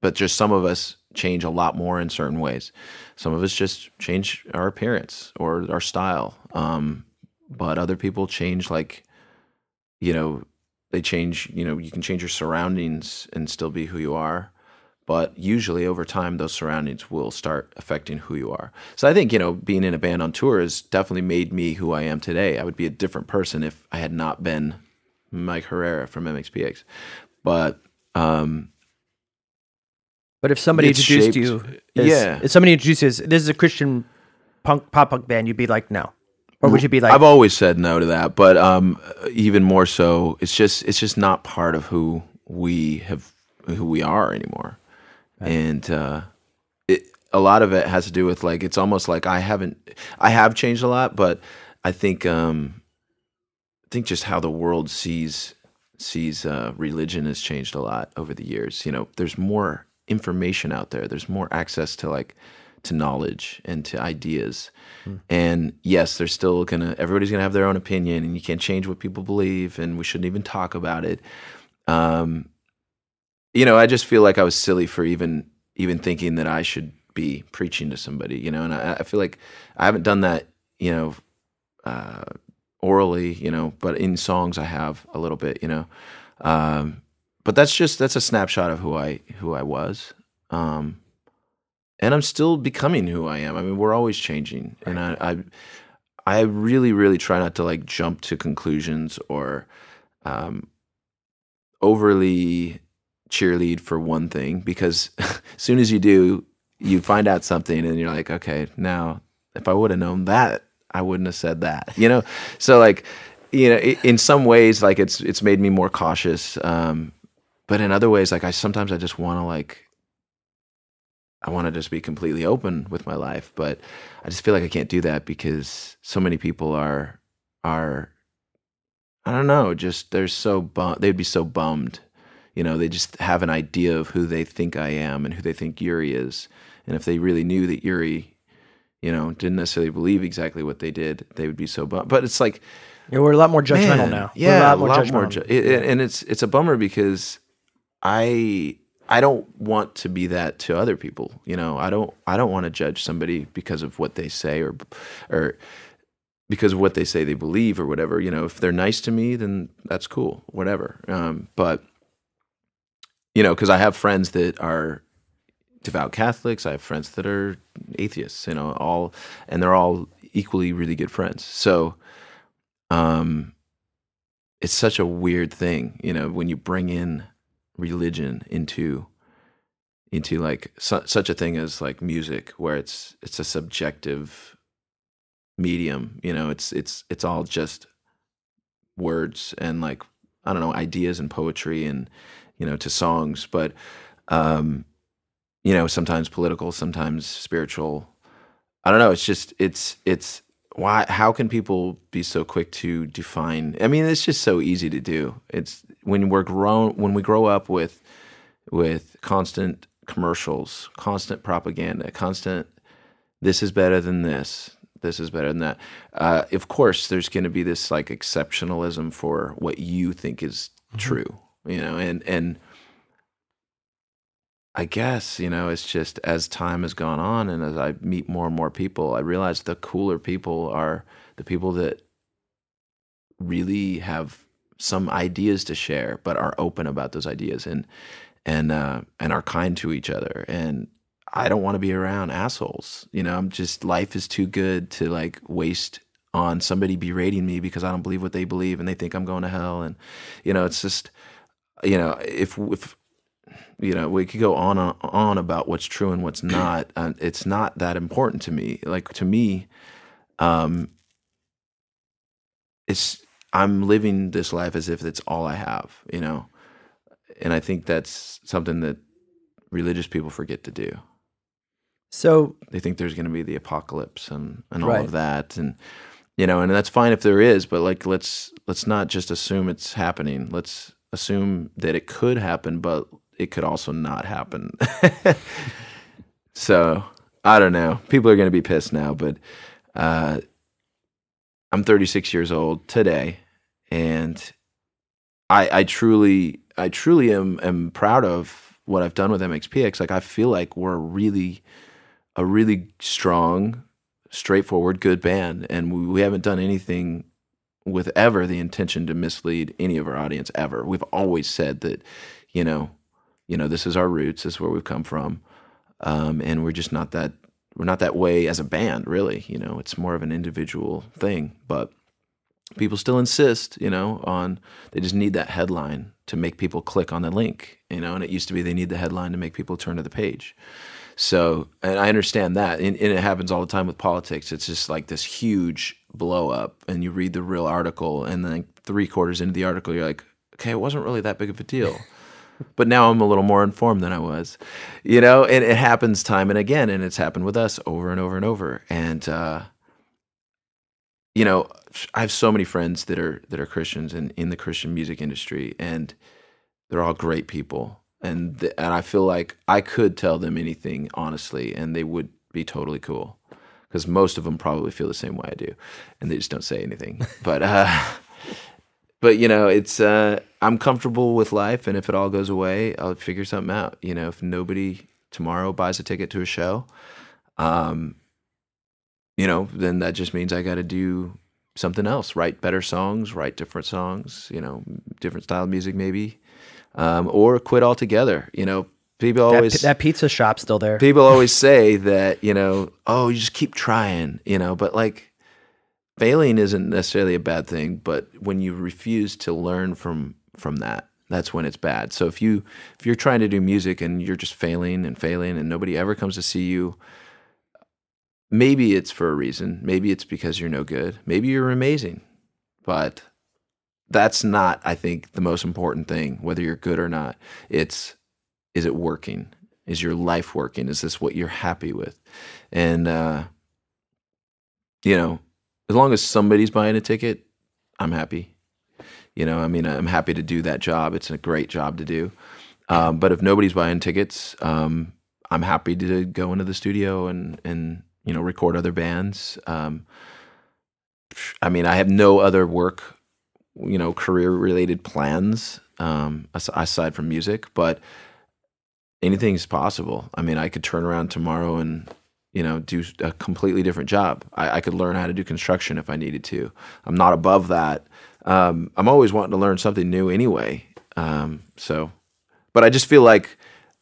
Speaker 2: but just some of us change a lot more in certain ways. Some of us just change our appearance or our style. Um, but other people change like, you know, they change, you know, you can change your surroundings and still be who you are. But usually over time, those surroundings will start affecting who you are. So I think, you know, being in a band on tour has definitely made me who I am today. I would be a different person if I had not been Mike Herrera from MXPX. But, um,
Speaker 1: But if somebody introduced
Speaker 2: shaped-
Speaker 1: you, as,
Speaker 2: yeah.
Speaker 1: if somebody introduces this is a Christian punk pop punk band, you'd be like no, or would you be like
Speaker 2: I've always said no to that, but um, even more so, it's just it's just not part of who we have who we are anymore, and uh, it, a lot of it has to do with like it's almost like I haven't I have changed a lot, but I think um, I think just how the world sees sees uh, religion has changed a lot over the years. You know, there's more information out there. There's more access to like to knowledge and to ideas. And yes, they're still gonna. Everybody's gonna have their own opinion, and you can't change what people believe, and we shouldn't even talk about it. Um, you know, I just feel like I was silly for even even thinking that I should be preaching to somebody. You know, and I, I feel like I haven't done that. You know, uh, orally. You know, but in songs I have a little bit. You know, um, but that's just that's a snapshot of who I who I was. Um, and I'm still becoming who I am. I mean, we're always changing, and I, I, I really, really try not to like jump to conclusions or um, overly cheerlead for one thing because as soon as you do, you find out something, and you're like, okay, now if I would have known that, I wouldn't have said that. You know, so like, you know, in some ways, like it's it's made me more cautious. Um, but in other ways, like I sometimes I just want to like I want to just be completely open with my life, but I just feel like I can't do that because so many people are are I don't know, just they're so bum they'd be so bummed. You know, they just have an idea of who they think I am and who they think Yuri is. And if they really knew that Yuri, you know, didn't necessarily believe exactly what they did, they would be so bummed. But it's like
Speaker 1: know, we're a lot more judgmental
Speaker 2: Man,
Speaker 1: now.
Speaker 2: Yeah,
Speaker 1: we're
Speaker 2: a lot more.
Speaker 1: judgmental.
Speaker 2: ju- it- it- and it's it's a bummer because I I don't want to be that to other people. You know, I don't I don't want to judge somebody because of what they say or or because of what they say they believe or whatever. You know, if they're nice to me, then that's cool, whatever. Um, but you know, because I have friends that are devout Catholics. I have friends that are atheists. You know, all and they're all equally really good friends. So um it's such a weird thing you know when you bring in religion into into like su- such a thing as like music where it's it's a subjective medium you know it's it's it's all just words and like i don't know ideas and poetry and you know to songs but um you know sometimes political sometimes spiritual i don't know it's just it's it's why how can people be so quick to define i mean it's just so easy to do it's when we're grown when we grow up with with constant commercials, constant propaganda, constant this is better than this. This is better than that. Uh, of course, there's going to be this like exceptionalism for what you think is true, you know, and and I guess you know it's just as time has gone on and as I meet more and more people, I realize the cooler people are the people that really have some ideas to share, but are open about those ideas and and uh, and are kind to each other. And I don't want to be around assholes. You know, I'm just life is too good to like waste on somebody berating me because I don't believe what they believe and they think I'm going to hell. And you know, it's just you know if if you know we could go on and on about what's true and what's not. And it's not that important to me. Like to me, um, it's I'm living this life as if it's all I have, you know. And I think that's something that religious people forget to do.
Speaker 1: So
Speaker 2: They think there's going to be the apocalypse and, and all
Speaker 1: Right.
Speaker 2: of that and you know, and that's fine if there is, but like let's let's not just assume it's happening. Let's assume that it could happen, but it could also not happen. so, I don't know. People are going to be pissed now, but uh I'm 36 years old today, and I, I truly, I truly am, am proud of what I've done with MXPX. Like I feel like we're really, a really strong, straightforward, good band, and we, we haven't done anything with ever the intention to mislead any of our audience ever. We've always said that, you know, you know, this is our roots, this is where we've come from, um, and we're just not that we're not that way as a band, really. You know, it's more of an individual thing, but people still insist, you know, on they just need that headline to make people click on the link, you know, and it used to be they need the headline to make people turn to the page. So, and I understand that, and, and it happens all the time with politics. It's just like this huge blow up, and you read the real article, and then three quarters into the article, you're like, okay, it wasn't really that big of a deal. but now I'm a little more informed than I was, you know, and it happens time and again, and it's happened with us over and over and over. And uh, you know, I have so many friends that are that are Christians and in the Christian music industry, and they're all great people. And th- and I feel like I could tell them anything honestly, and they would be totally cool, because most of them probably feel the same way I do, and they just don't say anything. but uh, but you know, it's uh, I'm comfortable with life, and if it all goes away, I'll figure something out. You know, if nobody tomorrow buys a ticket to a show, um, you know, then that just means I got to do something else, write better songs, write different songs, you know, different style of music maybe, um, or quit altogether. You know, people
Speaker 1: that,
Speaker 2: always
Speaker 1: that pizza shop's still there.
Speaker 2: people always say that you know, oh, you just keep trying, you know, but like failing isn't necessarily a bad thing, but when you refuse to learn from from that, that's when it's bad. So if you if you're trying to do music and you're just failing and failing and nobody ever comes to see you, maybe it's for a reason. Maybe it's because you're no good. Maybe you're amazing. But that's not I think the most important thing whether you're good or not. It's is it working? Is your life working? Is this what you're happy with? And uh you know, as long as somebody's buying a ticket, I'm happy. You know, I mean, I'm happy to do that job. It's a great job to do. Um, but if nobody's buying tickets, um, I'm happy to go into the studio and and you know record other bands. Um, I mean, I have no other work, you know, career related plans um, aside from music, but anything's possible. I mean, I could turn around tomorrow and you know do a completely different job. I, I could learn how to do construction if I needed to. I'm not above that. Um, I'm always wanting to learn something new anyway. Um, so, but I just feel like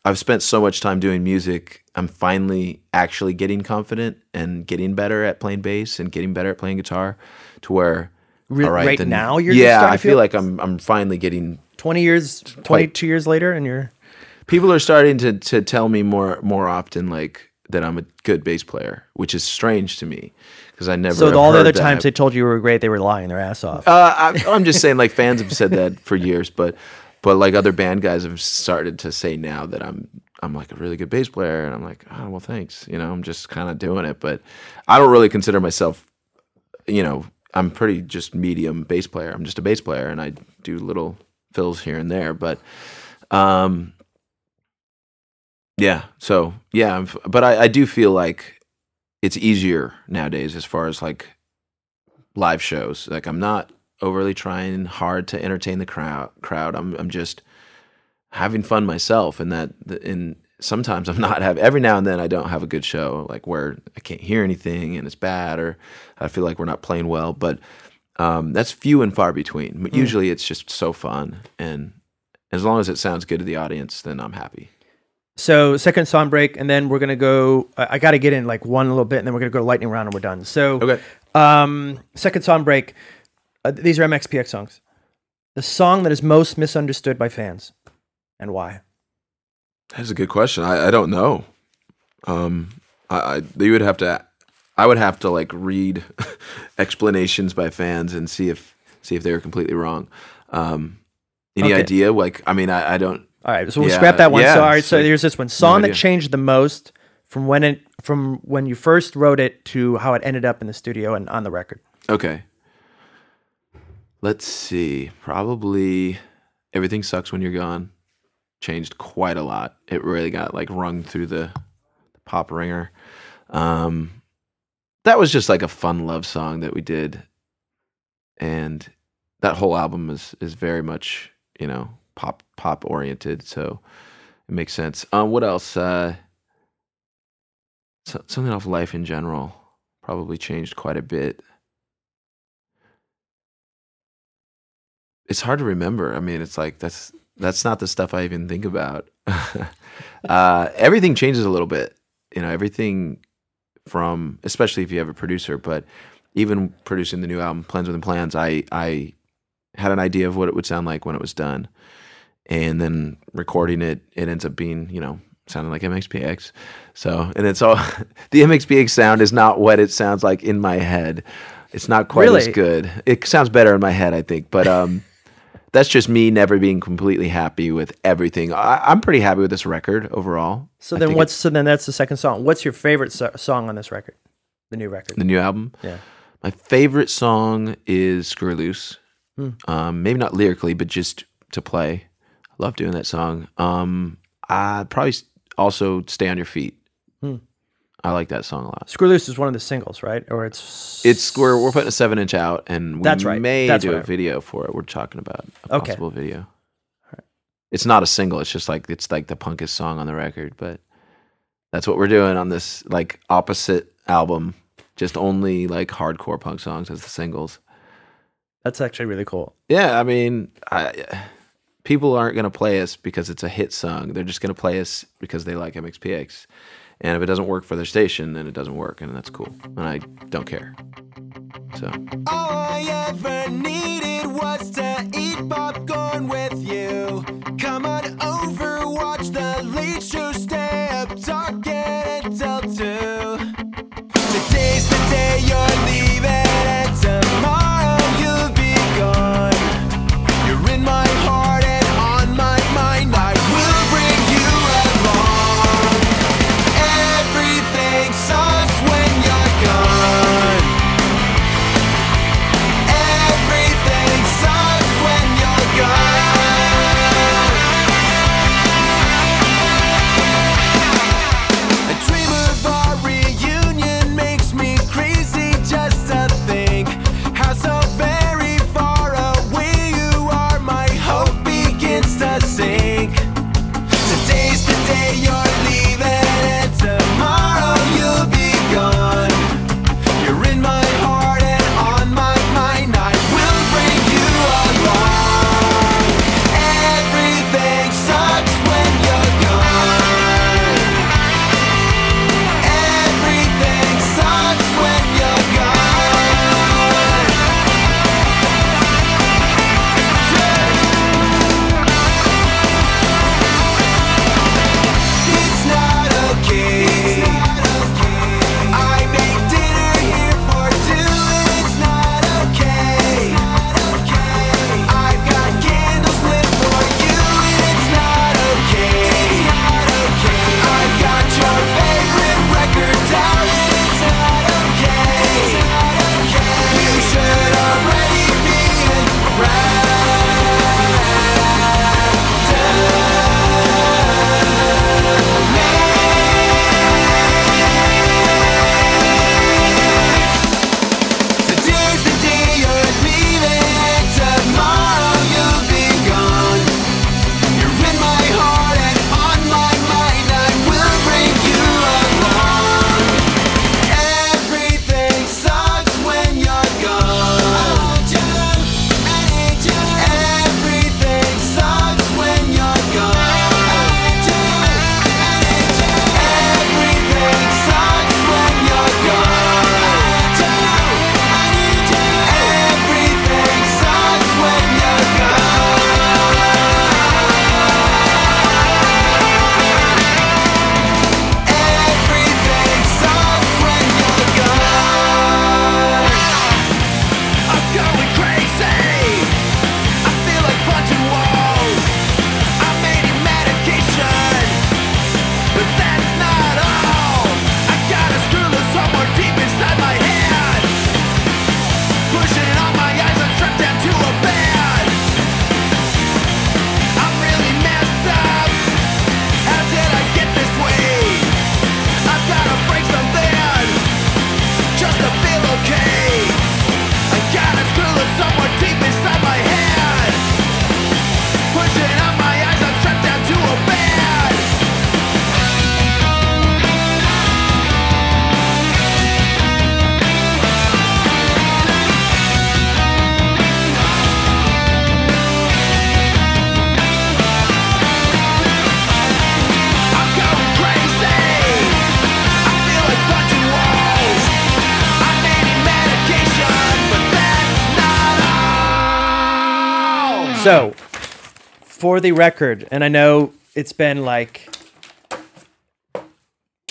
Speaker 2: I've spent so much time doing music. I'm finally actually getting confident and getting better at playing bass and getting better at playing guitar, to where
Speaker 1: Re-
Speaker 2: all right,
Speaker 1: right
Speaker 2: then-
Speaker 1: now you're just
Speaker 2: yeah. I feel
Speaker 1: feel-
Speaker 2: like I'm I'm finally getting
Speaker 1: 20 years, 22 years later, and you're.
Speaker 2: People are starting to to tell me more more often like that I'm a good bass player, which is strange to me because I never.
Speaker 1: So all the other times they told you you were great, they were lying their ass off.
Speaker 2: Uh, I, I'm just saying, like fans have said that for years, but but like other band guys have started to say now that I'm I'm like a really good bass player, and I'm like, oh well, thanks. You know, I'm just kind of doing it, but I don't really consider myself. You know, I'm pretty just medium bass player. I'm just a bass player, and I do little fills here and there, but um, Yeah. So yeah, I'm, f- but I, I do feel like it's easier nowadays as far as like live shows. Like I'm not overly trying hard to entertain the crowd. Crowd. I'm I'm just having fun myself, and that and sometimes I'm not have. Every now and then I don't have a good show, like where I can't hear anything and it's bad, or I feel like we're not playing well. But um, that's few and far between. But usually it's just so fun, and as long as it sounds good to the audience, then I'm happy.
Speaker 1: So second song break, and then we're gonna go. I, I got to get in like one little bit, and then we're gonna go to lightning round, and we're done. So
Speaker 2: Okay.
Speaker 1: um, second song break. Uh, these are MXPX songs. The song that is most misunderstood by fans, and why?
Speaker 2: That's a good question. I, I don't know. Um, I, I you would have to. I would have to like read explanations by fans and see if see if they were completely wrong. Um, any
Speaker 1: Okay.
Speaker 2: idea? Like, I mean, I, I don't.
Speaker 1: All right, so we'll
Speaker 2: Yeah,
Speaker 1: scrap that one.
Speaker 2: yeah,
Speaker 1: so all right, so here's this one. Song that changed the most from when it from when you first wrote it to how it ended up in the studio and on the record.
Speaker 2: Okay. Let's see. Probably everything sucks when you're gone. Changed quite a lot. It really got like rung through the, the pop ringer. Um, that was just like a fun love song that we did, and that whole album is is very much you know pop pop oriented. So it makes sense. Um, what else? Uh, so, something off life in general probably changed quite a bit. it's hard to remember. I mean, it's like that's that's not the stuff I even think about. uh, everything changes a little bit, you know. Everything from, especially if you have a producer, but even producing the new album, Plans Within Plans, I I had an idea of what it would sound like when it was done, and then recording it, it ends up being, you know, sounding like MXPX. So, and it's all the MXPX sound is not what it sounds like in my head. It's not quite as good. It sounds better in my head, I think, but um, that's just me never being completely happy with everything. I, I'm pretty happy with this record overall.
Speaker 1: So
Speaker 2: I
Speaker 1: then what's so then that's the second song. What's your favorite so- song on this record? The new record.
Speaker 2: the new album?
Speaker 1: Yeah.
Speaker 2: My favorite song is Screw Loose.
Speaker 1: Hmm.
Speaker 2: Um, maybe not lyrically, but just to play. I love doing that song. Um, I'd probably also Stay on Your Feet.
Speaker 1: Hmm.
Speaker 2: I like that song a lot.
Speaker 1: Screw Loose is one of the singles, right? Or it's
Speaker 2: It's we're we're putting a seven inch out, and we
Speaker 1: That's right.
Speaker 2: may
Speaker 1: That's
Speaker 2: do a
Speaker 1: I-
Speaker 2: video for it. We're talking about a
Speaker 1: Okay.
Speaker 2: possible video. It's not a single. It's just like it's like the punkest song on the record, but that's what we're doing on this like opposite album. Just only like hardcore punk songs as the singles.
Speaker 1: that's actually really cool.
Speaker 2: Yeah, I mean, I, people aren't going to play us because it's a hit song. They're just going to play us because they like MXPX. And if it doesn't work for their station, then it doesn't work, and that's cool. And I don't care. So
Speaker 3: All I ever needed was to eat popcorn with you. Come on over, watch the late show, stay up, talking until two. Today's the day you're leaving, and tomorrow
Speaker 1: for the record, and I know it's been like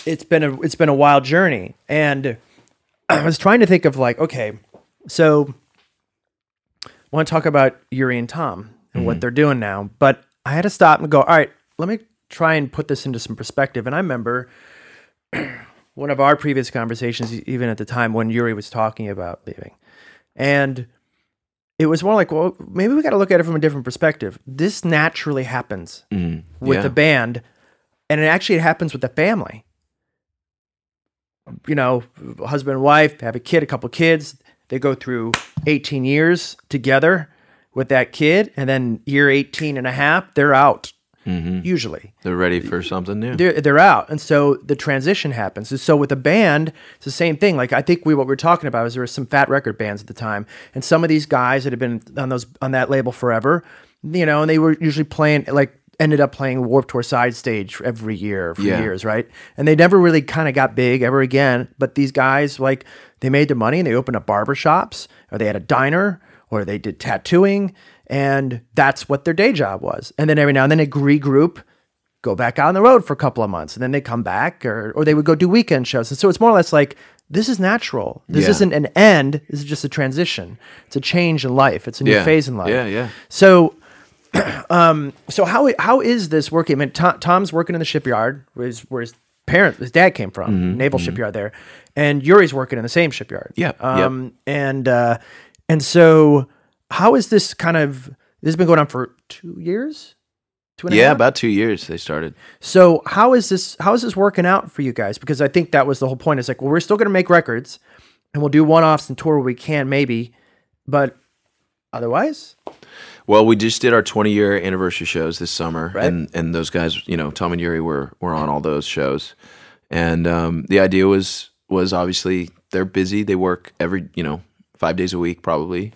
Speaker 1: it's been a it's been a wild journey, and I was trying to think of like, okay, so I want to talk about Yuri and Tom and what mm-hmm. they're doing now, but I had to stop and go, all right, let me try and put this into some perspective. And I remember one of our previous conversations, even at the time when Yuri was talking about leaving, and it was more like, well, maybe we got to look at it from a different perspective. This naturally happens
Speaker 2: Mm,
Speaker 1: with
Speaker 2: yeah.
Speaker 1: the band, and it actually happens with the family. You know, husband and wife have a kid, a couple kids. They go through 18 years together with that kid, and then year 18 and a half, they're out.
Speaker 2: Mhm.
Speaker 1: Usually,
Speaker 2: They're ready for something new.
Speaker 1: they're they're out, and so the transition happens. And so with a band, it's the same thing. Like I think we what we are talking about is there were some fat record bands at the time, and some of these guys that had been on those on that label forever, you know, and they were usually playing like ended up playing Warped Tour side stage every year for
Speaker 2: Yeah.
Speaker 1: years, right? And they never really kind of got big ever again. But these guys like they made their money and they opened up barber shops, or they had a diner, or they did tattooing. And that's what their day job was. And then every now and then they regroup, go back out on the road for a couple of months and then they come back or, or they would go do weekend shows. And so it's more or less like this is natural. This
Speaker 2: Yeah.
Speaker 1: isn't an end. This is just a transition. It's a change in life. It's a new
Speaker 2: Yeah.
Speaker 1: phase in life.
Speaker 2: Yeah, yeah.
Speaker 1: So, um, so how how is this working? I mean, Tom, Tom's working in the shipyard, where his, where his parents, his dad came from, naval shipyard there, and Yuri's working in the same shipyard.
Speaker 2: Yep, yep.
Speaker 1: Um, and uh, and so how is this kind of? This has been going on for two years. Two and a
Speaker 2: Yeah, about two years they started.
Speaker 1: So how is this how is this working out for you guys? Because I think that was the whole point. It's like, well, we're still gonna make records and we'll do one offs and tour where we can, maybe, but otherwise,
Speaker 2: Well, we just did our 20 year anniversary shows this summer,
Speaker 1: Right.
Speaker 2: and and those guys, you know, Tom and Yuri were were on all those shows, and um, the idea was was obviously they're busy. They work every you know five days a week probably,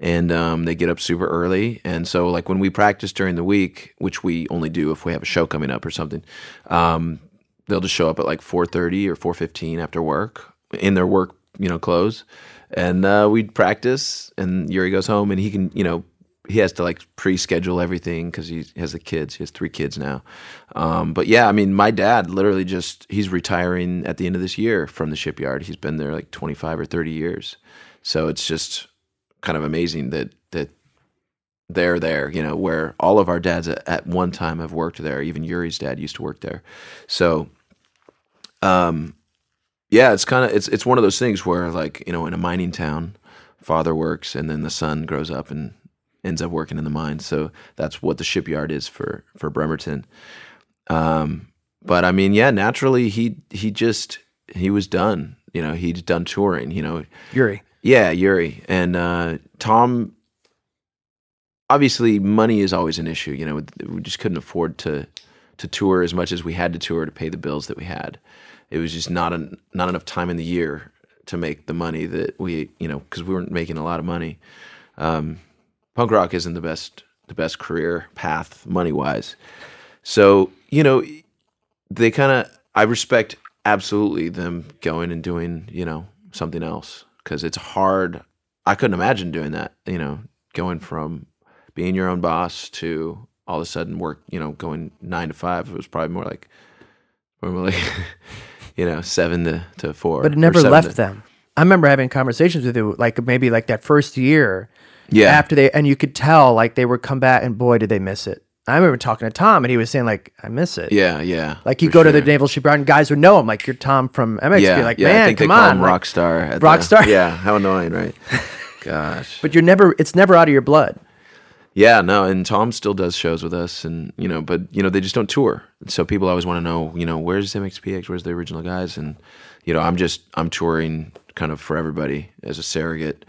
Speaker 2: and um, they get up super early. And so like when we practice during the week, which we only do if we have a show coming up or something, um, they'll just show up at like 4:30 or 4:15 after work in their work you know clothes, and uh, we'd practice. And Yuri goes home and he can you know he has to like pre-schedule everything because he has the kids. He has three kids now. Um, but yeah, I mean, my dad literally just he's retiring at the end of this year from the shipyard. He's been there like 25 or 30 years. So it's just kind of amazing that that they're there. You know, where all of our dads at, one time have worked there. Even Yuri's dad used to work there. So, um, yeah, it's kind of it's it's one of those things where like you know in a mining town, father works and then the son grows up and ends up working in the mine. So that's what the shipyard is for for Bremerton. Um, but I mean, yeah, naturally he he just he was done. You know, he'd done touring. You know,
Speaker 1: Yuri.
Speaker 2: Yeah, Yuri and uh, Tom. Obviously, money is always an issue. You know, we just couldn't afford to to tour as much as we had to tour to pay the bills that we had. It was just not an, not enough time in the year to make the money that we, you know, because we weren't making a lot of money. Um, punk rock isn't the best the best career path money wise. So you know, they kind of I respect absolutely them going and doing you know something else because it's hard. I couldn't imagine doing that. You know, going from being your own boss to all of a sudden work. You know, going nine to five. It was probably more like, more like, you know, seven to, to four.
Speaker 1: But it never left
Speaker 2: to-
Speaker 1: them. I remember having conversations with you, like maybe like that first year
Speaker 2: Yeah,
Speaker 1: after they, and you could tell like they would come back and boy, did they miss it. I remember talking to Tom and he was saying like, I miss it.
Speaker 2: yeah, yeah.
Speaker 1: Like you
Speaker 2: for
Speaker 1: go to the
Speaker 2: sure.
Speaker 1: naval shipyard and guys would know him. Like you're Tom from MX.
Speaker 2: Yeah,
Speaker 1: like,
Speaker 2: yeah.
Speaker 1: man,
Speaker 2: I think
Speaker 1: come
Speaker 2: they call
Speaker 1: on.
Speaker 2: him rock star. at
Speaker 1: Rock
Speaker 2: the-
Speaker 1: star?
Speaker 2: Yeah, how annoying, right? Gosh.
Speaker 1: but you're never, it's never out of your blood.
Speaker 2: Yeah, no, and Tom still does shows with us, and you know, but you know, they just don't tour. So people always want to know, you know, where's MXPX, where's the original guys, and you know, I'm just I'm touring kind of for everybody as a surrogate.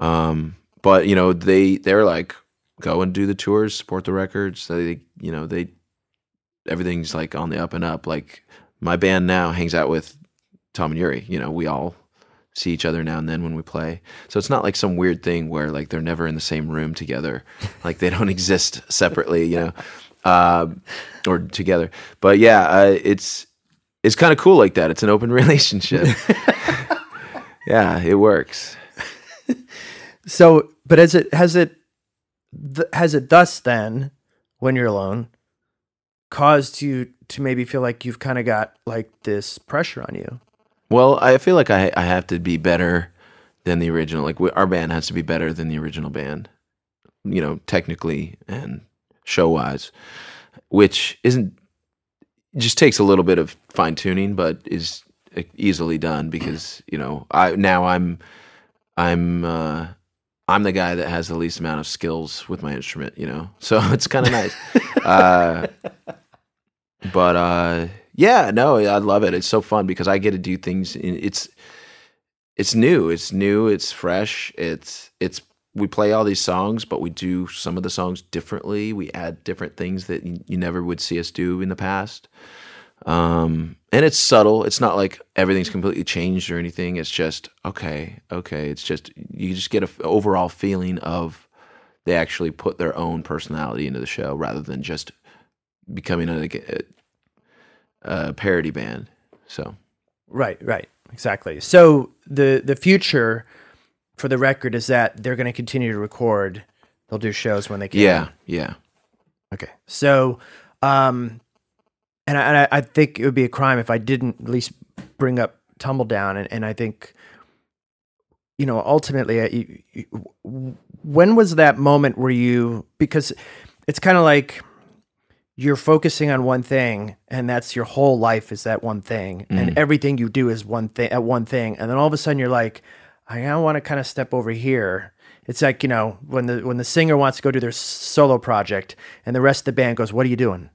Speaker 2: Um, but you know, they they're like go and do the tours, support the records. They you know they everything's like on the up and up. Like my band now hangs out with Tom and Yuri. You know, we all see each other now and then when we play. So it's not like some weird thing where like they're never in the same room together, like they don't exist separately, you know, uh, or together. But yeah, uh, it's it's kind of cool like that. It's an open relationship. yeah, it works.
Speaker 1: So, but has it, has it, th- has it thus then, when you're alone, caused you to maybe feel like you've kind of got like this pressure on you?
Speaker 2: Well, I feel like I I have to be better than the original. Like we, our band has to be better than the original band, you know, technically and show wise, which isn't just takes a little bit of fine tuning, but is easily done because you know I now I'm I'm uh, I'm the guy that has the least amount of skills with my instrument, you know, so it's kind of nice. uh, but uh, yeah, no, I love it. It's so fun because I get to do things. In, it's it's new. It's new. It's fresh. It's it's we play all these songs, but we do some of the songs differently. We add different things that you, you never would see us do in the past. Um, and it's subtle. It's not like everything's completely changed or anything. It's just okay, okay. It's just you just get a f- overall feeling of they actually put their own personality into the show rather than just becoming a, a, a parody band. So
Speaker 1: Right, right, exactly. So the the future for the record is that they're going to continue to record. They'll do shows when they can.
Speaker 2: yeah, yeah.
Speaker 1: Okay. So, um, and I, and I, I think it would be a crime if I didn't at least bring up Tumbledown, and, and I think, you know, ultimately, uh, you, you, when was that moment where you because it's kind of like you're focusing on one thing, and that's your whole life is that one thing, and everything you do is one thing at one thing, and then all of a sudden you're like, I now want to kind of step over here. It's like you know when the when the singer wants to go do their solo project, and the rest of the band goes, "What are you doing?"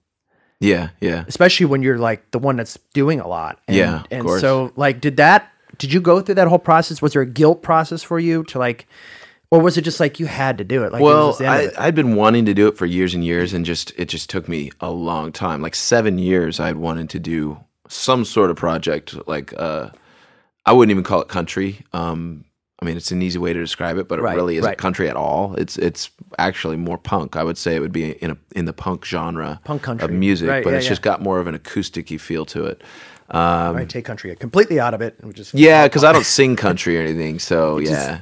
Speaker 2: Yeah, yeah.
Speaker 1: especially when you're like the one that's doing a lot. And,
Speaker 2: Yeah, of
Speaker 1: and
Speaker 2: course.
Speaker 1: so like, did that? Did you go through that whole process? Was there a guilt process for you to like, or was it just like you had to do it? Like, it
Speaker 2: Well,
Speaker 1: the
Speaker 2: I,
Speaker 1: it?
Speaker 2: I'd been wanting to do it for years and years, and just it just took me a long time. Like seven years, I'd wanted to do some sort of project. Like uh, I wouldn't even call it country. Um, I mean, it's an easy way to describe it, but it
Speaker 1: Right,
Speaker 2: really isn't
Speaker 1: right.
Speaker 2: country at all. It's it's actually more punk. I would say it would be in a in the punk genre
Speaker 1: Punk country.
Speaker 2: of music,
Speaker 1: Right,
Speaker 2: but
Speaker 1: yeah,
Speaker 2: it's
Speaker 1: yeah.
Speaker 2: just got more of an acousticy feel to it.
Speaker 1: All right, take country completely out of it. And just
Speaker 2: Yeah, because I don't sing country or anything, so yeah.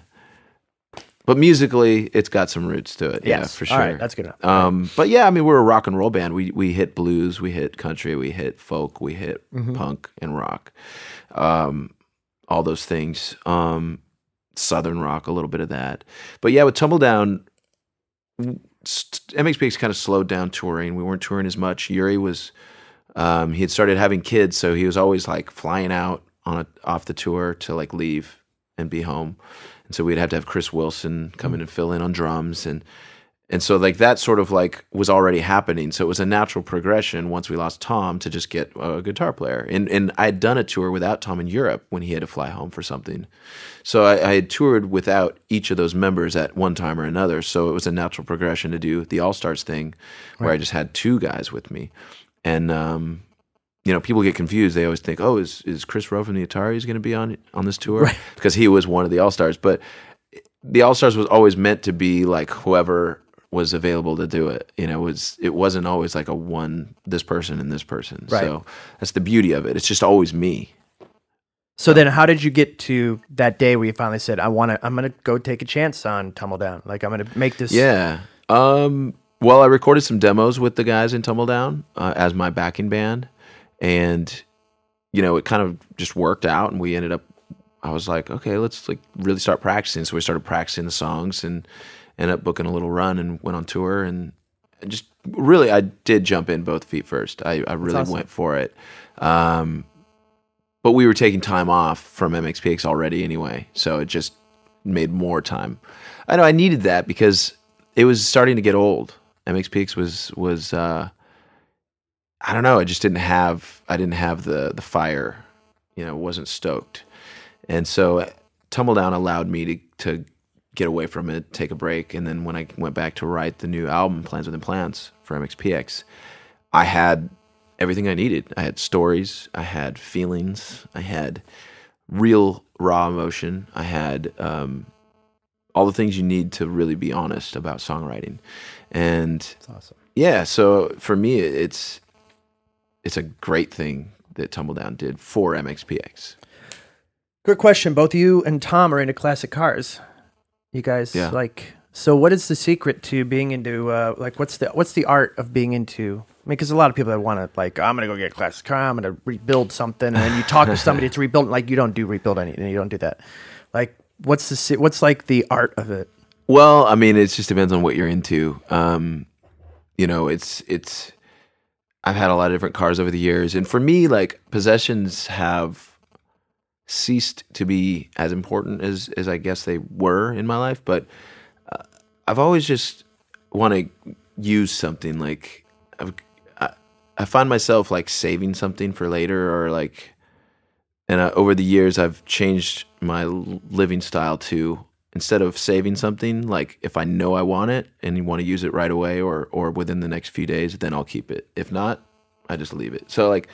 Speaker 2: But musically, it's got some roots to it. yeah, for sure.
Speaker 1: right, that's good enough.
Speaker 2: Um, but yeah, I mean, we're a rock and roll band. We we hit blues, we hit country, we hit folk, we hit
Speaker 1: Mm-hmm.
Speaker 2: punk and rock, um, all those things. Um, southern rock, a little bit of that. But yeah, with Tumbledown, st- MXPX kind of slowed down touring. We weren't touring as much. Yuri was um, he had started having kids, so he was always like flying out on a, off the tour to like leave and be home. And so we'd have to have Chris Wilson come in and fill in on drums and and so like that sort of like was already happening. So it was a natural progression once we lost Tom to just get a guitar player. And and I had done a tour without Tom in Europe when he had to fly home for something. So I, I had toured without each of those members at one time or another. So it was a natural progression to do the All Stars thing, where I just had two guys with me, and um, you know, people get confused. They always think, "Oh, is is Chris Roe from the Ataris going to be on on this tour?" Because he was one of the All Stars. But the All Stars was always meant to be like whoever was available to do it. You know, it was it wasn't always like a one this person and this person.
Speaker 1: Right.
Speaker 2: So that's the beauty of it. It's just always me.
Speaker 1: So then, how did you get to that day where you finally said, "I want to. I'm going to go take a chance on Tumbledown. Like I'm going to make this."
Speaker 2: Yeah. Um, well, I recorded some demos with the guys in Tumbledown uh, as my backing band, and you know it kind of just worked out, and we ended up. I was like, okay, let's like really start practicing. So we started practicing the songs and ended up booking a little run and went on tour and just really I did jump in both feet first. I, I really
Speaker 1: awesome.
Speaker 2: went for it. Um, but we were taking time off from MXPX already anyway, so it just made more time. I know I needed that because it was starting to get old. MXPX was was uh, I don't know. I just didn't have I didn't have the the fire. You know, wasn't stoked, and so Tumbledown allowed me to to get away from it, take a break, and then when I went back to write the new album, Plans Within Plans for MXPX, I had everything I needed. I had stories, I had feelings, I had real raw emotion, I had um, all the things you need to really be honest about songwriting, and
Speaker 1: That's awesome.
Speaker 2: yeah, so for me, it's it's a great thing that Tumbledown did for MXPX.
Speaker 1: Good question. Both you and Tom are into classic cars. You guys
Speaker 2: Yeah.
Speaker 1: like So, what is the secret to being into uh, like what's the what's the art of being into? I mean, because a lot of people that want to like, I'm gonna go get a classic car, I'm gonna rebuild something, and then you talk to somebody to rebuild. Like, you don't do rebuild anything, you don't do that. Like, what's the what's like the art of it?
Speaker 2: Well, I mean, it just depends on what you're into. Um, you know, it's it's. I've had a lot of different cars over the years, and for me, like possessions have ceased to be as important as as I guess they were in my life. But uh, I've always just want to use something like I've, I, I find myself like saving something for later, or like, and uh, over the years, I've changed my living style to instead of saving something like if i know i want it and you want to use it right away or or within the next few days then i'll keep it if not i just leave it so like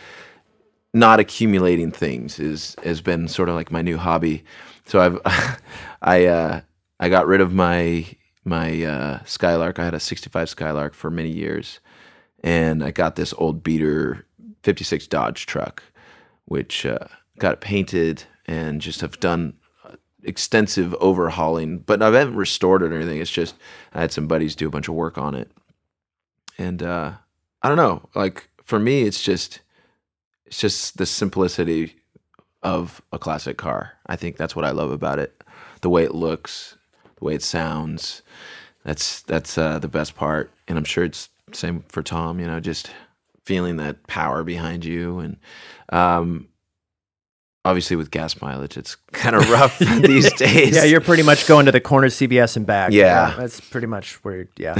Speaker 2: not accumulating things is has been sort of like my new hobby so i've i uh i got rid of my my uh skylark i had a 65 skylark for many years and i got this old beater 56 dodge truck which uh, got painted and just have done extensive overhauling, but I haven't restored it or anything. It's just I had some buddies do a bunch of work on it, and uh, I don't know. Like for me, it's just it's just the simplicity of a classic car. I think that's what I love about it. The way it looks, the way it sounds. That's that's uh, the best part, and I'm sure it's same for Tom. You know, just feeling that power behind you, and um, obviously with gas mileage, it's kind of rough these days.
Speaker 1: Yeah, you're pretty much going to the corner CVS and back.
Speaker 2: Yeah.
Speaker 1: that's pretty much where. Yeah,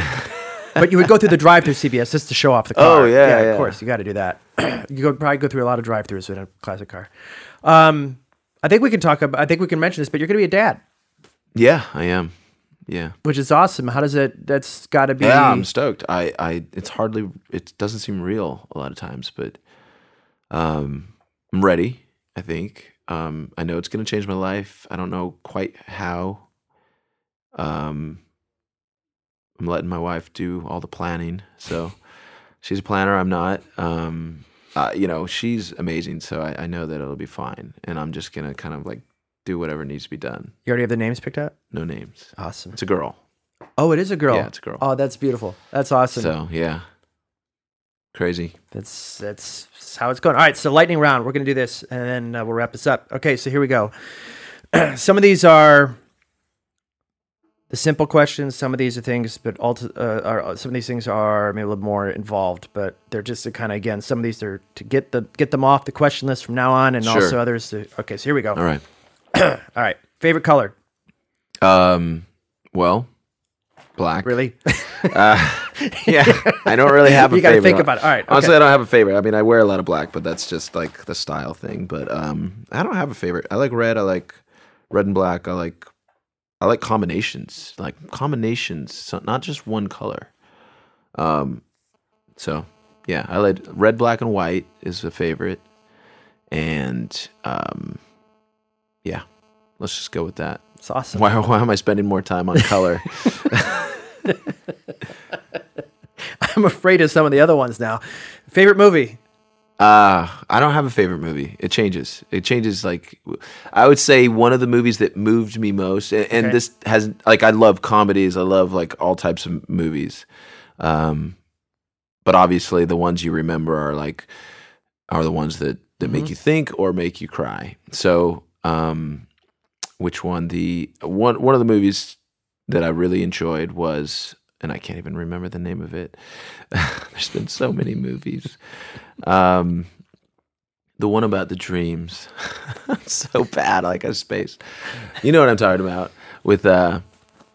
Speaker 1: but you would go through the drive-through CVS just to show off the car.
Speaker 2: Oh, yeah,
Speaker 1: of
Speaker 2: yeah.
Speaker 1: course you got to do that. you go probably go through a lot of drive-throughs with a classic car. Um, I think we can talk about. I think we can mention this, but you're going to be a dad,
Speaker 2: yeah, I am. Yeah.
Speaker 1: which is awesome. How does it? That's got to be.
Speaker 2: Yeah, I'm stoked. I, I, it's hardly, it doesn't seem real a lot of times, but, um, I'm ready. I think. Um, I know it's going to change my life. I don't know quite how. Um, I'm letting my wife do all the planning. So she's a planner. I'm not. Um, uh, you know, she's amazing. So I, I know that it'll be fine. And I'm just going to kind of like do whatever needs to be done.
Speaker 1: you already have the names picked out.
Speaker 2: No names.
Speaker 1: Awesome.
Speaker 2: It's a girl.
Speaker 1: Oh, it is a girl.
Speaker 2: Yeah, it's a girl.
Speaker 1: Oh, that's beautiful. That's awesome.
Speaker 2: So yeah, crazy.
Speaker 1: That's that's how it's going. All right, so lightning round. We're gonna do this, and then uh, we'll wrap this up. Okay, so here we go. some of these are the simple questions. Some of these are things, but ulti- uh, are, some of these things are maybe a little more involved. But they're just to kind of again, some of these are to get the get them off the question list from now on, and
Speaker 2: Sure.
Speaker 1: also others. To, okay, so here we go.
Speaker 2: All right.
Speaker 1: All right, favorite color?
Speaker 2: Um. Well, black.
Speaker 1: Really?
Speaker 2: Yeah. I don't really have a
Speaker 1: You gotta
Speaker 2: favorite.
Speaker 1: think about it. All right,
Speaker 2: Honestly. I don't have a favorite. I mean, I wear a lot of black, but that's just like the style thing. But um, I don't have a favorite. I like red. I like red and black. I like. I like combinations. Like combinations, so not just one color. Um. So yeah, I like red, black, and white is a favorite, and um, yeah, let's just go with that.
Speaker 1: It's awesome.
Speaker 2: Why, why am I spending more time on color?
Speaker 1: I'm afraid of some of the other ones now. Favorite movie?
Speaker 2: Uh, I don't have a favorite movie. It changes. It changes. Like, I would say one of the movies that moved me most, and, and
Speaker 1: Okay.
Speaker 2: this has like I love comedies. I love like all types of movies. Um, but obviously the ones you remember are like are the ones that that make you think or make you cry. So, um, which one? The one one of the movies that I really enjoyed was, and I can't even remember the name of it. There's been so many movies. Um, the one about the dreams, so bad, like a space. You know what I'm talking about? With uh,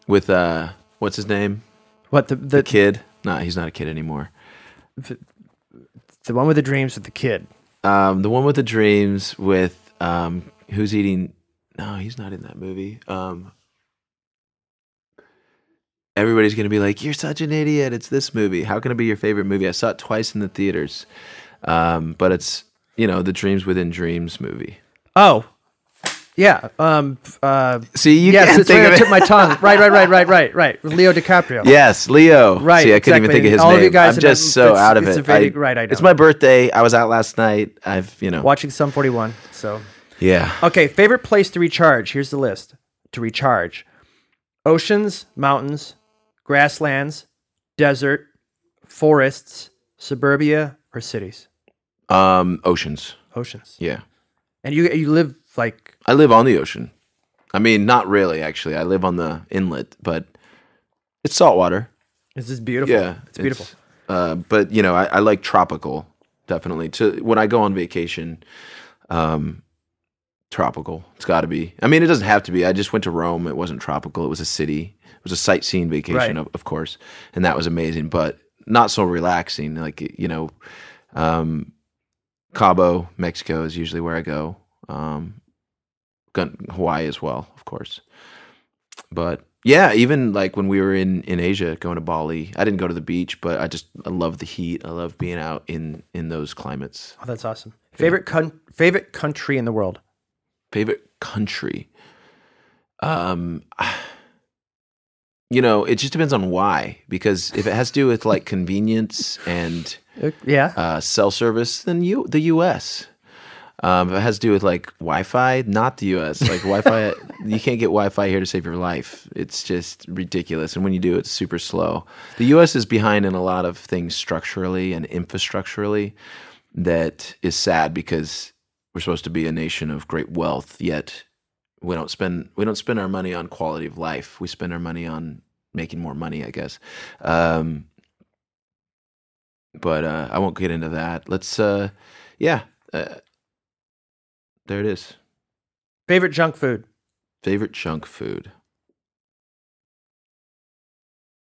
Speaker 2: with uh, what's his name?
Speaker 1: What the the,
Speaker 2: The kid? Nah, he's not a kid anymore.
Speaker 1: the one with the dreams with the kid?
Speaker 2: Um, the one with the dreams with um, who's eating? No, he's not in that movie. Um, everybody's gonna be like, "You're such an idiot." It's this movie. How can it be your favorite movie? I saw it twice in the theaters, um, but it's you know the Dreams Within Dreams movie.
Speaker 1: Oh, yeah. Um. Uh.
Speaker 2: See, you
Speaker 1: yes,
Speaker 2: can't
Speaker 1: it's
Speaker 2: think
Speaker 1: right
Speaker 2: of it.
Speaker 1: tip my tongue. Right, right, right, right, right, right. Leo DiCaprio.
Speaker 2: Yes, Leo.
Speaker 1: Right,
Speaker 2: See, I couldn't even think of his
Speaker 1: All of
Speaker 2: name.
Speaker 1: you guys
Speaker 2: I'm just so out of
Speaker 1: it's
Speaker 2: it.
Speaker 1: a very-
Speaker 2: I-
Speaker 1: right, I
Speaker 2: It's my birthday. I was out last night. I've you know.
Speaker 1: Watching Sum 41. So,
Speaker 2: Yeah.
Speaker 1: okay. Favorite place to recharge? Here's the list. To recharge: oceans, mountains, grasslands, desert, forests, suburbia, or cities?
Speaker 2: Um, oceans.
Speaker 1: Oceans.
Speaker 2: Yeah.
Speaker 1: And you you live like
Speaker 2: I live on the ocean. I mean, not really, actually. I live on the inlet, but it's saltwater.
Speaker 1: It's just beautiful.
Speaker 2: Yeah,
Speaker 1: It's beautiful.
Speaker 2: uh, but you know, I, I like tropical definitely. To when I go on vacation, um, tropical. It's got to be. I mean, it doesn't have to be. I just went to Rome. It wasn't tropical. It was a city. Was a sightseeing vacation,
Speaker 1: Right.
Speaker 2: of, of course, and that was amazing. But not so relaxing. Like you know, um, Cabo, Mexico is usually where I go. Um, gun- Hawaii as well, of course. But yeah, even like when we were in in Asia, going to Bali, I didn't go to the beach, but I just I love the heat. I love being out in in those climates.
Speaker 1: Oh, that's awesome. Favorite con- favorite country in the world?
Speaker 2: Favorite country, um, you know, it just depends on why. Because if it has to do with like convenience and
Speaker 1: Uh, yeah.
Speaker 2: uh, cell service, then you the U.S. Um, if it has to do with like Wi-Fi, not the U.S. Like Wi-Fi, you can't get Wi-Fi here to save your life. It's just ridiculous, and when you do, it's super slow. The U.S. is behind in a lot of things structurally and infrastructurally. That is sad because we're supposed to be a nation of great wealth, yet we don't spend we don't spend our money on quality of life. We spend our money on making more money, I guess. Um, but uh, I won't get into that. Let's, uh, yeah, uh, there it is.
Speaker 1: favorite junk food?
Speaker 2: Favorite junk food.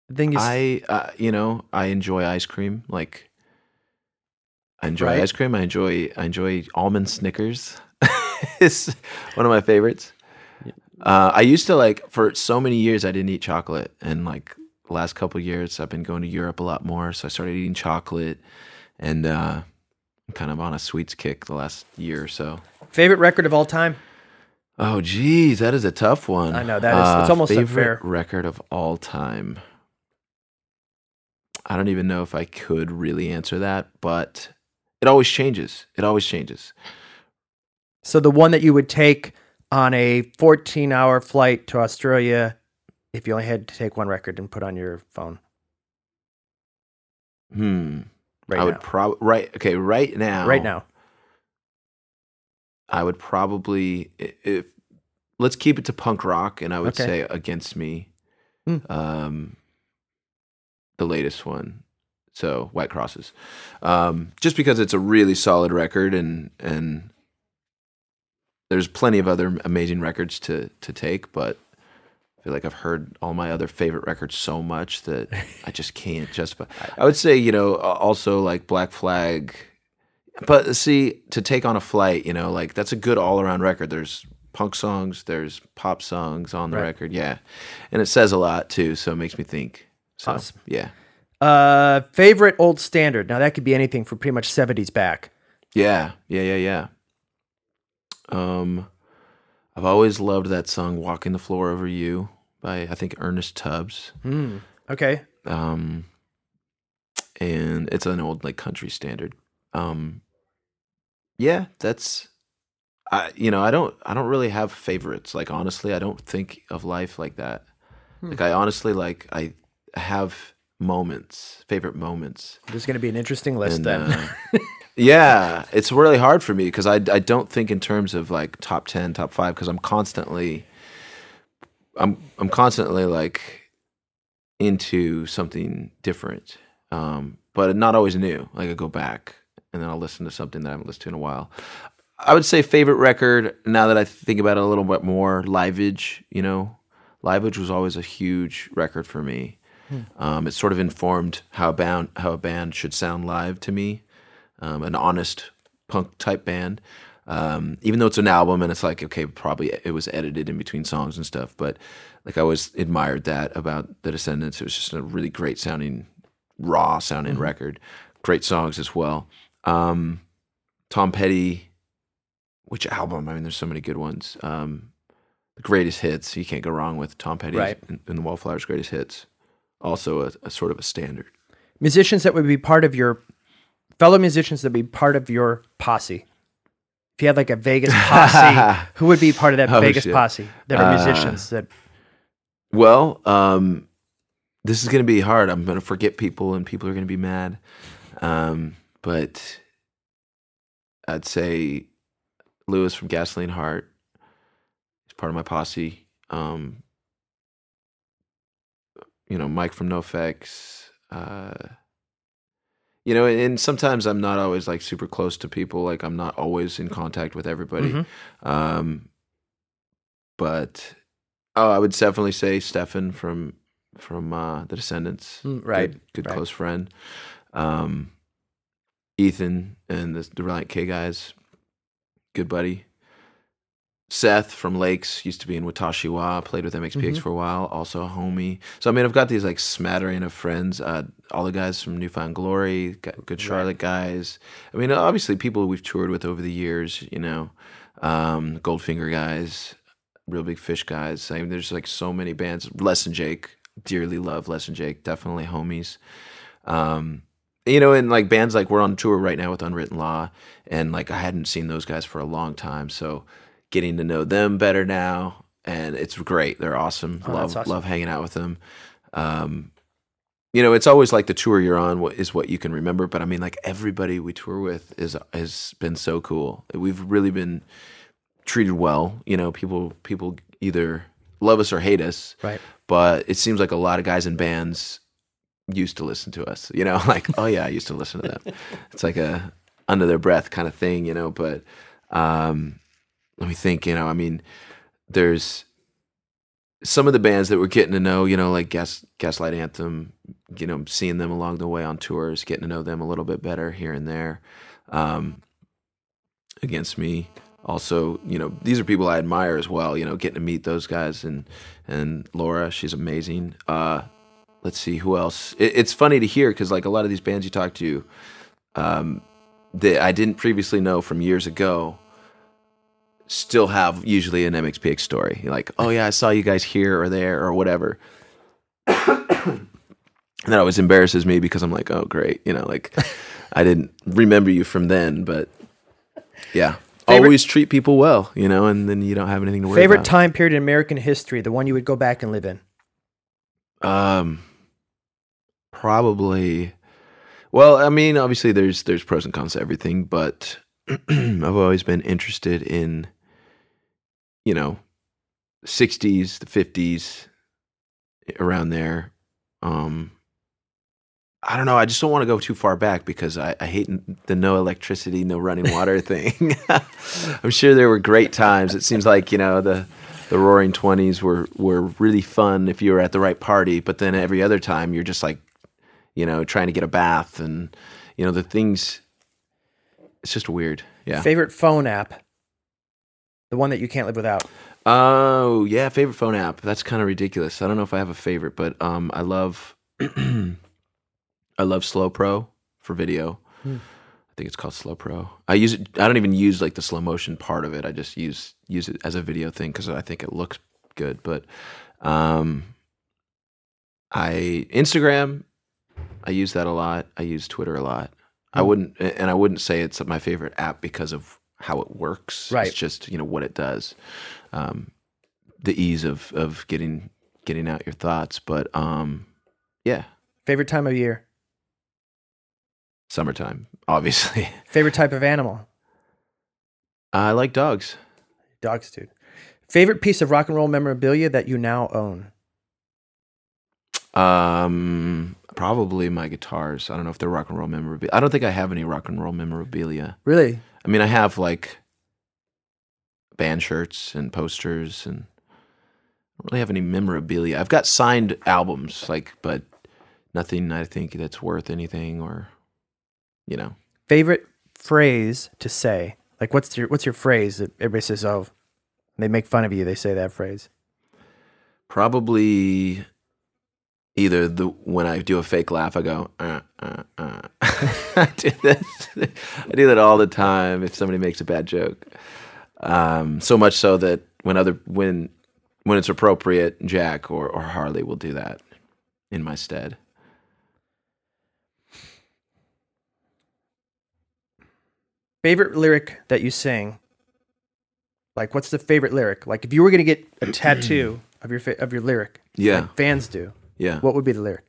Speaker 1: The thing is,
Speaker 2: I, uh, you know, I enjoy ice cream. Like, I enjoy
Speaker 1: Right.
Speaker 2: ice cream. I enjoy, I enjoy almond Snickers. it's one of my favorites. Uh, I used to like for so many years I didn't eat chocolate, and like last couple years I've been going to Europe a lot more, so I started eating chocolate, and uh, I'm kind of on a sweets kick the last year or so.
Speaker 1: favorite record of all time?
Speaker 2: Oh, geez, that is a tough one.
Speaker 1: I know, that is- it's almost
Speaker 2: favorite
Speaker 1: unfair.
Speaker 2: record of all time. I don't even know if I could really answer that, but it always changes. It always changes.
Speaker 1: So the one that you would take on a 14 hour flight to Australia if you only had to take one record and put on your phone
Speaker 2: Hmm.
Speaker 1: right
Speaker 2: I
Speaker 1: now.
Speaker 2: would probably right. Okay, right now.
Speaker 1: right now.
Speaker 2: I would probably if let's keep it to punk rock, and I would
Speaker 1: Okay.
Speaker 2: say "Against Me,"
Speaker 1: Hmm.
Speaker 2: um, the latest one. So White Crosses, um, just because it's a really solid record, and and there's plenty of other amazing records to to take, but I feel like I've heard all my other favorite records so much that I just can't justify. I would say you know also like Black Flag. But see, to take on a flight, you know, like that's a good all around record. There's punk songs, there's pop songs on the
Speaker 1: Right.
Speaker 2: record, yeah, and it says a lot too, so it makes me think. So
Speaker 1: Awesome.
Speaker 2: yeah,
Speaker 1: Uh, favorite old standard. Now that could be anything from pretty much 70s back.
Speaker 2: yeah, yeah, yeah, yeah. Um, I've always loved that song "Walking the Floor Over You" by I think Ernest Tubbs.
Speaker 1: Hmm. Okay.
Speaker 2: um and it's an old like country standard um yeah that's i you know i don't i don't really have favorites like honestly i don't think of life like that
Speaker 1: Hmm.
Speaker 2: like i honestly like i have moments favorite moments
Speaker 1: This is going to be an interesting list
Speaker 2: and,
Speaker 1: then.
Speaker 2: uh, yeah it's really hard for me because I, I don't think in terms of like top 10 top 5 because i'm constantly i'm i'm constantly like into something different um but not always new. Like i go back and then i'll listen to something that i haven't listened to in a while. I would say favorite record now that i think about it a little bit more liveage you know? Liveage was always a huge record for me. Um, it sort of informed how a band how a band should sound live to me um, an honest punk type band. Um, even though it's an album and it's like okay, probably it was edited in between songs and stuff, but like I always admired that about the Descendents. It was just a really great sounding, raw sounding record. Great songs as well. Um, Tom Petty, which album? I mean, there's so many good ones. Um, the greatest hits. You can't go wrong with Tom Petty
Speaker 1: Right.
Speaker 2: and, and the Wallflowers' greatest hits. Also a, a sort of a standard.
Speaker 1: musicians that would be part of your fellow musicians that would be part of your posse. If you had like a Vegas posse, who would be part of that
Speaker 2: Oh,
Speaker 1: Vegas
Speaker 2: shit.
Speaker 1: posse that are
Speaker 2: Uh,
Speaker 1: musicians that
Speaker 2: Well, um, this is going to be hard. I'm going to forget people, and people are going to be mad. Um, but I'd say Lewis from Gasoline Heart is part of my posse. Um, you know, Mike from NoFX. Uh, you know, and sometimes I'm not always like super close to people. Like I'm not always in contact with everybody.
Speaker 1: Mhm.
Speaker 2: Um, but oh, I would definitely say Stefan from from uh, the Descendents.
Speaker 1: Mm, right,
Speaker 2: good, good
Speaker 1: right.
Speaker 2: close friend. Um, Ethan and the, the Relient K guys, good buddy. Seth from Lakes used to be in Watashi Wa, played with MXPX
Speaker 1: Mhm.
Speaker 2: for a while, also a homie. So I mean, I've got these like smattering of friends. Uh, all the guys from New Found Glory, good Charlotte guys. I mean, obviously people we've toured with over the years. You know, um, Goldfinger guys, Reel Big Fish guys. I mean, there's like so many bands. Less Than Jake, dearly love Less Than Jake, definitely homies. Um, you know, and like bands like we're on tour right now with Unwritten Law, and like I hadn't seen those guys for a long time, so getting to know them better now, and it's great. They're awesome.
Speaker 1: Oh,
Speaker 2: love
Speaker 1: awesome.
Speaker 2: love hanging out with them. Um, you know, it's always like the tour you're on is what you can remember, but I mean, like everybody we tour with is has been so cool. We've really been treated well. You know, people people either love us or hate us
Speaker 1: Right.
Speaker 2: but it seems like a lot of guys in bands used to listen to us you know like oh yeah i used to listen to them it's like a under their breath kind of thing you know but um let me think you know i mean there's some of the bands that we're getting to know you know like gas gaslight anthem you know seeing them along the way on tours getting to know them a little bit better here and there um against me. Also you know these are people i admire as well you know getting to meet those guys and and laura she's amazing. Uh let's see who else? It, it's funny to hear because like a lot of these bands you talk to um that i didn't previously know from years ago still have usually an mxpx story You're like oh yeah i saw you guys here or there or whatever and that always embarrasses me because i'm like oh great you know like i didn't remember you from then but yeah
Speaker 1: Favorite-
Speaker 2: always treat people well you know and then you don't have anything to worry
Speaker 1: Favorite
Speaker 2: about Favorite
Speaker 1: time period in American history, the one you would go back and live in.
Speaker 2: Um, probably. Well, I mean, obviously, there's there's pros and cons to everything, but I've always been interested in, you know, '60s, the '50s, around there. Um, I don't know. I just don't want to go too far back because I, I hate the no electricity, no running water thing. I'm sure there were great times. It seems like you know the the Roaring Twenties were were really fun if you were at the right party, but then every other time you're just like, you know, trying to get a bath and you know the things. It's just weird. Yeah.
Speaker 1: Favorite phone app, the one that you can't live without.
Speaker 2: Oh yeah, favorite phone app. That's kind of ridiculous. I don't know if I have a favorite, but um, I love I love SloPro for video.
Speaker 1: Hmm.
Speaker 2: I think it's called SloPro. I use it. I don't even use like the slow motion part of it. I just use use it as a video thing because I think it looks good. But um, I Instagram. I use that a lot. I use Twitter a lot. I
Speaker 1: Hmm.
Speaker 2: wouldn't, and I wouldn't say it's my favorite app because of how it works.
Speaker 1: Right.
Speaker 2: It's just you know what it does, um, the ease of of getting getting out your thoughts. But um, yeah,
Speaker 1: Favorite time of year.
Speaker 2: summertime, obviously.
Speaker 1: Favorite type of animal.
Speaker 2: I like dogs.
Speaker 1: Dogs, dude. Favorite piece of rock and roll memorabilia that you now own.
Speaker 2: Um, probably my guitars. I don't know if they're rock and roll memorabilia. I don't think I have any rock and roll memorabilia.
Speaker 1: Really?
Speaker 2: I mean, I have like band shirts and posters, and I don't really have any memorabilia. I've got signed albums, like, but nothing I think that's worth anything, or you know.
Speaker 1: Favorite phrase to say. Like what's your what's your phrase that everybody says, oh, they make fun of you, they say that phrase.
Speaker 2: Probably either the when I do a fake laugh, I go, uh, uh, uh. I do this. I do that all the time if somebody makes a bad joke. Um, so much so that when other when when it's appropriate, Jack or, or Harley will do that in my stead.
Speaker 1: Favorite lyric that you sing. Like what's the favorite lyric? Like if you were going to get a tattoo of your fa- of your lyric,
Speaker 2: Yeah.
Speaker 1: like fans do.
Speaker 2: Yeah.
Speaker 1: what would be the lyric?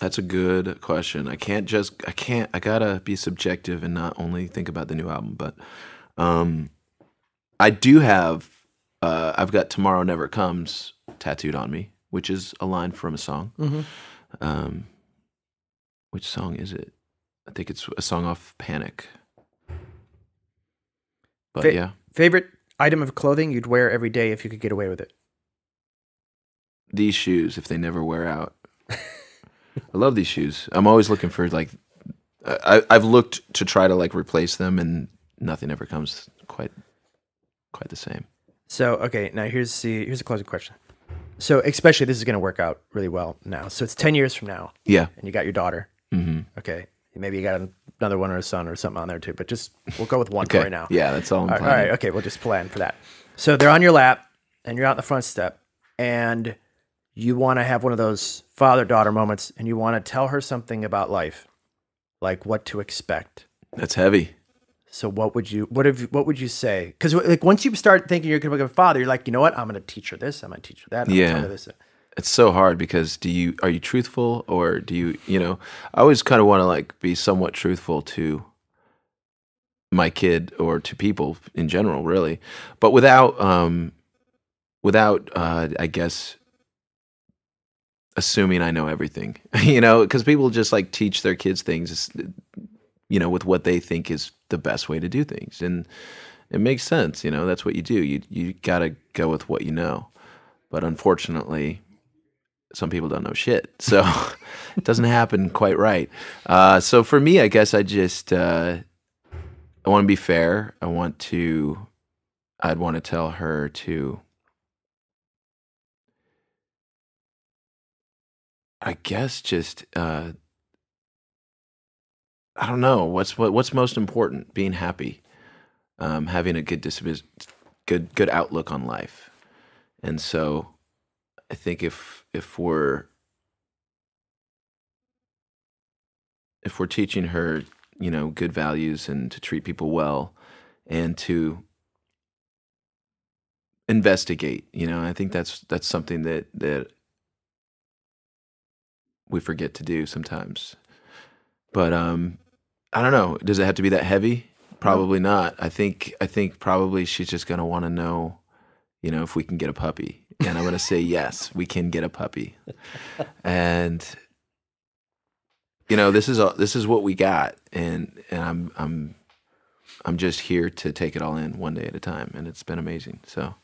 Speaker 2: That's a good question. I can't just I can't I gotta be subjective and not only think about the new album, but um I do have uh I've got Tomorrow Never Comes tattooed on me, which is a line from a song.
Speaker 1: Mhm.
Speaker 2: Um which song is it? I think it's a song off Panic. But
Speaker 1: Fa-
Speaker 2: yeah.
Speaker 1: Favorite item of clothing you'd wear every day if you could get away with it?
Speaker 2: These shoes, if they never wear out. I love these shoes. I'm always looking for like I, I've looked to try to like replace them, and nothing ever comes quite quite the same.
Speaker 1: So okay, now here's the here's a closing question. So especially this is going to work out really well now. So it's ten years from now,
Speaker 2: Yeah.
Speaker 1: and you got your daughter.
Speaker 2: hmm
Speaker 1: Okay, maybe you got another one or a son or something on there too. But just we'll go with one
Speaker 2: Okay.
Speaker 1: for right now.
Speaker 2: Yeah, that's all I'm
Speaker 1: All all right, okay, we'll just plan for that. So they're on your lap, and you're out in the front step, and you want to have one of those father daughter moments, and you want to tell her something about life, like what to expect.
Speaker 2: That's heavy.
Speaker 1: So what would you what have what would you say? Because like once you start thinking you're gonna become a father, you're like, you know what? I'm gonna teach her this. I'm gonna teach her that. I'm
Speaker 2: Yeah.
Speaker 1: tell her this.
Speaker 2: It's so hard because do you are you truthful or do you you know I always kind of want to like be somewhat truthful to my kid or to people in general really but without um without uh I guess assuming I know everything you know because people just like teach their kids things you know with what they think is the best way to do things. And it makes sense you know that's what you do. You you got to go with what you know. But unfortunately some people don't know shit. So it doesn't happen quite right. Uh, so for me i guess i just uh, i want to be fair. I want to i'd want to tell her to i guess just uh, i don't know what's what, what's most important being happy um, having a good disability good good outlook on life. And so I think if if we're if we're teaching her, you know, good values and to treat people well and to investigate, you know, I think that's that's something that that we forget to do sometimes. But um I don't know, does it have to be that heavy? Probably not. I think I think probably she's just going to want to know you know, if we can get a puppy. And I'm to say, yes, we can get a puppy. And, you know, this is, all, this is what we got. And, and I'm, I'm, I'm just here to take it all in one day at a time. And it's been amazing. So,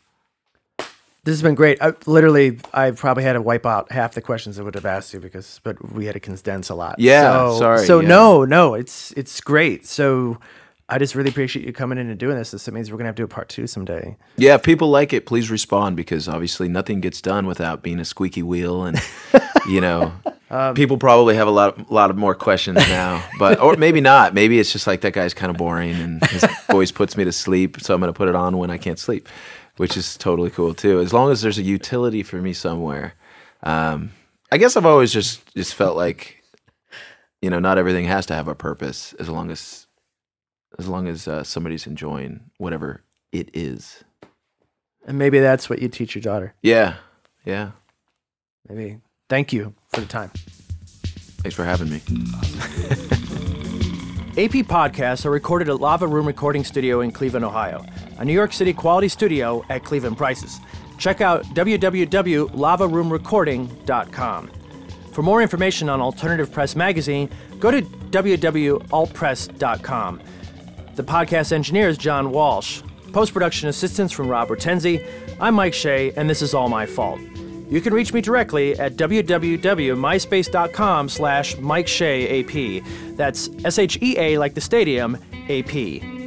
Speaker 1: This has been great. I, literally, I probably had to wipe out half the questions I would have asked you because, but we had to condense a lot.
Speaker 2: Yeah,
Speaker 1: So,
Speaker 2: sorry,
Speaker 1: So
Speaker 2: yeah.
Speaker 1: no, no, it's it's great. So I just really appreciate you coming in and doing this. This means we're gonna have to do a part two someday.
Speaker 2: yeah, if people like it, please respond because obviously nothing gets done without being a squeaky wheel. And, you know, um, people probably have a lot, of, lot of more questions now, but, or maybe not. Maybe it's just like that guy's kind of boring and his voice puts me to sleep. So I'm going to put it on when I can't sleep, which is totally cool too. As long as there's a utility for me somewhere. Um, I guess I've always just, just felt like, you know, not everything has to have a purpose as long as, as long as uh, somebody's enjoying whatever it is.
Speaker 1: And maybe that's what you teach your daughter.
Speaker 2: Yeah. Yeah.
Speaker 1: Maybe. Thank you for the time.
Speaker 2: Thanks for having me.
Speaker 1: AP podcasts are recorded at Lava Room Recording Studio in Cleveland, Ohio, a New York City quality studio at Cleveland prices. Check out www.lavaroomrecording.com. For more information on Alternative Press Magazine, go to www.altpress.com. The podcast engineer is John Walsh. Post production assistance from Rob Hortensi. I'm Mike Shea, and this is all my fault. You can reach me directly at www.myspace.com slash Mike Shea AP. That's S H E A like the stadium, AP.